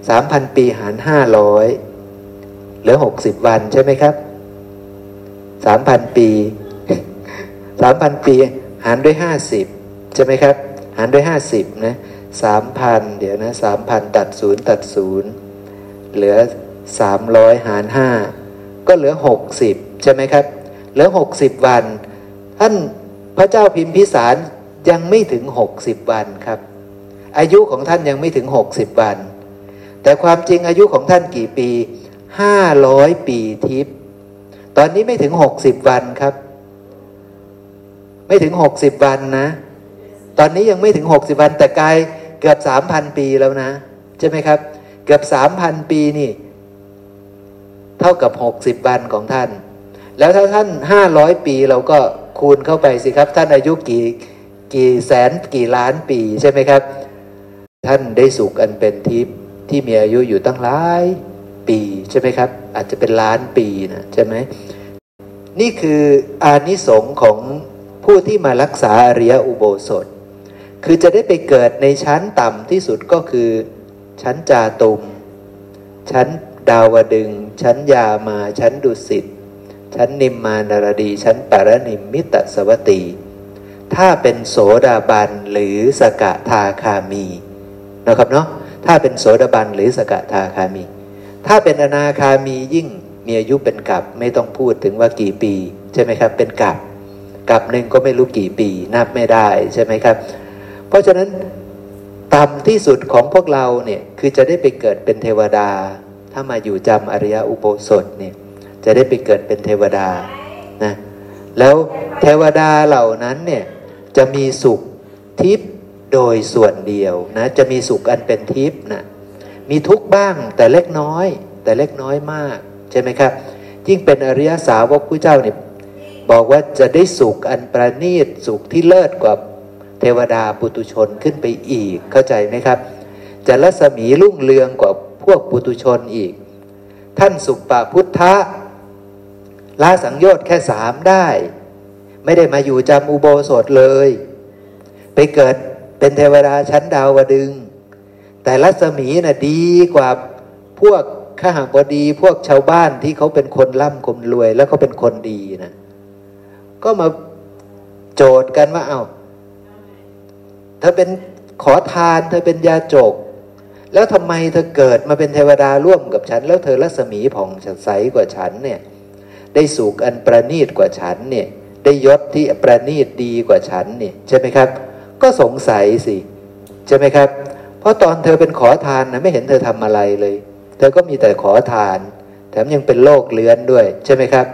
สามพันปีหารห้าร้อยเหลือหกสิบวันใช่ไหมครับสามพันปีสามพันปีหารด้วยห้าสิบใช่ไหมครับ หารด้วยห้าสิบนะสามพันเดี๋ยวนะสามพันตัดศูนย์ตัดศูนย์เหลือสามร้อยหารห้า ก็เหลือหกสิบใช่ไหมครับ เหลือหกสิบวัน ท่านพระเจ้าพิมพิสารยังไม่ถึงหกสิบวันครับ อายุของท่านยังไม่ถึงหกสิบวัน แต่ความจริงอายุของท่านกี่ปีห้าร้อยปีทิพย์ตอนนี้ไม่ถึงหกสิบวันครับ ไม่ถึงหกสิบวันนะ ตอนนี้ยังไม่ถึงหกสิบวันแต่กายเกือบสามพันปีแล้วนะ ใช่ไหมครับ เกือบสามพันปีนี่ เท่ากับหกสิบวันของท่าน แล้วถ้าท่านห้าร้อยปีเราก็คูณเข้าไปสิครับ ท่านอายุกี่กี่แสนกี่ล้านปีใช่ไหมครับ ท่านได้สุขอันเป็นทิพย์ที่มีอายุอยู่ตั้งหลายปีใช่ไหมครับ อาจจะเป็นล้านปีนะใช่ไหมนี่คืออานิสงส์ของผู้ที่มารักษาอริยอุโบสถ คือจะได้ไปเกิดในชั้นต่ำที่สุดก็คือ ชั้นจาตุม ชั้น ดาวดึง ชั้นยามา ชั้นดุสิต ชั้นนิมมานารดี ชั้นปารนิมมิตสวตี ถ้าเป็นโสดาบันหรือสกทาคามีนะครับเนาะ ถ้าเป็นโสดาบันหรือสกทาคามี ถ้าเป็นอนาคามียิ่งมีอายุเป็นกับไม่ต้องพูดถึงว่ากี่ปี ใช่ไหมครับ เป็นกับกับหนึ่งก็ไม่รู้กี่ปีนับไม่ได้ใช่ไหมครับ เพราะฉะนั้นต่ำที่สุดของพวกเราเนี่ยคือจะได้ไปเกิดเป็นเทวดา ถ้ามาอยู่จำอริยอุโบสถเนี่ยจะได้ไปเกิดเป็นเทวดานะแล้วเทวดาเหล่านั้นเนี่ยจะมีสุขทิพย์โดยส่วนเดียวนะจะมีสุขอันเป็นทิพย์นะมีทุกข์บ้างแต่เล็กน้อย แต่เล็กน้อยมากใช่ไหมครับ ยิ่งเป็นอริยสาวกผู้เจ้าเนี่ยบอกว่าจะได้สุขอันประณีตสุขที่เลิศกว่าเทวดาปุตุชนขึ้นไปอีกเข้าใจไหมครับ จะรัศมีรุ่งเรืองกว่า พวกปุตุชนอีก ท่านสุปปพุทธะละสังโยชน์แค่สามได้ ไม่ได้มาอยู่จำอุโบสถเลย ไปเกิดเป็นเทวดาชั้นดาวดึง แต่รัศมีนะ่ะดีกว่าพวกข้าหบดีพวกชาวบ้านที่เขาเป็นคนร่ำคนรวย แล้วเขาเป็นคนดีนะ ก็มาโจทย์กันว่าเอา้าเธอเป็นขอทาน เธอเป็นยาจก แล้วทำไมเธอเกิดมาเป็นเทวดาร่วมกับฉัน แล้วเธอรัศมีผ่องใสกว่าฉันเนี่ยได้สุขอันประณีตกว่าฉันเนี่ยได้ยศที่ประณีตดีกว่าฉันเนี่ยใช่ไหมครับ ก็สงสัยสิใช่ไหมครับ เพราะตอนเธอเป็นขอทานนะไม่เห็นเธอทำอะไรเลย เธอก็มีแต่ขอทาน แถมยังเป็นโรคเลื้อนด้วยใช่ไหมครับ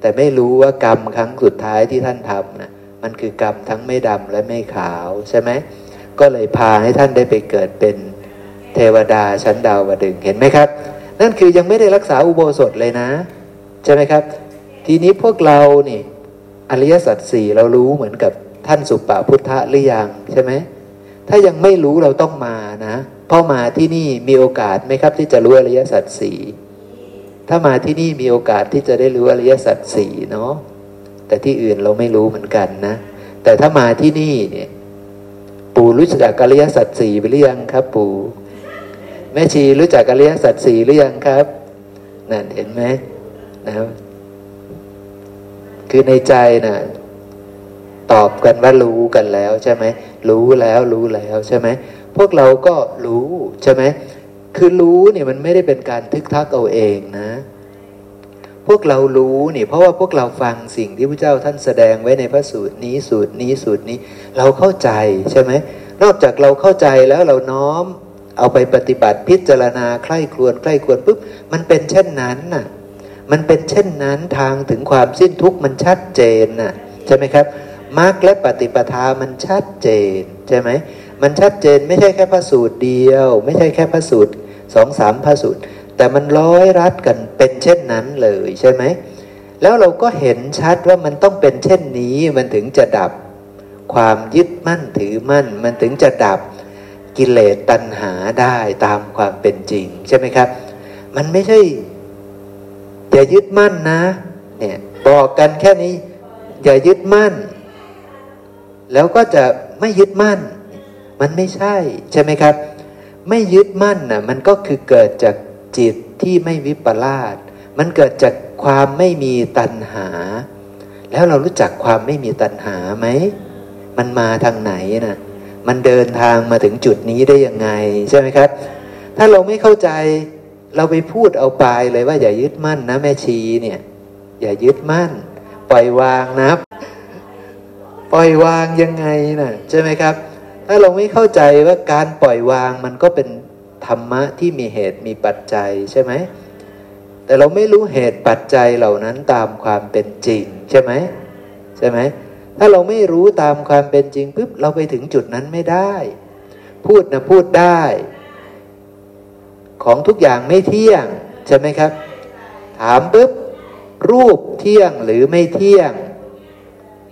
แต่ไม่รู้ว่ากรรมครั้งสุดท้ายที่ท่านทำนะมันคือกรรมทั้งไม่ดำและไม่ขาวใช่ไหมก็เลยพาให้ท่านได้ไปเกิดเป็น เทวดาชั้นดาวดึงเห็นไหมครับ นั่นคือยังไม่ได้รักษาอุโบสถเลยนะ ใช่ไหมครับ ทีนี้พวกเรานี่อริยสัจสี่เรารู้เหมือนกับท่านสุปปพุทธะหรือยังใช่ไหมถ้ายังไม่รู้เราต้องมานะพอมาที่นี่มีโอกาสไหมครับ ที่จะรู้อริยสัจสี่ถ้ามาที่นี่มีโอกาสที่จะได้รู้อริยสัจสี่เนาะแต่ที่อื่นเราไม่รู้เหมือนกันนะ แต่ถ้ามาที่นี่เนี่ย ปู่รู้จักอริยสัจสี่ไปหรือยังครับ ปู่ แม่ชีรู้จักอริยสัจสี่หรือยังครับ นั่นเห็นไหมนะครับ คือในใจนะ่ะตอบกันว่ารู้กันแล้วใช่ไหมรู้แล้วรู้แล้วใช่ไหมพวกเราก็รู้ใช่ไหมคือรู้เนี่ยมันไม่ได้เป็นการทึกทักเอาเองนะ พวกเรารู้นี่เพราะว่าพวกเราฟังสิ่งที่พระเจ้าท่านแสดงไว้ในพระสูตรนี้สูตรนี้สูตรนี้ เราเข้าใจใช่ไหมนอกจากเราเข้าใจแล้วเราน้อม เอาไปปฏิบัติพิจารณาใคร่ครวญใคร่ครวญปุ๊บมันเป็นเช่นนั้นน่ะ มันเป็นเช่นนั้นทางถึงความสิ้นทุกข์มันชัดเจนน่ะใช่ไหมครับมรรคและปฏิปทามันชัดเจนใช่ไหมมันชัดเจนไม่ใช่แค่พระสูตรเดียว ไม่ใช่แค่พระสูตรสองสามพระสูตร แต่มันร้อยรัดกันเป็นเช่นนั้นเลยใช่ไหมแล้วเราก็เห็นชัดว่ามันต้องเป็นเช่นนี้มันถึงจะดับ ความยึดมั่นถือมั่น มันถึงจะดับ กิเลสตัณหาได้ตามความเป็นจริง ใช่ไหมครับ มันไม่ใช่อย่ายึดมั่นนะ เนี่ย บอกกันแค่นี้ อย่ายึดมั่น แล้วก็จะไม่ยึดมั่น มันไม่ใช่ ใช่ไหมครับ ไม่ยึดมั่นน่ะมันก็คือเกิดจากจิตที่ไม่วิปลาสมันเกิดจากความไม่มีตัณหา แล้วเรารู้จักความไม่มีตัณหาไหม มันมาทางไหนน่ะ มันเดินทางมาถึงจุดนี้ได้ยังไง ใช่ไหมครับ ถ้าเราไม่เข้าใจเราไปพูดเอาปลายเลยว่าอย่ายึดมั่นนะแม่ชีเนี่ย อย่ายึดมั่น ปล่อยวางนะปล่อยวางยังไงนะใช่ไหมครับ ถ้าเราไม่เข้าใจว่าการปล่อยวางมันก็เป็นธรรมะที่มีเหตุมีปัจจัยใช่ไหมแต่เราไม่รู้เหตุปัจจัยเหล่านั้นตามความเป็นจริงใช่ไหมใช่ไหม ถ้าเราไม่รู้ตามความเป็นจริงปุ๊บเราไปถึงจุดนั้นไม่ได้ พูดนะพูดได้ ของทุกอย่างไม่เที่ยง ใช่ไหมครับ ถามปุ๊บรูปเที่ยงหรือไม่เที่ยง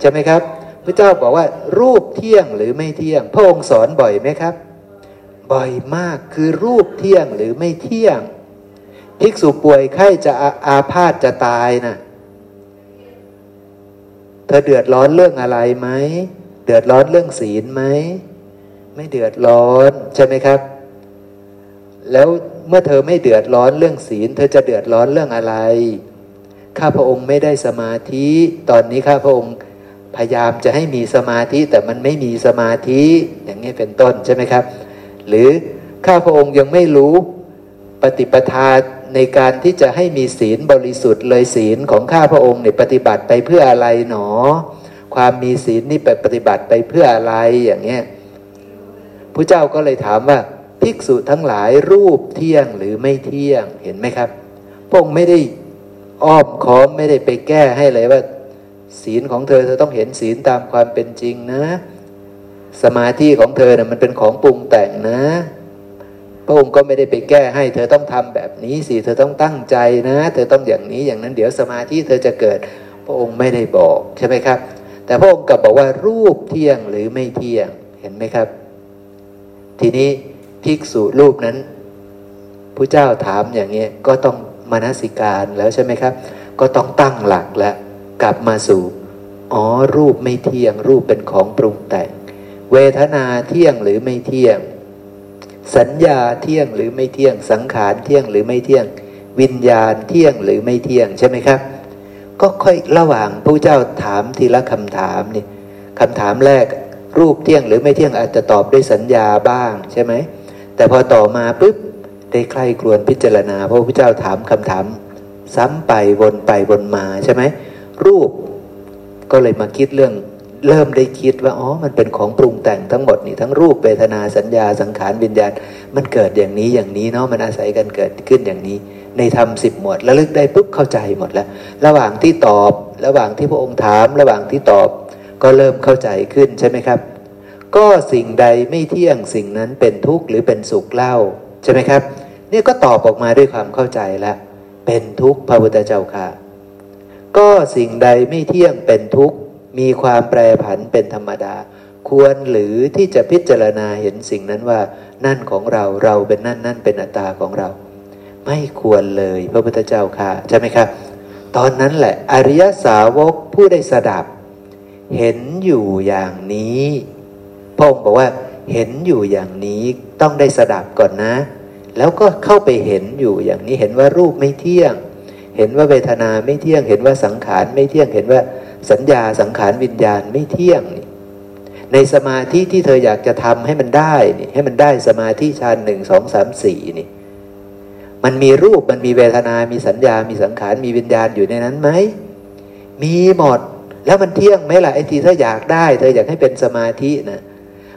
ใช่ไหมครับพระเจ้าบอกว่า รูปเที่ยงหรือไม่เที่ยง พระองค์สอนบ่อยไหมครับ บ่อยมากคือรูปเที่ยงหรือไม่เที่ยง ภิกษุป่วยไข้จะอาอาพาธจะตายนะ่ะ เธอเดือดร้อนเรื่องอะไรไหม เดือดร้อนเรื่องศีลไหม ไม่เดือดร้อนใช่ไหมครับ แล้วเมื่อเธอไม่เดือดร้อนเรื่องศีล เธอจะเดือดร้อนเรื่องอะไร ข้าพระองค์ไม่ได้สมาธิ ตอนนี้ข้าพระองค์พยายามจะให้มีสมาธิแต่มันไม่มีสมาธิอย่างนี้เป็นต้นใช่ไหมครับ หรือข้าพระองค์ยังไม่รู้ปฏิปทา ในการที่จะให้มีศีลบริสุทธิ์เลยศีลของข้าพระองค์เนี่ยปฏิบัติไปเพื่ออะไรหนอ ความมีศีลนี่ไปปฏิบัติไปเพื่ออะไรอย่างเงี้ยพระเจ้าก็เลยถามว่าภิกษุทั้งหลายรูปเที่ยงหรือไม่เที่ยงเห็นไหมครับพระองค์ไม่ได้อ้อมค้อมไม่ได้ไปแก้ให้เลยว่า ศีลของเธอเธอต้องเห็นศีลตามความเป็นจริงนะ สมาธิของเธอเนะ่ยมันเป็นของปรุงแต่งนะ พระองค์ก็ไม่ได้ไปแก้ให้ เธอต้องทำแบบนี้สิเธอต้องตั้งใจนะ เธอต้องอย่างนี้อย่างนั้นเดี๋ยวสมาธิเธอจะเกิด พระองค์ไม่ได้บอกใช่ไหมครับ แต่พระองค์กลับบอกว่ารูปเที่ยงหรือไม่เที่ยงเห็นไหมครับ ทีนี้ภิกษุรูปนั้นพระเจ้าถามอย่างนี้ก็ต้องมนสิการแล้วใช่ไหมครับ ก็ต้องตั้งหลักแล้วกลับมาสู่อ๋อรูปไม่เที่ยง รูปเป็นของปรุงแต่ง เวทนาเที่ยงหรือไม่เที่ยง สัญญาเที่ยงหรือไม่เที่ยง สังขารเที่ยงหรือไม่เที่ยง วิญญาณเที่ยงหรือไม่เที่ยงใช่ไหมครับ ก็ค่อยระหว่างพระเจ้าถามทีละคำถามนี่คำถามแรกรูปเที่ยงหรือไม่เที่ยงอาจจะตอบด้วยสัญญาบ้างใช่ไหมแต่พอต่อมาปุ๊บได้ใคร่ครวญพิจารณาพระพุทธเจ้าถามคำถาม ซ้ำไปวนไปวนมาใช่ไหมรูปก็เลยมาคิดเรื่อง เริ่มได้คิดว่าอ๋อมันเป็นของปรุงแต่งทั้งหมดนี่ทั้งรูปเวทนาสัญญาสังขารวิญญาณ มันเกิดอย่างนี้อย่างนี้เนาะมันอาศัยกันเกิดขึ้นอย่างนี้ ในธรรมสิบหมวดระลึกได้ปุ๊บเข้าใจหมดแล้ว ระหว่างที่ตอบ ระหว่างที่พระองค์ถาม ระหว่างที่ตอบ ก็เริ่มเข้าใจขึ้นใช่ไหมครับ ก็สิ่งใดไม่เที่ยงสิ่งนั้นเป็นทุกข์หรือเป็นสุขเล่าใช่ไหมครับนี่ก็ตอบออกมาด้วยความเข้าใจแล้วเป็นทุกข์พระพุทธเจ้าค่ะ ก็สิ่งใดไม่เที่ยงเป็นทุกข์ มีความแปรผันเป็นธรรมดา ควรหรือที่จะพิจารณาเห็นสิ่งนั้นว่า นั่นของเราเราเป็นนั่นนั่นเป็นอัตตาของเรา ไม่ควรเลยพระพุทธเจ้าค่ะใช่ไหมครับ ตอนนั้นแหละอริยสาวกผู้ได้สดับ เห็นอยู่อย่างนี้พระองค์บอกว่าเห็นอยู่อย่างนี้ต้องได้สดับก่อนนะ แล้วก็เข้าไปเห็นอยู่อย่างนี้เห็นว่ารูปไม่เที่ยง เห็นว่าเวทนาไม่เที่ยง เห็นว่าสังขารไม่เที่ยงเห็นว่า สัญญาสังขารวิญญาณไม่เที่ยง ในสมาธิที่เธออยากจะทำให้มันได้นี่ให้มันได้สมาธิฌานหนึ่งสองสามสี่นี่มันมีรูปมันมีเวทนา มีสัญญา มีสังขาร มีวิญญาณอยู่ในนั้นไหม มีหมด แล้วมันเที่ยงไหมล่ะไอ้ทีถ้าอยากได้ เธออยากให้เป็นสมาธินะ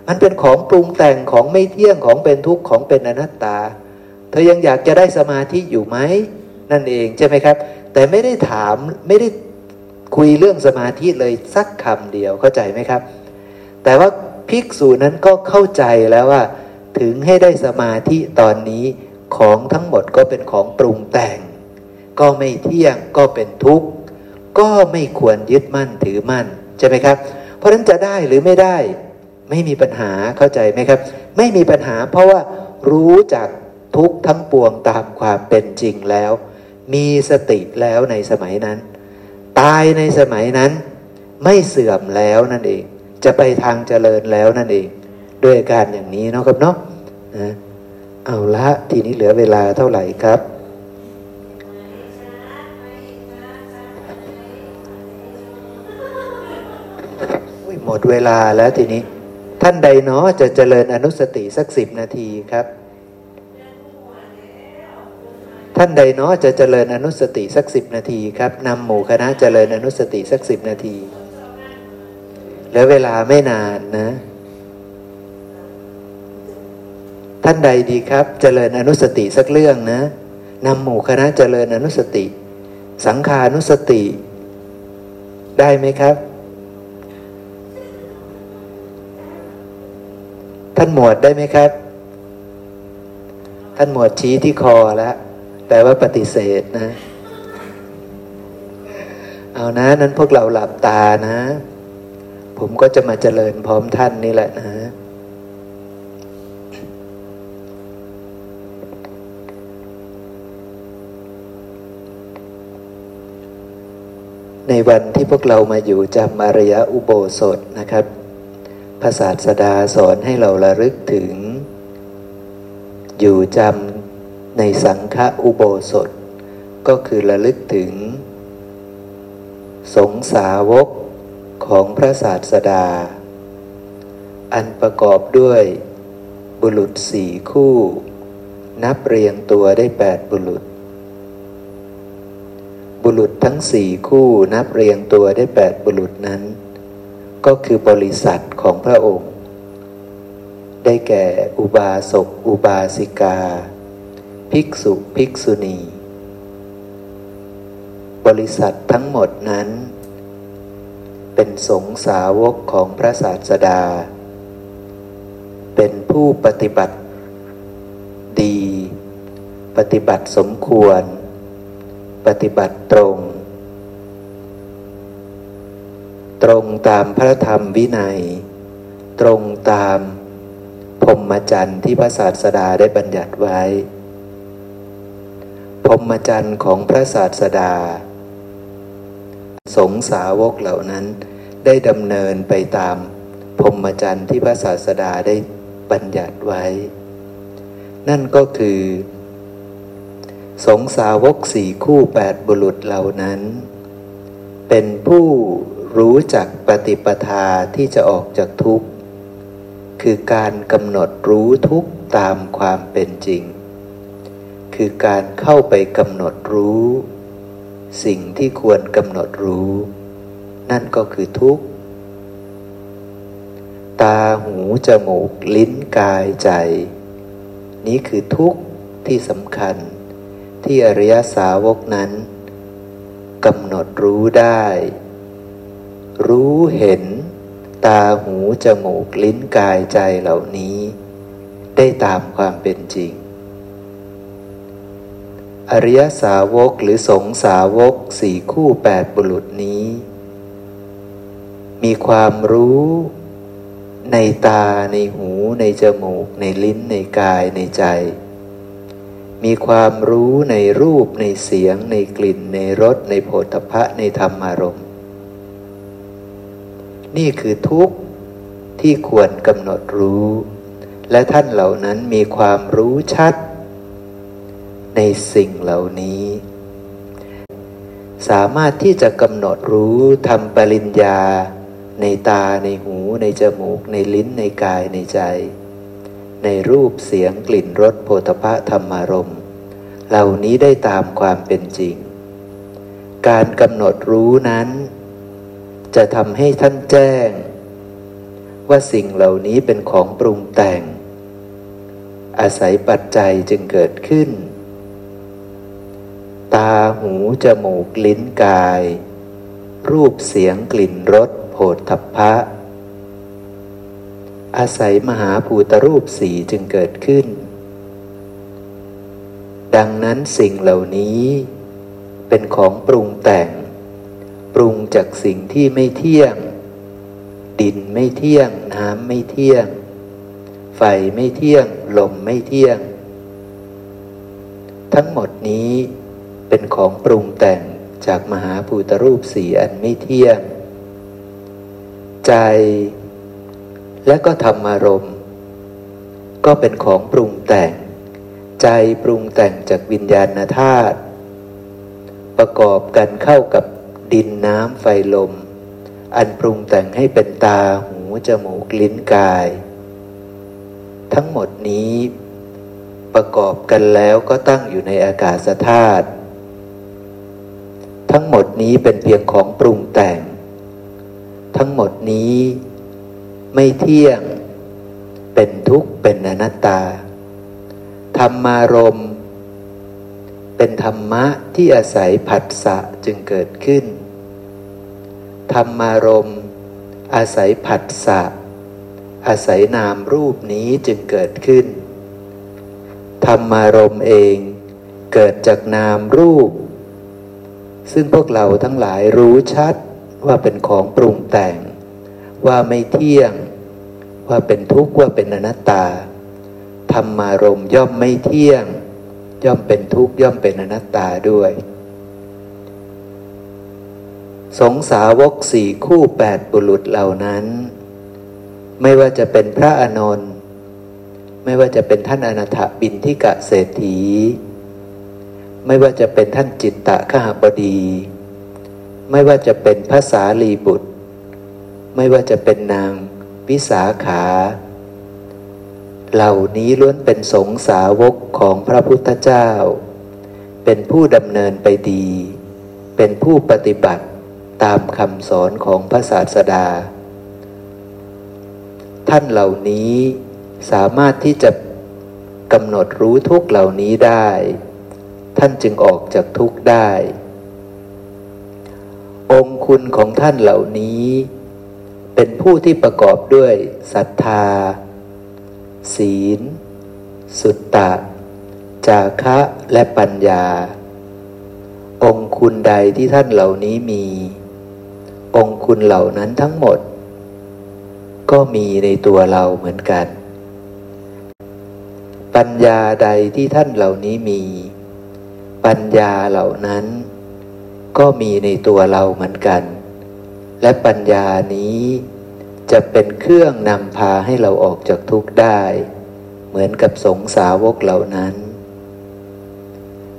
มันเป็นของปรุงแต่งของไม่เที่ยงของเป็นทุกข์ของเป็นอนัตตา เธอยังอยากจะได้สมาธิอยู่ไหมนั่นเองใช่ไหมครับ แต่ไม่ได้ถามไม่ได้ คุยเรื่องสมาธิเลยสักคำเดียวเข้าใจไหมครับ แต่ว่าภิกษุนั้นก็เข้าใจแล้วว่า ถึงให้ได้สมาธิตอนนี้ของทั้งหมดก็เป็นของปรุงแต่ง ก็ไม่เที่ยงก็เป็นทุกข์ ก็ไม่ควรยึดมั่นถือมั่นใช่ไหมครับ เพราะนั้นจะได้หรือไม่ได้ไม่มีปัญหาเข้าใจไหมครับ ไม่มีปัญหาเพราะว่ารู้จักทุกทั้งปวงตามความเป็นจริงแล้ว มีสติแล้วในสมัยนั้น ตายในสมัยนั้น ไม่เสื่อมแล้วนั่นเอง จะไปทางเจริญแล้วนั่นเอง ด้วยการอย่างนี้เนาะครับเนาะนะเอาละทีนี้เหลือเวลาเท่าไหร่ครับหมดเวลาแล้วทีนี้ ท่านใดเนาะจะเจริญอนุสติสักสิบนาทีครับ ท่านใดเนาะจะเจริญอนุสติสักสิบนาทีครับนำหมู่คณะเจริญอนุสติสักสิบนาที แล้วเวลาไม่นานนะ ท่านใดดีครับ เจริญอนุสติสักเรื่องนะนำหมู่คณะเจริญอนุสติ สังขานุสติ ได้ไหมครับ ท่านหมวดได้ไหมครับ ท่านหมวดชี้ที่คอแล้ว แปลว่าปฏิเสธนะ เอานะ นั้นพวกเราหลับตานะ ผมก็จะมาเจริญพร้อมท่านนี่แหละนะในวันที่พวกเรามาอยู่จำอารยะอุโบสถนะครับ พระศาสดาสอนให้เราระลึกถึง อยู่จำ ในสังฆอุโบสถ ก็คือระลึกถึง สงสาวกของพระศาสดา อันประกอบด้วยบุรุษสี่คู่ นับเรียงตัวได้แปดบุรุษ บุรุษทั้งสี่คู่นับเรียงตัวได้แปดบุรุษนั้น ก็คือบริษัทของพระองค์ ได้แก่อุบาสกอุบาสิกา ภิกษุภิกษุณี บริษัททั้งหมดนั้น เป็นสงสาวกของพระศาสดา เป็นผู้ปฏิบัติ ดี ปฏิบัติสมควร ปฏิบัติตรง ตรงตามพระธรรมวินัย ตรงตามพรหมจรรย์ที่พระศาสดาได้บัญญัติไว้ พรหมจรรย์ของพระศาสดา สงสาวกเหล่านั้นได้ดำเนินไปตามพรหมจรรย์ที่พระศาสดาได้บัญญัติไว้ นั่นก็คือ สงสาวกสี่คู่แปดบุรุษเหล่านั้น เป็นผู้รู้จักปฏิปทาที่จะออกจากทุกข์ คือการกำหนดรู้ทุกข์ตามความเป็นจริง คือการเข้าไปกำหนดรู้ สิ่งที่ควรกำหนดรู้ นั่นก็คือทุกข์ ตาหูจมูกลิ้นกายใจ นี้คือทุกข์ที่สำคัญ ที่อริยสาวกนั้นกำหนดรู้ได้ รู้เห็น ตาหูจมูกลิ้นกายใจเหล่านี้ ได้ตามความเป็นจริง อริยสาวกหรือสงสาวกสี่คู่แปดบุรุษนี้ มีความรู้ในตาในหูในจมูก ในลิ้นในกายในใจ มีความรู้ในรูปในเสียง ในกลิ่น ในรส ในโผฏฐพะในธรรมารมณ์ นี่คือทุกข์ที่ควรกำหนดรู้ และท่านเหล่านั้นมีความรู้ชัด ในสิ่งเหล่านี้ สามารถที่จะกำหนดรู้ทำปริญญา ในตาในหู ในจมูก ในลิ้นในกายในใจ ในรูปเสียงกลิ่นรสโผฏฐะธรรมารมณ์ เหล่านี้ได้ตามความเป็นจริง การกำหนดรู้นั้น จะทำให้ท่านแจ้ง ว่าสิ่งเหล่านี้เป็นของปรุงแต่งอาศัยปัจจัยจึงเกิดขึ้น ตาหู จมูก ลิ้นกาย รูปเสียงกลิ่นรสโผฏฐัพพะ อาศัยมหาภูตรูปสีจึงเกิดขึ้น ดังนั้นสิ่งเหล่านี้ เป็นของปรุงแต่ง ปรุงจากสิ่งที่ไม่เที่ยง ดินไม่เที่ยง น้ำไม่เที่ยง ไฟไม่เที่ยง ลมไม่เที่ยง ทั้งหมดนี้ เป็นของปรุงแต่งจากมหาภูตรูปสีอันไม่เที่ยง ใจ และก็ธรรมารมณ์ ก็เป็นของปรุงแต่ง ใจปรุงแต่งจากวิญญาณธาตุประกอบกันเข้ากับดินน้ำไฟลม อันปรุงแต่งให้เป็นตาหูจมูกลิ้นกาย ทั้งหมดนี้ประกอบกันแล้วก็ตั้งอยู่ในอากาศธาตุ ทั้งหมดนี้เป็นเพียงของปรุงแต่ง ทั้งหมดนี้ไม่เที่ยง เป็นทุกข์เป็นอนัตตา ธรรมารมณ์ เป็นธรรมะที่อาศัยผัสสะจึงเกิดขึ้น ธรรมารมณ์ อาศัยผัสสะ อาศัยนามรูปนี้จึงเกิดขึ้น ธรรมารมณ์เองเกิดจากนามรูป ซึ่งพวกเราทั้งหลายรู้ชัดว่าเป็นของปรุงแต่ง ว่าไม่เที่ยง ว่าเป็นทุกข์ว่าเป็นอนัตตาธรรมารมณ์ย่อมไม่เที่ยง ย่อมเป็นทุกข์ย่อมเป็นอนัตตาด้วย สงสาวกสี่คู่แปดบุรุษเหล่านั้น ไม่ว่าจะเป็นพระอานนท์ไม่ว่าจะเป็นท่านอนาถบินทิกะเศรษฐี ไม่ว่าจะเป็นท่านจิตตะขหบดี ไม่ว่าจะเป็นพระสารีบุตร ไม่ว่าจะเป็นนางวิสาขา เหล่านี้ล้วนเป็นสงสาวกของพระพุทธเจ้า เป็นผู้ดำเนินไปดี เป็นผู้ปฏิบัติตามคำสอนของพระศาสดา ท่านเหล่านี้สามารถที่จะกำหนดรู้ทุกเหล่านี้ได้ ท่านจึงออกจากทุกข์ได้ องคุณของท่านเหล่านี้ เป็นผู้ที่ประกอบด้วยศรัทธา ศีล สุตตะ จาคะและปัญญา องคุณใดที่ท่านเหล่านี้มี องคุณเหล่านั้นทั้งหมด ก็มีในตัวเราเหมือนกัน ปัญญาใดที่ท่านเหล่านี้มี ปัญญาเหล่านั้น ก็มีในตัวเราเหมือนกัน และปัญญานี้จะเป็นเครื่องนำพาให้เราออกจากทุกข์ได้ เหมือนกับสงสาวกเหล่านั้น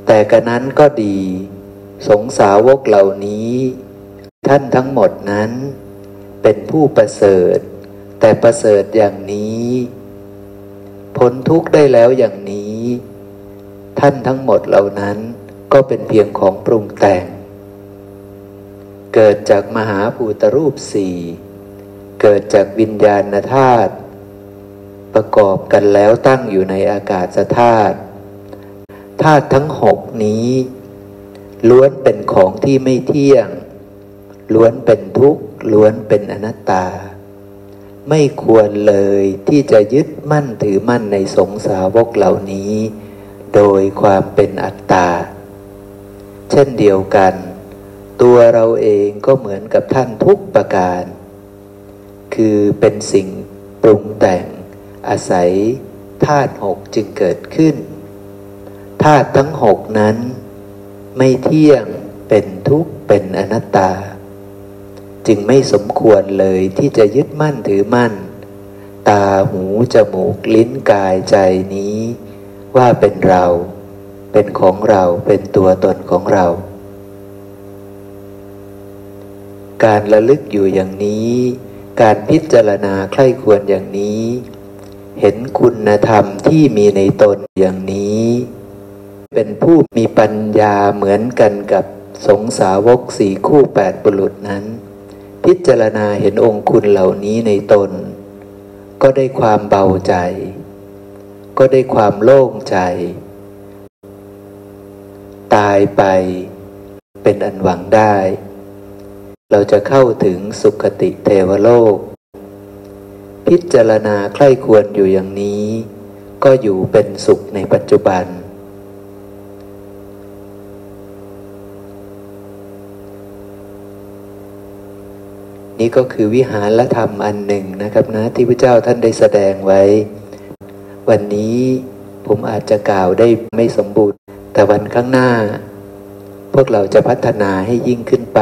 แต่กระนั้นก็ดี สงสาวกเหล่านี้ ท่านทั้งหมดนั้น เป็นผู้ประเสริฐ แต่ประเสริฐอย่างนี้พ้นทุกข์ได้แล้วอย่างนี้ ท่านทั้งหมดเหล่านั้น ก็เป็นเพียงของปรุงแต่ง เกิดจากมหาภูตรูปสี่เกิดจากวิญญาณธาตุประกอบกันแล้วตั้งอยู่ในอากาศธาตุธาตุทั้งหกนี้ ล้วนเป็นของที่ไม่เที่ยง ล้วนเป็นทุกข์ ล้วนเป็นอนัตตา ไม่ควรเลยที่จะยึดมั่นถือมั่นในสงสาวกเหล่านี้ โดยความเป็นอัตตา เช่นเดียวกัน ตัวเราเองก็เหมือนกับท่านทุกประการ คือเป็นสิ่งปรุงแต่ง อาศัยธาตุหกจึงเกิดขึ้นธาตุทั้งหกนั้น ไม่เที่ยงเป็นทุกข์เป็นอนัตตา จึงไม่สมควรเลยที่จะยึดมั่นถือมั่น ตาหูจมูกลิ้นกายใจนี้ ว่าเป็นเรา เป็นของเราเป็นตัวตนของเรา การระลึกอยู่อย่างนี้ การพิจารณาใคร่ควรอย่างนี้ เห็นคุณธรรมที่มีในตนอย่างนี้ เป็นผู้มีปัญญาเหมือนกันกับสงสาวกสี่คู่แปดบุรุษนั้น พิจารณาเห็นองค์คุณเหล่านี้ในตน ก็ได้ความเบาใจ ก็ได้ความโล่งใจ ตายไป เป็นอันหวังได้ เราจะเข้าถึงสุคติเทวโลก พิจารณาใคร่ควรอยู่อย่างนี้ ก็อยู่เป็นสุขในปัจจุบัน นี่ก็คือวิหารธรรมอันหนึ่งนะครับนะที่พระเจ้าท่านได้แสดงไว้ วันนี้ผมอาจจะกล่าวได้ไม่สมบูรณ์ แต่วันข้างหน้า พวกเราจะพัฒนาให้ยิ่งขึ้นไป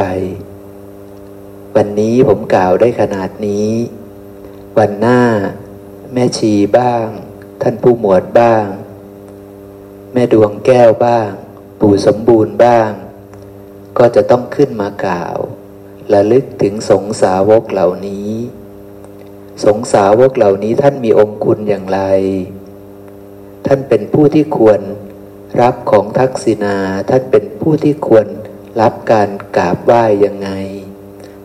วันนี้ผมกล่าวได้ขนาดนี้ วันหน้า แม่ชีบ้าง ท่านผู้หมวดบ้าง แม่ดวงแก้วบ้าง ปู่สมบูรณ์บ้าง ก็จะต้องขึ้นมากล่าวระลึกถึงสงสาวกเหล่านี้ สงสาวกเหล่านี้ท่านมีองคุณอย่างไร ท่านเป็นผู้ที่ควร รับของทักษิณาท่านเป็นผู้ที่ควรรับการกราบไหว้ยังไง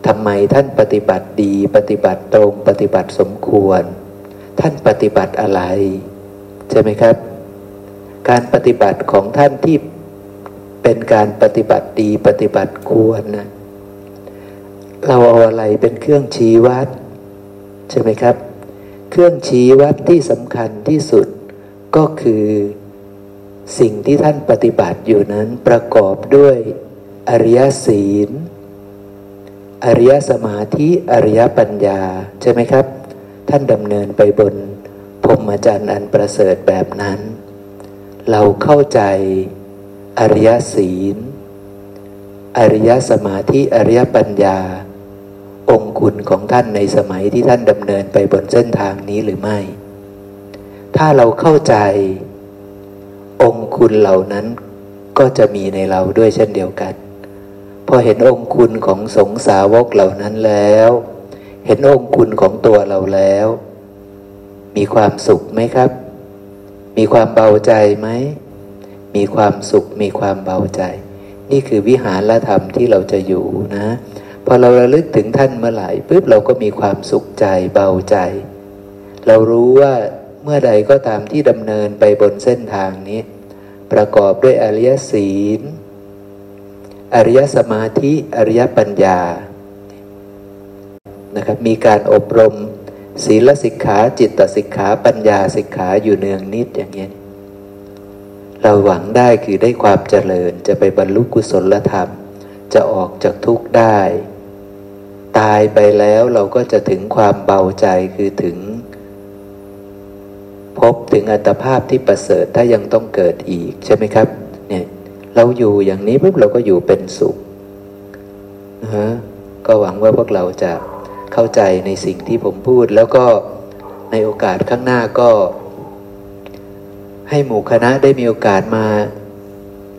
ทำไมท่านปฏิบัติดีปฏิบัติตรงปฏิบัติสมควร ท่านปฏิบัติอะไร ใช่ไหมครับ การปฏิบัติของท่านที่เป็นการปฏิบัติดีปฏิบัติควรนะเราเอาอะไรเป็นเครื่องชี้วัด ใช่ไหมครับ เครื่องชี้วัดที่สำคัญที่สุดก็คือ สิ่งที่ท่านปฏิบัติอยู่นั้นประกอบด้วยอริยศีล อริยสมาธิอริยปัญญา ใช่ไหมครับ ท่านดำเนินไปบนพรมจรรย์อันประเสริฐแบบนั้น เราเข้าใจอริยศีล อริยสมาธิอริยปัญญา องคุณของท่านในสมัยที่ท่านดำเนินไปบนเส้นทางนี้หรือไม่ ถ้าเราเข้าใจ องคุณเหล่านั้นก็จะมีในเราด้วยเช่นเดียวกัน พอเห็นองคุณของสงสาวกเหล่านั้นแล้ว เห็นองคุณของตัวเราแล้ว มีความสุขไหมครับ มีความเบาใจไหม มีความสุขมีความเบาใจ นี่คือวิหารธรรมที่เราจะอยู่นะ พอเราระลึกถึงท่านเมื่อไหร่ปุ๊บเราก็มีความสุขใจเบาใจ เรารู้ว่า เมื่อใดก็ตามที่ดำเนินไปบนเส้นทางนี้ ประกอบด้วยอริยศีล อริยสมาธิ อริยปัญญานะครับมีการอบรมศีลสิกขาจิตสิกขาปัญญาสิกขาอยู่เนืองนิดอย่างนี้ยเราหวังได้คือได้ความเจริญจะไปบรรลุกุศลธรรม จะออกจากทุกข์ได้ ตายไปแล้วเราก็จะถึงความเบาใจคือถึง พบถึงอัตภาพที่ประเสริฐถ้ายังต้องเกิดอีกใช่ไหมครับ เนี่ย เราอยู่อย่างนี้ปุ๊บเราก็อยู่เป็นสุขนะฮะก็หวังว่าพวกเราจะเข้าใจในสิ่งที่ผมพูด แล้วก็ในโอกาสข้างหน้าก็ ให้หมู่คณะได้มีโอกาสมา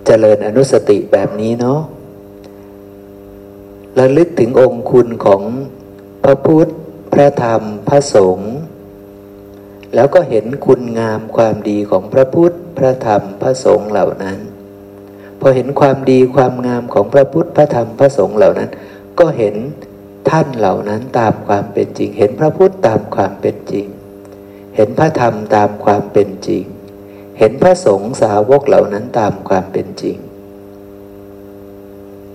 เจริญอนุสติแบบนี้เนาะระลึกถึงองค์คุณของพระพุทธ พระธรรม พระสงฆ์ แล้วก็เห็นคุณงามความดีของพระพุทธ พระธรรม พระสงฆ์เหล่านั้น พอเห็นความดีความงามของพระพุทธ พระธรรม พระสงฆ์เหล่านั้น ก็เห็นท่านเหล่านั้นตามความเป็นจริง เห็นพระพุทธตามความเป็นจริง เห็นพระธรรมตามความเป็นจริง เห็นพระสงฆ์สาวกเหล่านั้นตามความเป็นจริง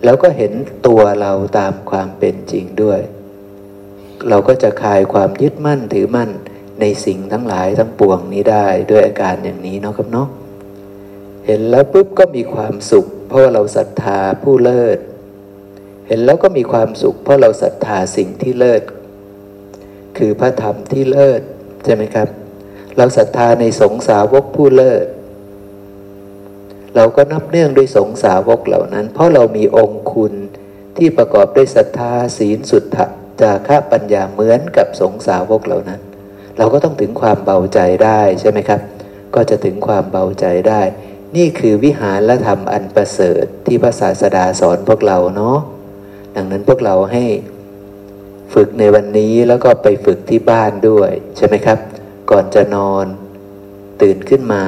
แล้วก็เห็นตัวเราตามความเป็นจริงด้วย เราก็จะคลายความยึดมั่นถือมั่น ในสิ่งทั้งหลายทั้งปวงนี้ได้ด้วยอาการอย่างนี้เนาะครับเนาะเห็นแล้วปุ๊บก็มีความสุข เพราะว่าเราศรัทธาผู้เลิศ เห็นแล้วก็มีความสุข เพราะเราศรัทธาสิ่งที่เลิศ คือพระธรรมที่เลิศใช่ไหมครับ เราศรัทธาในสงสาวกผู้เลิศ เราก็นับเนื่องด้วยสงสาวกเหล่านั้น เพราะเรามีองค์คุณที่ประกอบด้วยศรัทธาศีลสุทธะจาระปัญญาเหมือนกับสงสาวกเหล่านั้น เราก็ต้องถึงความเบาใจได้ใช่ไหมครับ ก็จะถึงความเบาใจได้ นี่คือวิหารธรรมอันประเสริฐที่พระศาสดาสอนพวกเราเนาะดังนั้นพวกเราให้ฝึกในวันนี้แล้วก็ไปฝึกที่บ้านด้วยใช่ไหมครับ ก่อนจะนอน ตื่นขึ้นมา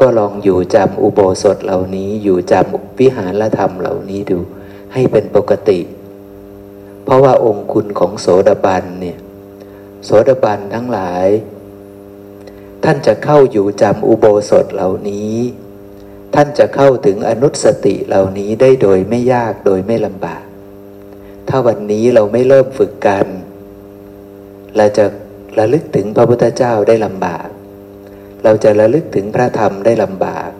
ก็ลองอยู่จำอุโบสถเหล่านี้ อยู่จำวิหารธรรมเหล่านี้ดู ให้เป็นปกติ เพราะว่าองค์คุณของโสดาบันเนี่ย โสดาบันทั้งหลาย ท่านจะเข้าอยู่จำอุโบสถเหล่านี้ ท่านจะเข้าถึงอนุสติเหล่านี้ได้โดยไม่ยากโดยไม่ลำบาก ถ้าวันนี้เราไม่เริ่มฝึกกัน เราจะระลึกถึงพระพุทธเจ้าได้ลำบาก เราจะระลึกถึงพระธรรมได้ลำบาก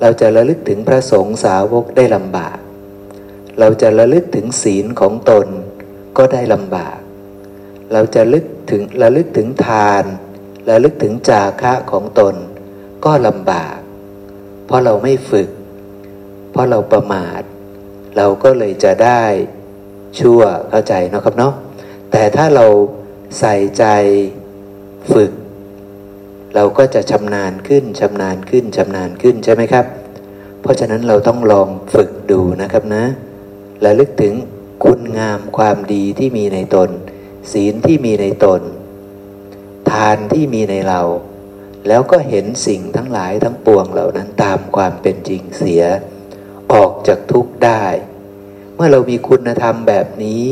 เราจะระลึกถึงพระสงฆ์สาวกได้ลำบาก เราจะระลึกถึงศีลของตนก็ได้ลำบาก เราจะลึกถึงระลึกถึงทานระลึกถึงจาคะของตน ก็ลำบาก เพราะเราไม่ฝึก เพราะเราประมาท เราก็เลยจะได้ชั่วเข้าใจนะครับเนาะแต่ถ้าเราใส่ใจฝึก เราก็จะชำนาญขึ้นชำนาญขึ้นชำนาญขึ้นใช่ไหมครับ เพราะฉะนั้นเราต้องลองฝึกดูนะครับนะระลึกถึงคุณงามความดีที่มีในตน ศีลที่มีในตน ทานที่มีในเรา แล้วก็เห็นสิ่งทั้งหลายทั้งปวงเหล่านั้นตามความเป็นจริงเสีย ออกจากทุกข์ได้ เมื่อเรามีคุณธรรมแบบนี้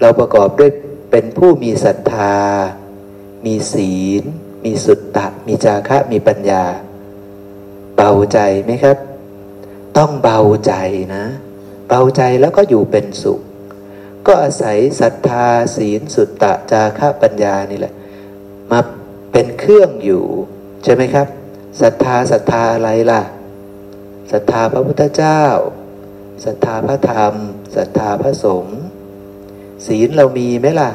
เราประกอบด้วยเป็นผู้มีศรัทธา มีศีล มีสุตตะ มีจาคะ มีปัญญา เบาใจไหมครับ ต้องเบาใจนะ เบาใจแล้วก็อยู่เป็นสุข ก็อาศัยศรัทธาศีลสุตตะจาคะปัญญานี่แหละ มาเป็นเครื่องอยู่ใช่ไหมครับศรัทธาศรัทธาอะไรล่ะศรัทธาพระพุทธเจ้าศรัทธาพระธรรมศรัทธาพระสงฆ์ศีลเรามีไหมล่ะ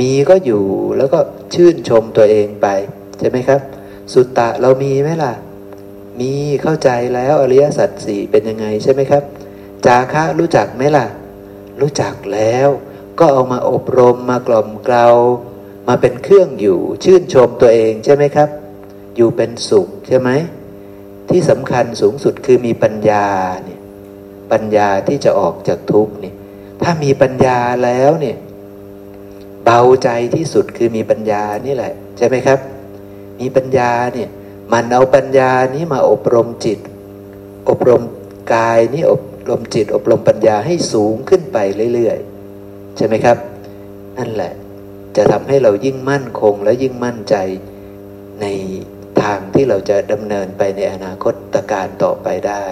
มีก็อยู่แล้วก็ชื่นชมตัวเองไปใช่ไหมครับ สุตตะเรามีไหมล่ะ มีเข้าใจแล้วอริยสัจสี่เป็นยังไงใช่ไหมครับ จาคะรู้จักไหมล่ะ รู้จักแล้ว ก็เอามาอบรมมากล่อมเกลามาเป็นเครื่องอยู่ชื่นชมตัวเองใช่ไหมครับ อยู่เป็นสุขใช่ไหมที่สำคัญสูงสุดคือมีปัญญาเนี่ยปัญญาที่จะออกจากทุกข์เนี่ยถ้ามีปัญญาแล้วเนี่ยเบาใจที่สุดคือมีปัญญานี่แหละ ใช่ไหมครับ มีปัญญาเนี่ยมันเอาปัญญานี้มาอบรมจิต อบรมกายนี้อบ รมจิตอบรมปัญญาให้สูงขึ้นไปเรื่อยๆ ใช่ไหมครับ นั่นแหละ จะทำให้เรายิ่งมั่นคงและยิ่งมั่นใจในทางที่เราจะดำเนินไปในอนาคตการต่อไปได้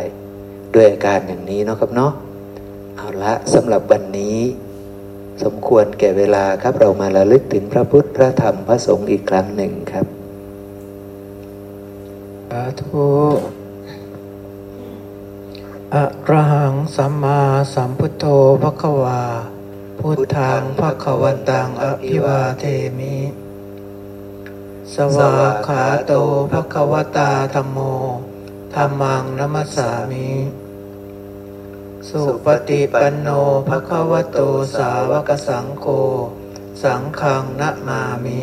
ด้วยอาการอย่างนี้เนาะครับเนาะเอาละสำหรับวันนี้ สมควรแก่เวลาครับเรามาระลึกถึงพระพุทธพระธรรมพระสงฆ์อีกครั้งหนึ่งครับสาธุ อะระหังสัมมาสัมพุทโธพระควา พุทธังพระควันตังอภิวาเทมิ สวากขาโตพระควตาธรรมโมธรรมังนัมสสามิ สุปฏิปันโนภะควโตสาวกสังโฆ สังฆังนะมามิ